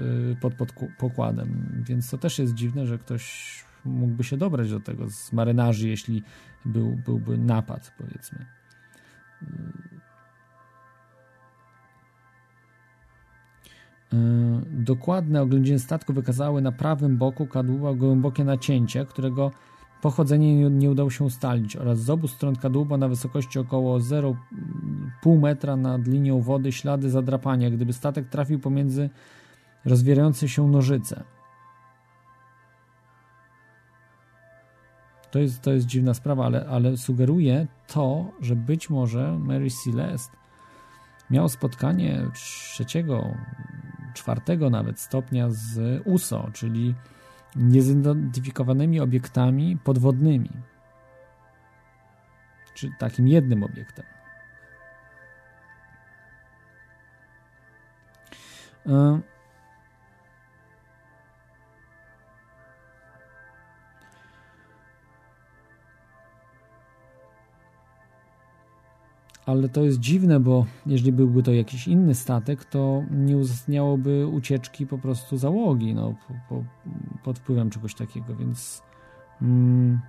pod, pod pokładem, więc to też jest dziwne, że ktoś mógłby się dobrać do tego z marynarzy, jeśli był, byłby napad, powiedzmy. Dokładne oględziny statku wykazały na prawym boku kadłuba głębokie nacięcie, którego pochodzenie nie, nie udało się ustalić oraz z obu stron kadłuba na wysokości około 0,5 metra nad linią wody ślady zadrapania, gdyby statek trafił pomiędzy rozwierające się nożyce. To jest, to jest dziwna sprawa, ale, ale sugeruje to, że być może Mary Celeste miał spotkanie trzeciego, czwartego nawet stopnia z USO, czyli niezidentyfikowanymi obiektami podwodnymi. Czy takim jednym obiektem. E, ale to jest dziwne, bo jeżeli byłby to jakiś inny statek, to nie uzasadniałoby ucieczki po prostu załogi, no, po, po, pod wpływem czegoś takiego, więc mm,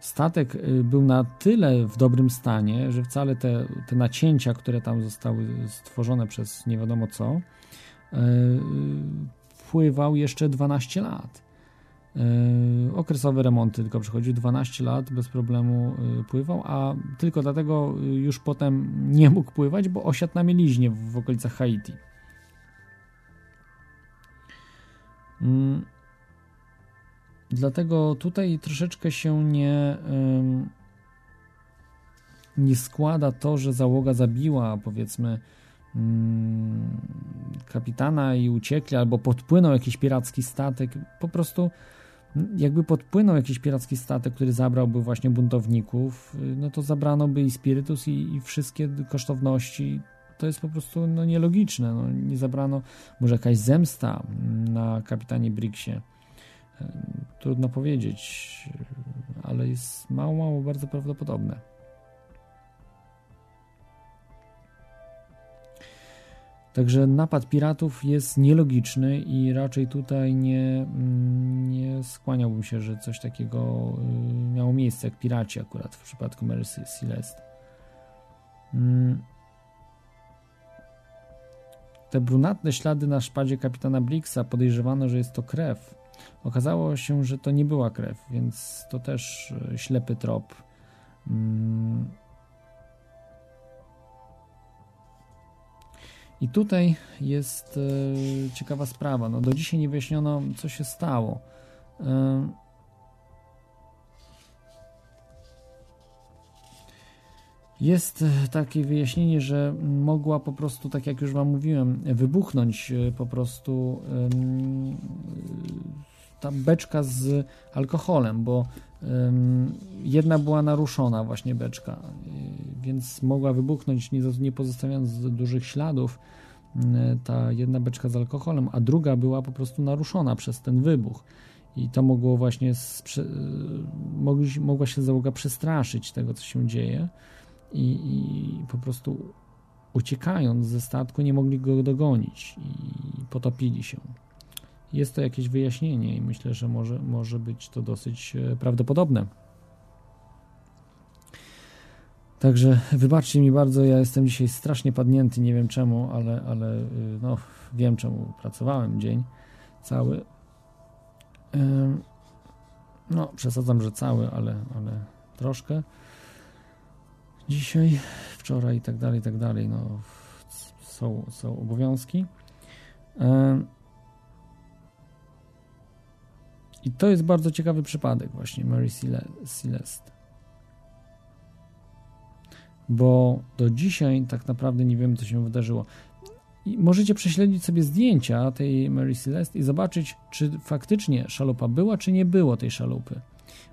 statek y, był na tyle w dobrym stanie, że wcale te, te nacięcia, które tam zostały stworzone przez nie wiadomo co, yy, pływał jeszcze 12 lat. Yy, okresowe remonty tylko przychodził 12 lat bez problemu yy, pływał, a tylko dlatego yy, już potem nie mógł pływać, bo osiadł na mieliźnie w, okolicach Haiti. Dlatego tutaj troszeczkę się nie nie składa to, że załoga zabiła powiedzmy kapitana i uciekli, albo podpłynął jakiś piracki statek. Po prostu jakby podpłynął jakiś piracki statek, który zabrałby właśnie buntowników, no to zabrano by i spirytus i, i wszystkie kosztowności. To jest po prostu no, nielogiczne. No, nie zabrano może jakaś zemsta na kapitanie Briggsie. Trudno powiedzieć, ale jest mało, mało bardzo prawdopodobne. Także napad piratów jest nielogiczny i raczej tutaj nie, mm, nie skłaniałbym się, że coś takiego y, miało miejsce, jak piraci akurat w przypadku Mary Celeste. Mm. Te brunatne ślady na szpadzie kapitana Blixa podejrzewano, że jest to krew. Okazało się, że to nie była krew, więc to też y, ślepy trop. I tutaj jest e, ciekawa sprawa. No, do dzisiaj nie wyjaśniono, co się stało. E, jest takie wyjaśnienie, że mogła po prostu, tak jak już Wam mówiłem, wybuchnąć e, po prostu ta beczka z alkoholem, bo jedna była naruszona właśnie beczka, więc mogła wybuchnąć nie pozostawiając dużych śladów ta jedna beczka z alkoholem, a druga była po prostu naruszona przez ten wybuch. I to mogło właśnie, mogła się załoga przestraszyć tego, co się dzieje i, i po prostu uciekając ze statku nie mogli go dogonić i potopili się. Jest to jakieś wyjaśnienie i myślę, że może, może być to dosyć e, prawdopodobne. Także wybaczcie mi bardzo, ja jestem dzisiaj strasznie padnięty, nie wiem czemu, ale, ale y, no, wiem czemu pracowałem dzień cały. No, przesadzam, że cały, ale, ale troszkę. Dzisiaj, wczoraj i tak dalej, i tak dalej, no, są, są obowiązki. I to jest bardzo ciekawy przypadek właśnie Mary Celeste bo do dzisiaj tak naprawdę nie wiemy, co się wydarzyło. I możecie prześledzić sobie zdjęcia tej Mary Celeste i zobaczyć, czy faktycznie szalupa była, czy nie było tej szalupy.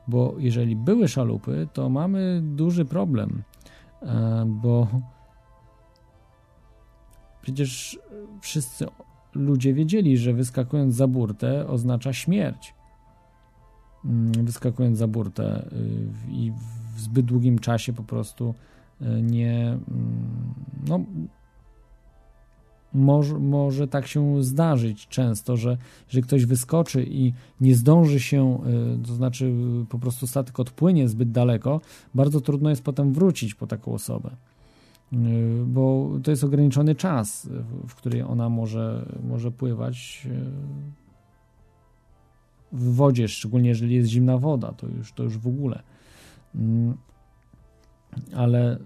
Bo jeżeli były szalupy, to mamy duży problem, e, bo przecież wszyscy ludzie wiedzieli, że wyskakując za burtę oznacza śmierć. Mm, wyskakując za burtę y, i w zbyt długim czasie po prostu nie mm, no, może, może tak się zdarzyć często, że, że ktoś wyskoczy i nie zdąży się, to znaczy po prostu statek odpłynie zbyt daleko, bardzo trudno jest potem wrócić po taką osobę. Bo to jest ograniczony czas, w której ona może, może pływać w wodzie, szczególnie jeżeli jest zimna woda, to już, to już w ogóle. Mm, ale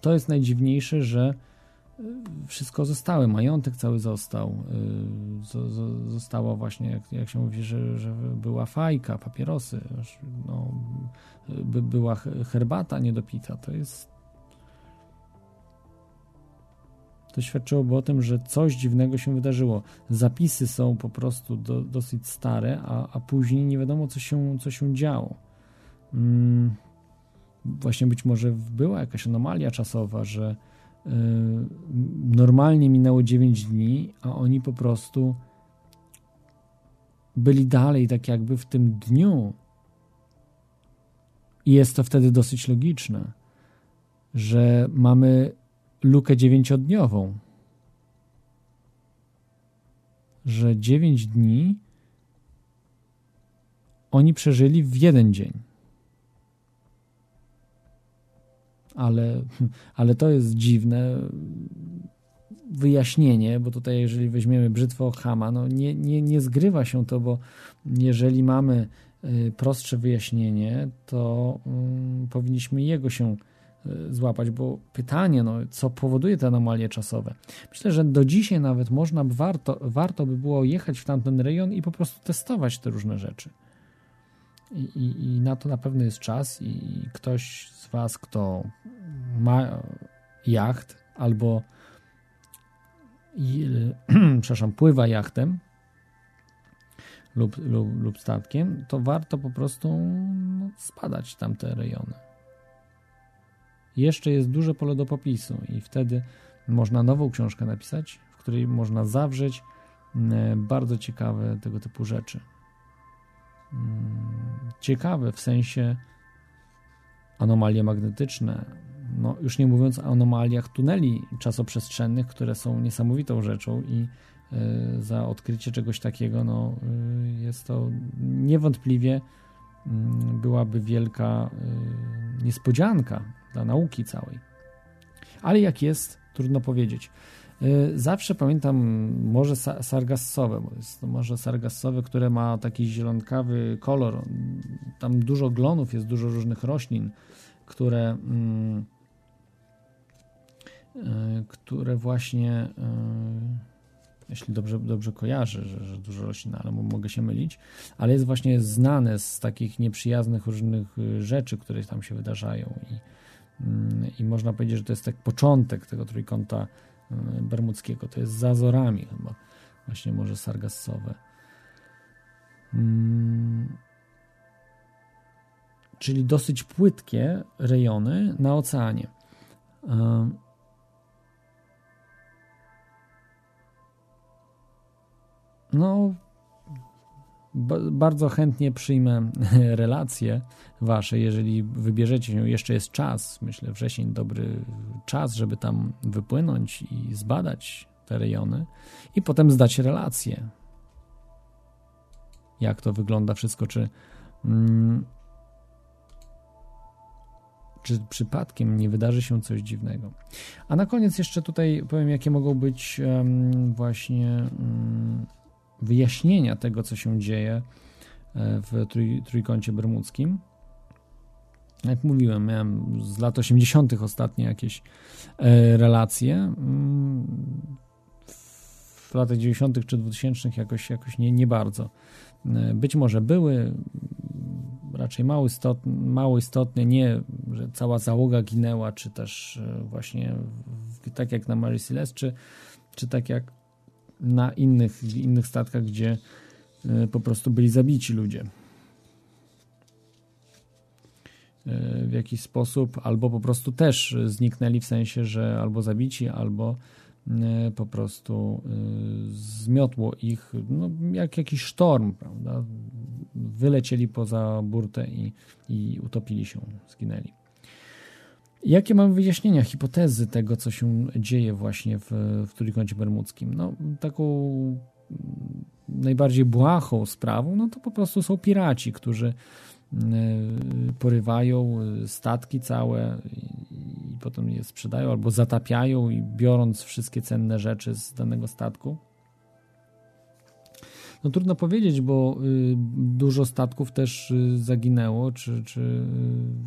to jest najdziwniejsze, że wszystko zostały, majątek cały został, y, została właśnie, jak, jak się mówi, że, że była fajka, papierosy, no, by była herbata niedopita, to jest to świadczyłoby o tym, że coś dziwnego się wydarzyło. Zapisy są po prostu do, dosyć stare, a, a później nie wiadomo, co się, co się działo. Hmm, właśnie być może była jakaś anomalia czasowa, że yy, normalnie minęło 9 dni, a oni po prostu byli dalej, tak jakby w tym dniu. I jest to wtedy dosyć logiczne, że mamy lukę dziewięciodniową, że dziewięć dni oni przeżyli w jeden dzień. Ale, ale to jest dziwne wyjaśnienie, bo tutaj jeżeli weźmiemy brzytwę Ochama, no nie, nie, nie zgrywa się to, bo jeżeli mamy y, prostsze wyjaśnienie, to um, powinniśmy jego się złapać, bo pytanie, no, co powoduje te anomalie czasowe. Myślę, że do dzisiaj nawet można warto, warto by było jechać w tamten rejon i po prostu testować te różne rzeczy. I, i, i na to na pewno jest czas i ktoś z Was, kto ma jacht albo i, przepraszam, pływa jachtem lub, lub, lub statkiem, to warto po prostu no, spadać tamte rejony jeszcze jest duże pole do popisu i wtedy można nową książkę napisać, w której można zawrzeć mm, bardzo ciekawe tego typu rzeczy. Mm, ciekawe w sensie anomalie magnetyczne, no już nie mówiąc o anomaliach tuneli czasoprzestrzennych, które są niesamowitą rzeczą i y, za odkrycie czegoś takiego no, y, jest to niewątpliwie y, byłaby wielka niespodzianka dla nauki całej. Ale jak jest, trudno powiedzieć. Y, zawsze pamiętam morze sargassowe, bo jest to morze sargassowe, które ma taki zielonkawy kolor. Tam dużo glonów, jest dużo różnych roślin, które, mm, y, które właśnie, y, jeśli dobrze, dobrze kojarzę, że, że dużo roślin, ale mogę się mylić, ale jest właśnie znane z takich nieprzyjaznych różnych rzeczy, które tam się wydarzają i i można powiedzieć, że to jest tak początek tego trójkąta mm, bermudzkiego. To jest za Azorami chyba, właśnie Morze Sargassowe. Hmm. Czyli dosyć płytkie rejony na oceanie. No, bardzo chętnie przyjmę relacje wasze, jeżeli wybierzecie się, jeszcze jest czas, myślę wrzesień dobry czas, żeby tam wypłynąć i zbadać te rejony i potem zdać relacje. Jak to wygląda wszystko, czy mm, czy przypadkiem nie wydarzy się coś dziwnego. A na koniec jeszcze tutaj powiem, jakie mogą być um, właśnie um, wyjaśnienia tego, co się dzieje e, w trój, trójkącie bermudzkim. Jak mówiłem, miałem z lat 80. ostatnie jakieś e, relacje. Mm, w latach 90. czy 2000 jakoś, jakoś nie, nie bardzo. E, być może były, raczej mało, istot, mało istotne, nie, że cała załoga ginęła, czy też właśnie tak jak na Mary Celeste, czy, czy tak jak na innych, innych statkach, gdzie e, po prostu byli zabici ludzie. E, w jakiś sposób, albo po prostu też zniknęli w sensie, że albo zabici, albo e, po prostu zmiotło ich, no, jak jakiś sztorm, prawda? wylecieli poza burtę i, i utopili się, zginęli. Jakie mamy wyjaśnienia, hipotezy tego, co się dzieje właśnie w, w Trójkącie Bermudzkim? No, taką najbardziej błahą sprawą, no to po prostu są piraci, którzy e, porywają statki całe i potem je sprzedają albo zatapiają i biorąc wszystkie cenne rzeczy z danego statku. No trudno powiedzieć, bo y, dużo statków też y, zaginęło, czy, czy y,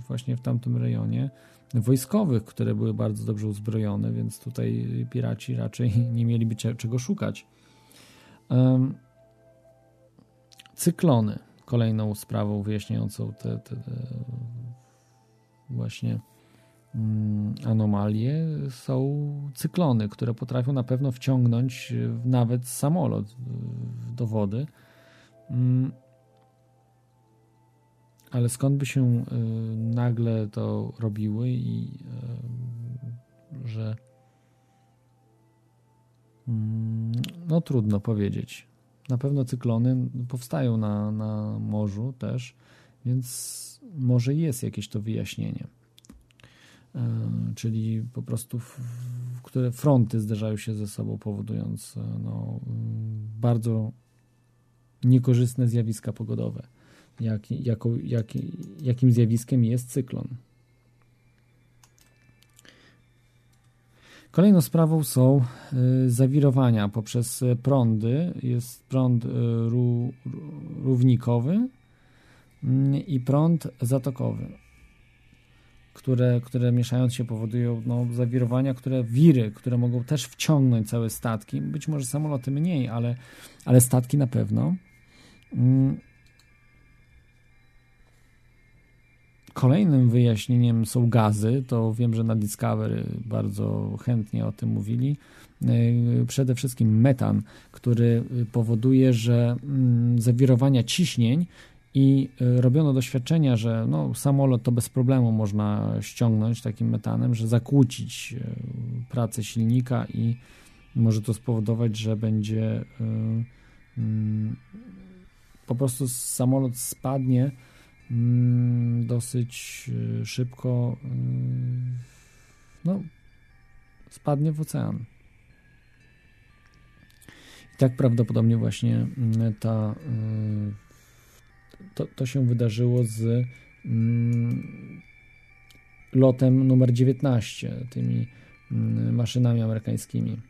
właśnie w tamtym rejonie wojskowych, które były bardzo dobrze uzbrojone, więc tutaj piraci raczej nie mieliby czego szukać. Cyklony. Kolejną sprawą wyjaśniającą te, te, te właśnie mm, anomalie są cyklony, które potrafią na pewno wciągnąć nawet samolot do wody. Ale skąd by się y, nagle to robiły i y, że mm, no trudno powiedzieć. Na pewno cyklony powstają na, na morzu też, więc może jest jakieś to wyjaśnienie. Y, czyli po prostu w które fronty zderzają się ze sobą, powodując no, bardzo niekorzystne zjawiska pogodowe jak, jako, jak, jakim zjawiskiem jest cyklon. Kolejną sprawą są y, zawirowania poprzez prądy. Jest prąd y, równikowy mm, i prąd zatokowy, które, które mieszając się powodują no, zawirowania, które wiry, które mogą też wciągnąć całe statki. Być może samoloty mniej, ale, ale statki na pewno. Kolejnym wyjaśnieniem są gazy. To wiem, że na Discovery bardzo chętnie o tym mówili. E, przede wszystkim metan, który powoduje, że mm, zawirowania ciśnień i e, robiono doświadczenia, że no, samolot to bez problemu można ściągnąć takim metanem, że zakłócić e, pracę silnika i może to spowodować, że będzie mm, po prostu samolot spadnie dosyć y, szybko y, no, spadnie w ocean. I tak prawdopodobnie właśnie mm, ta, y, to, to się wydarzyło z mm, lotem numer 19, tymi maszynami amerykańskimi.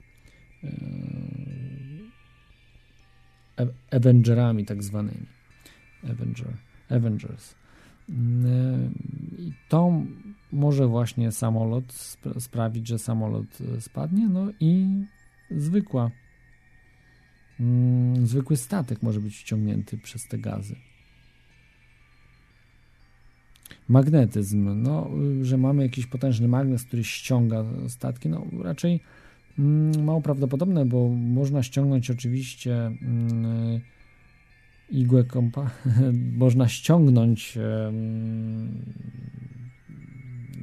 Avengerami tak zwanymi. Avenger. Avengers. Mm, I to może właśnie samolot sp sprawić, że samolot e, spadnie, no i zwykła, mm, zwykły statek może być wciągnięty przez te gazy. Magnetyzm, no, że mamy jakiś potężny magnes, który ściąga statki, no raczej mm, mało prawdopodobne, bo można ściągnąć oczywiście igłę kompa można ściągnąć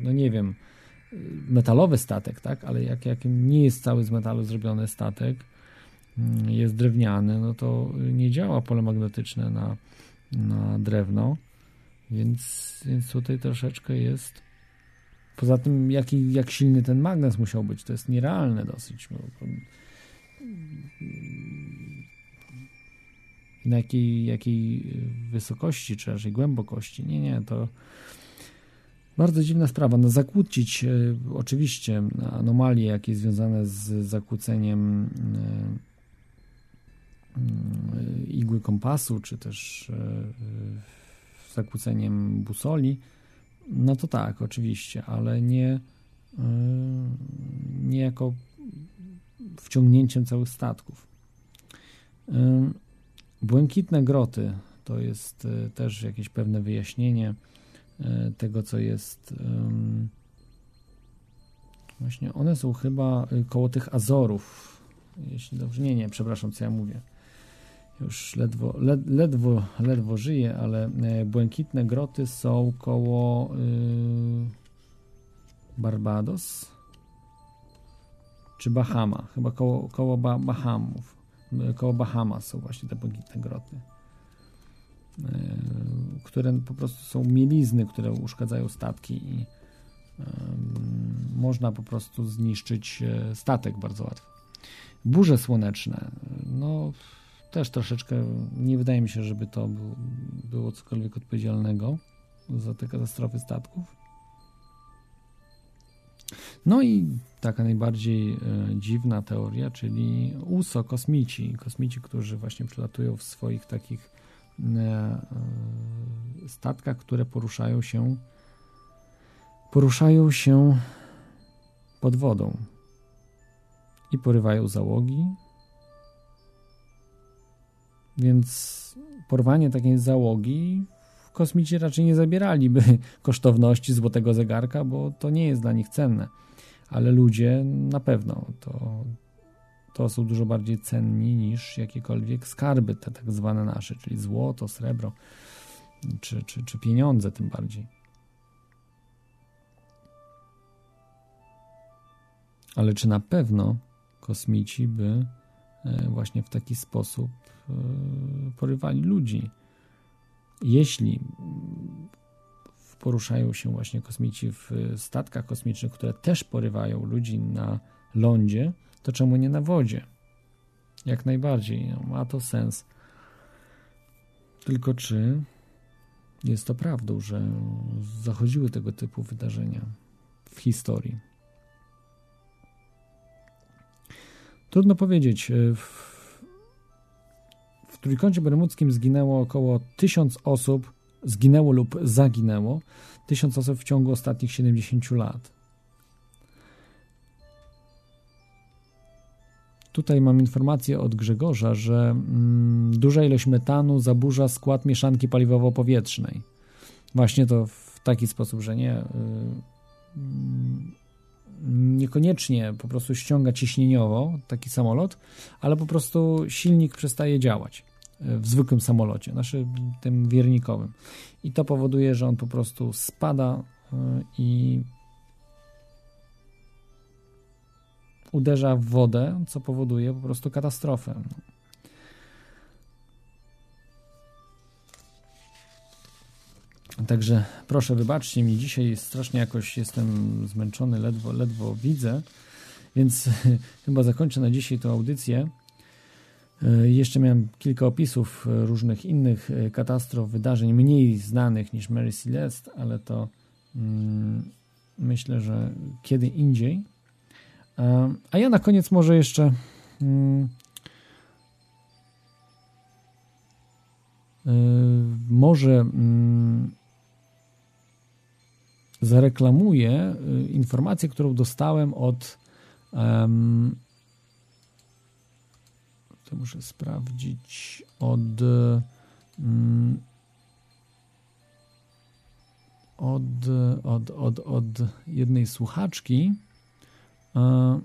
no nie wiem metalowy statek, tak, ale jak, jak nie jest cały z metalu zrobiony statek mm, jest drewniany, no to nie działa pole magnetyczne na, na drewno. Więc, więc tutaj troszeczkę jest. Poza tym jaki, jak silny ten magnes musiał być, to jest nierealne dosyć na jakiej, jakiej wysokości, czy raczej głębokości. Nie, nie, to bardzo dziwna sprawa. No, zakłócić e, oczywiście anomalie, jakie związane z zakłóceniem e, e, igły kompasu, czy też zakłóceniem busoli, no to tak, oczywiście, ale nie, nie jako wciągnięciem całych statków. Błękitne groty to jest e, też jakieś pewne wyjaśnienie e, tego, co jest. Właśnie one są chyba e, koło tych Azorów. Jeśli dobrze, nie, nie, przepraszam, co ja mówię. Już ledwo, led, ledwo, ledwo żyję, ale błękitne groty są koło Barbados czy Bahama, chyba koło, koło Bahamów koło Bahamas są właśnie te błękitne groty. które po prostu są mielizny, które uszkadzają statki i można po prostu zniszczyć e, statek bardzo łatwo. Burze słoneczne, no też troszeczkę nie wydaje mi się, żeby to było cokolwiek odpowiedzialnego za te katastrofy statków. No i taka najbardziej e, dziwna teoria, czyli USO, kosmici. Kosmici, którzy właśnie przylatują w swoich takich e, e, statkach, które poruszają się poruszają się pod wodą i porywają załogi. Więc porwanie takiej załogi kosmici raczej nie zabieraliby kosztowności złotego zegarka, bo to nie jest dla nich cenne. Ale ludzie na pewno to, to są dużo bardziej cenni niż jakiekolwiek skarby, te tak zwane nasze, czyli złoto, srebro czy, czy, czy pieniądze tym bardziej. Ale czy na pewno kosmici by e, właśnie w taki sposób e, porywali ludzi? Jeśli poruszają się właśnie kosmici w statkach kosmicznych, które też porywają ludzi na lądzie, to czemu nie na wodzie? Jak najbardziej, no, ma to sens. Tylko czy jest to prawdą, że zachodziły tego typu wydarzenia w historii? Trudno powiedzieć. W, w Trójkącie Bermudzkim zginęło około 1000 osób, zginęło lub zaginęło 1000 osób w ciągu ostatnich 70 lat. Tutaj mam informację od Grzegorza, że mm, duża ilość metanu zaburza skład mieszanki paliwowo-powietrznej. Właśnie to w taki sposób, że nie. Yy, niekoniecznie po prostu ściąga ciśnieniowo taki samolot, ale po prostu silnik przestaje działać e, w zwykłym samolocie, znaczy tym wiernikowym. I to powoduje, że on po prostu spada e, i uderza w wodę, co powoduje po prostu katastrofę. Także proszę wybaczcie mi, dzisiaj strasznie jakoś jestem zmęczony, ledwo, ledwo widzę, więc chyba zakończę na dzisiaj tę audycję. E, jeszcze miałem kilka opisów różnych innych e, katastrof, wydarzeń mniej znanych niż Mary Celeste, ale to mm, myślę, że kiedy indziej. A, a ja na koniec może jeszcze mm, y, może mm, zareklamuję y, informację, którą dostałem od um, to muszę sprawdzić od um, od, od, od, od jednej słuchaczki e,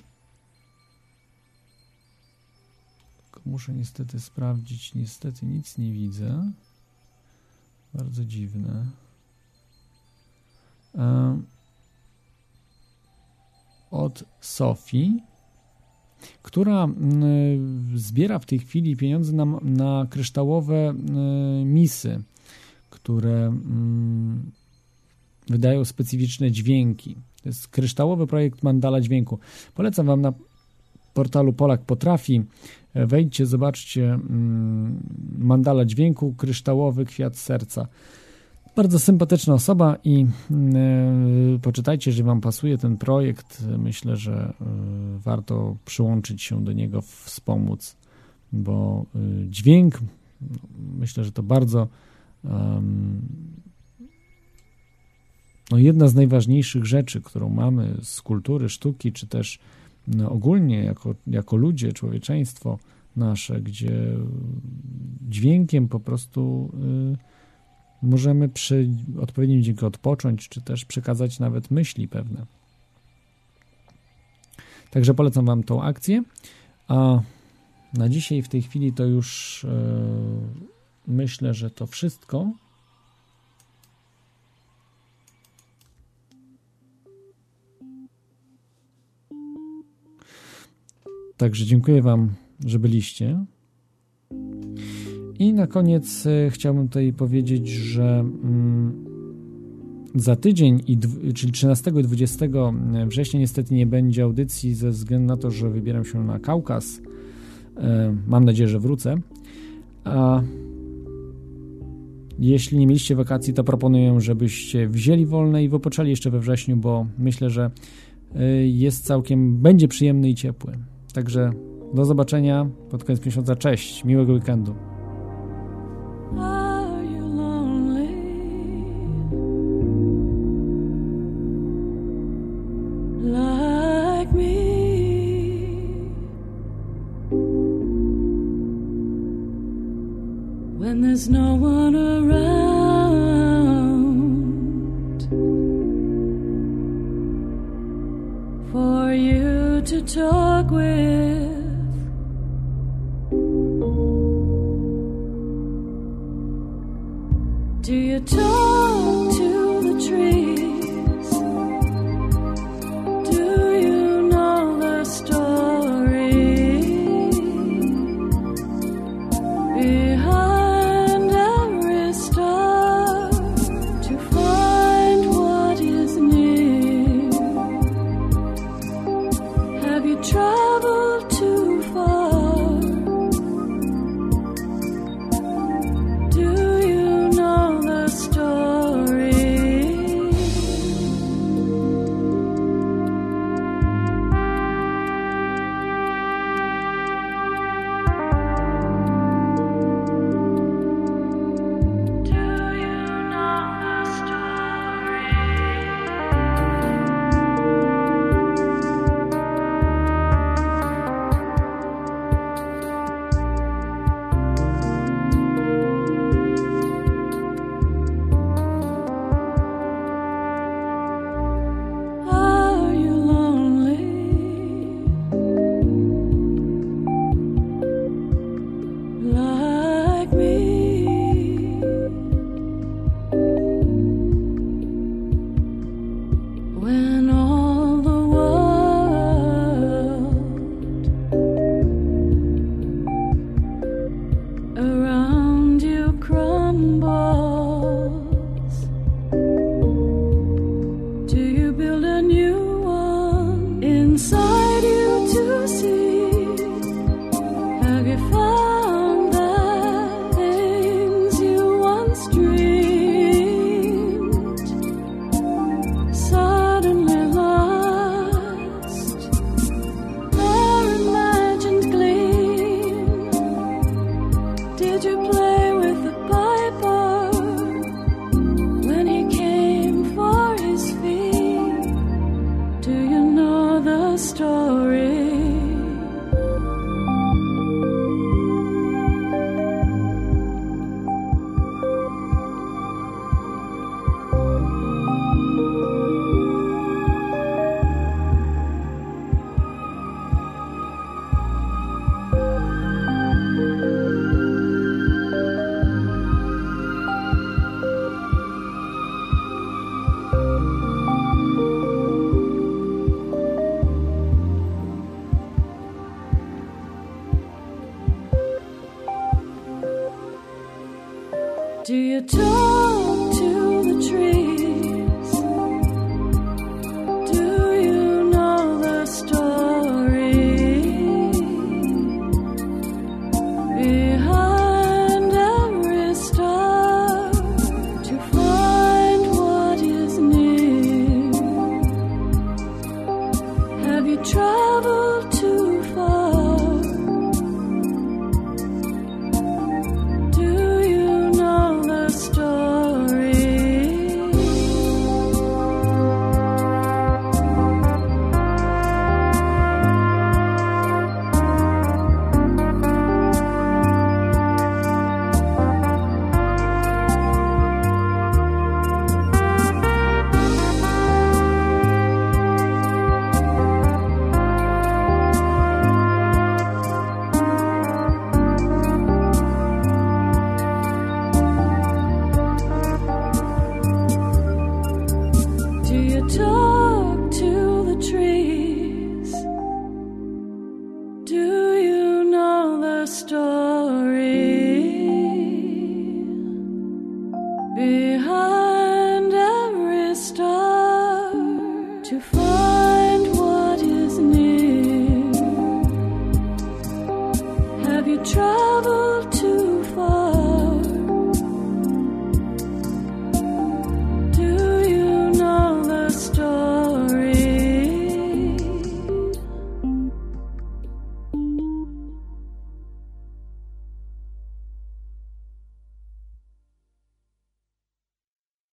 muszę niestety sprawdzić niestety nic nie widzę. Bardzo dziwne od Sofii, która zbiera w tej chwili pieniądze na, na kryształowe misy, które wydają specyficzne dźwięki. To jest kryształowy projekt Mandala Dźwięku. Polecam Wam na portalu Polak Potrafi. Wejdźcie, zobaczcie Mandala Dźwięku, kryształowy kwiat serca. Bardzo sympatyczna osoba i y, poczytajcie, jeżeli Wam pasuje ten projekt. Myślę, że y, warto przyłączyć się do niego, wspomóc, bo y, dźwięk, myślę, że to bardzo no jedna z najważniejszych rzeczy, którą mamy z kultury, sztuki, czy też no, ogólnie jako, jako ludzie, człowieczeństwo nasze, gdzie dźwiękiem po prostu możemy przy odpowiednim dźwięku odpocząć, czy też przekazać nawet myśli pewne. Także polecam Wam tą akcję. A na dzisiaj, w tej chwili, to już yy, myślę, że to wszystko. Także dziękuję Wam, że byliście. I na koniec e, chciałbym tutaj powiedzieć, że mm, za tydzień, czyli 13 i 20 września, niestety nie będzie audycji ze względu na to, że wybieram się na Kaukaz. E, mam nadzieję, że wrócę. A jeśli nie mieliście wakacji, to proponuję, żebyście wzięli wolne i wypoczęli jeszcze we wrześniu, bo myślę, że e, jest całkiem, będzie przyjemny i ciepły. Także do zobaczenia pod koniec miesiąca. Cześć, miłego weekendu.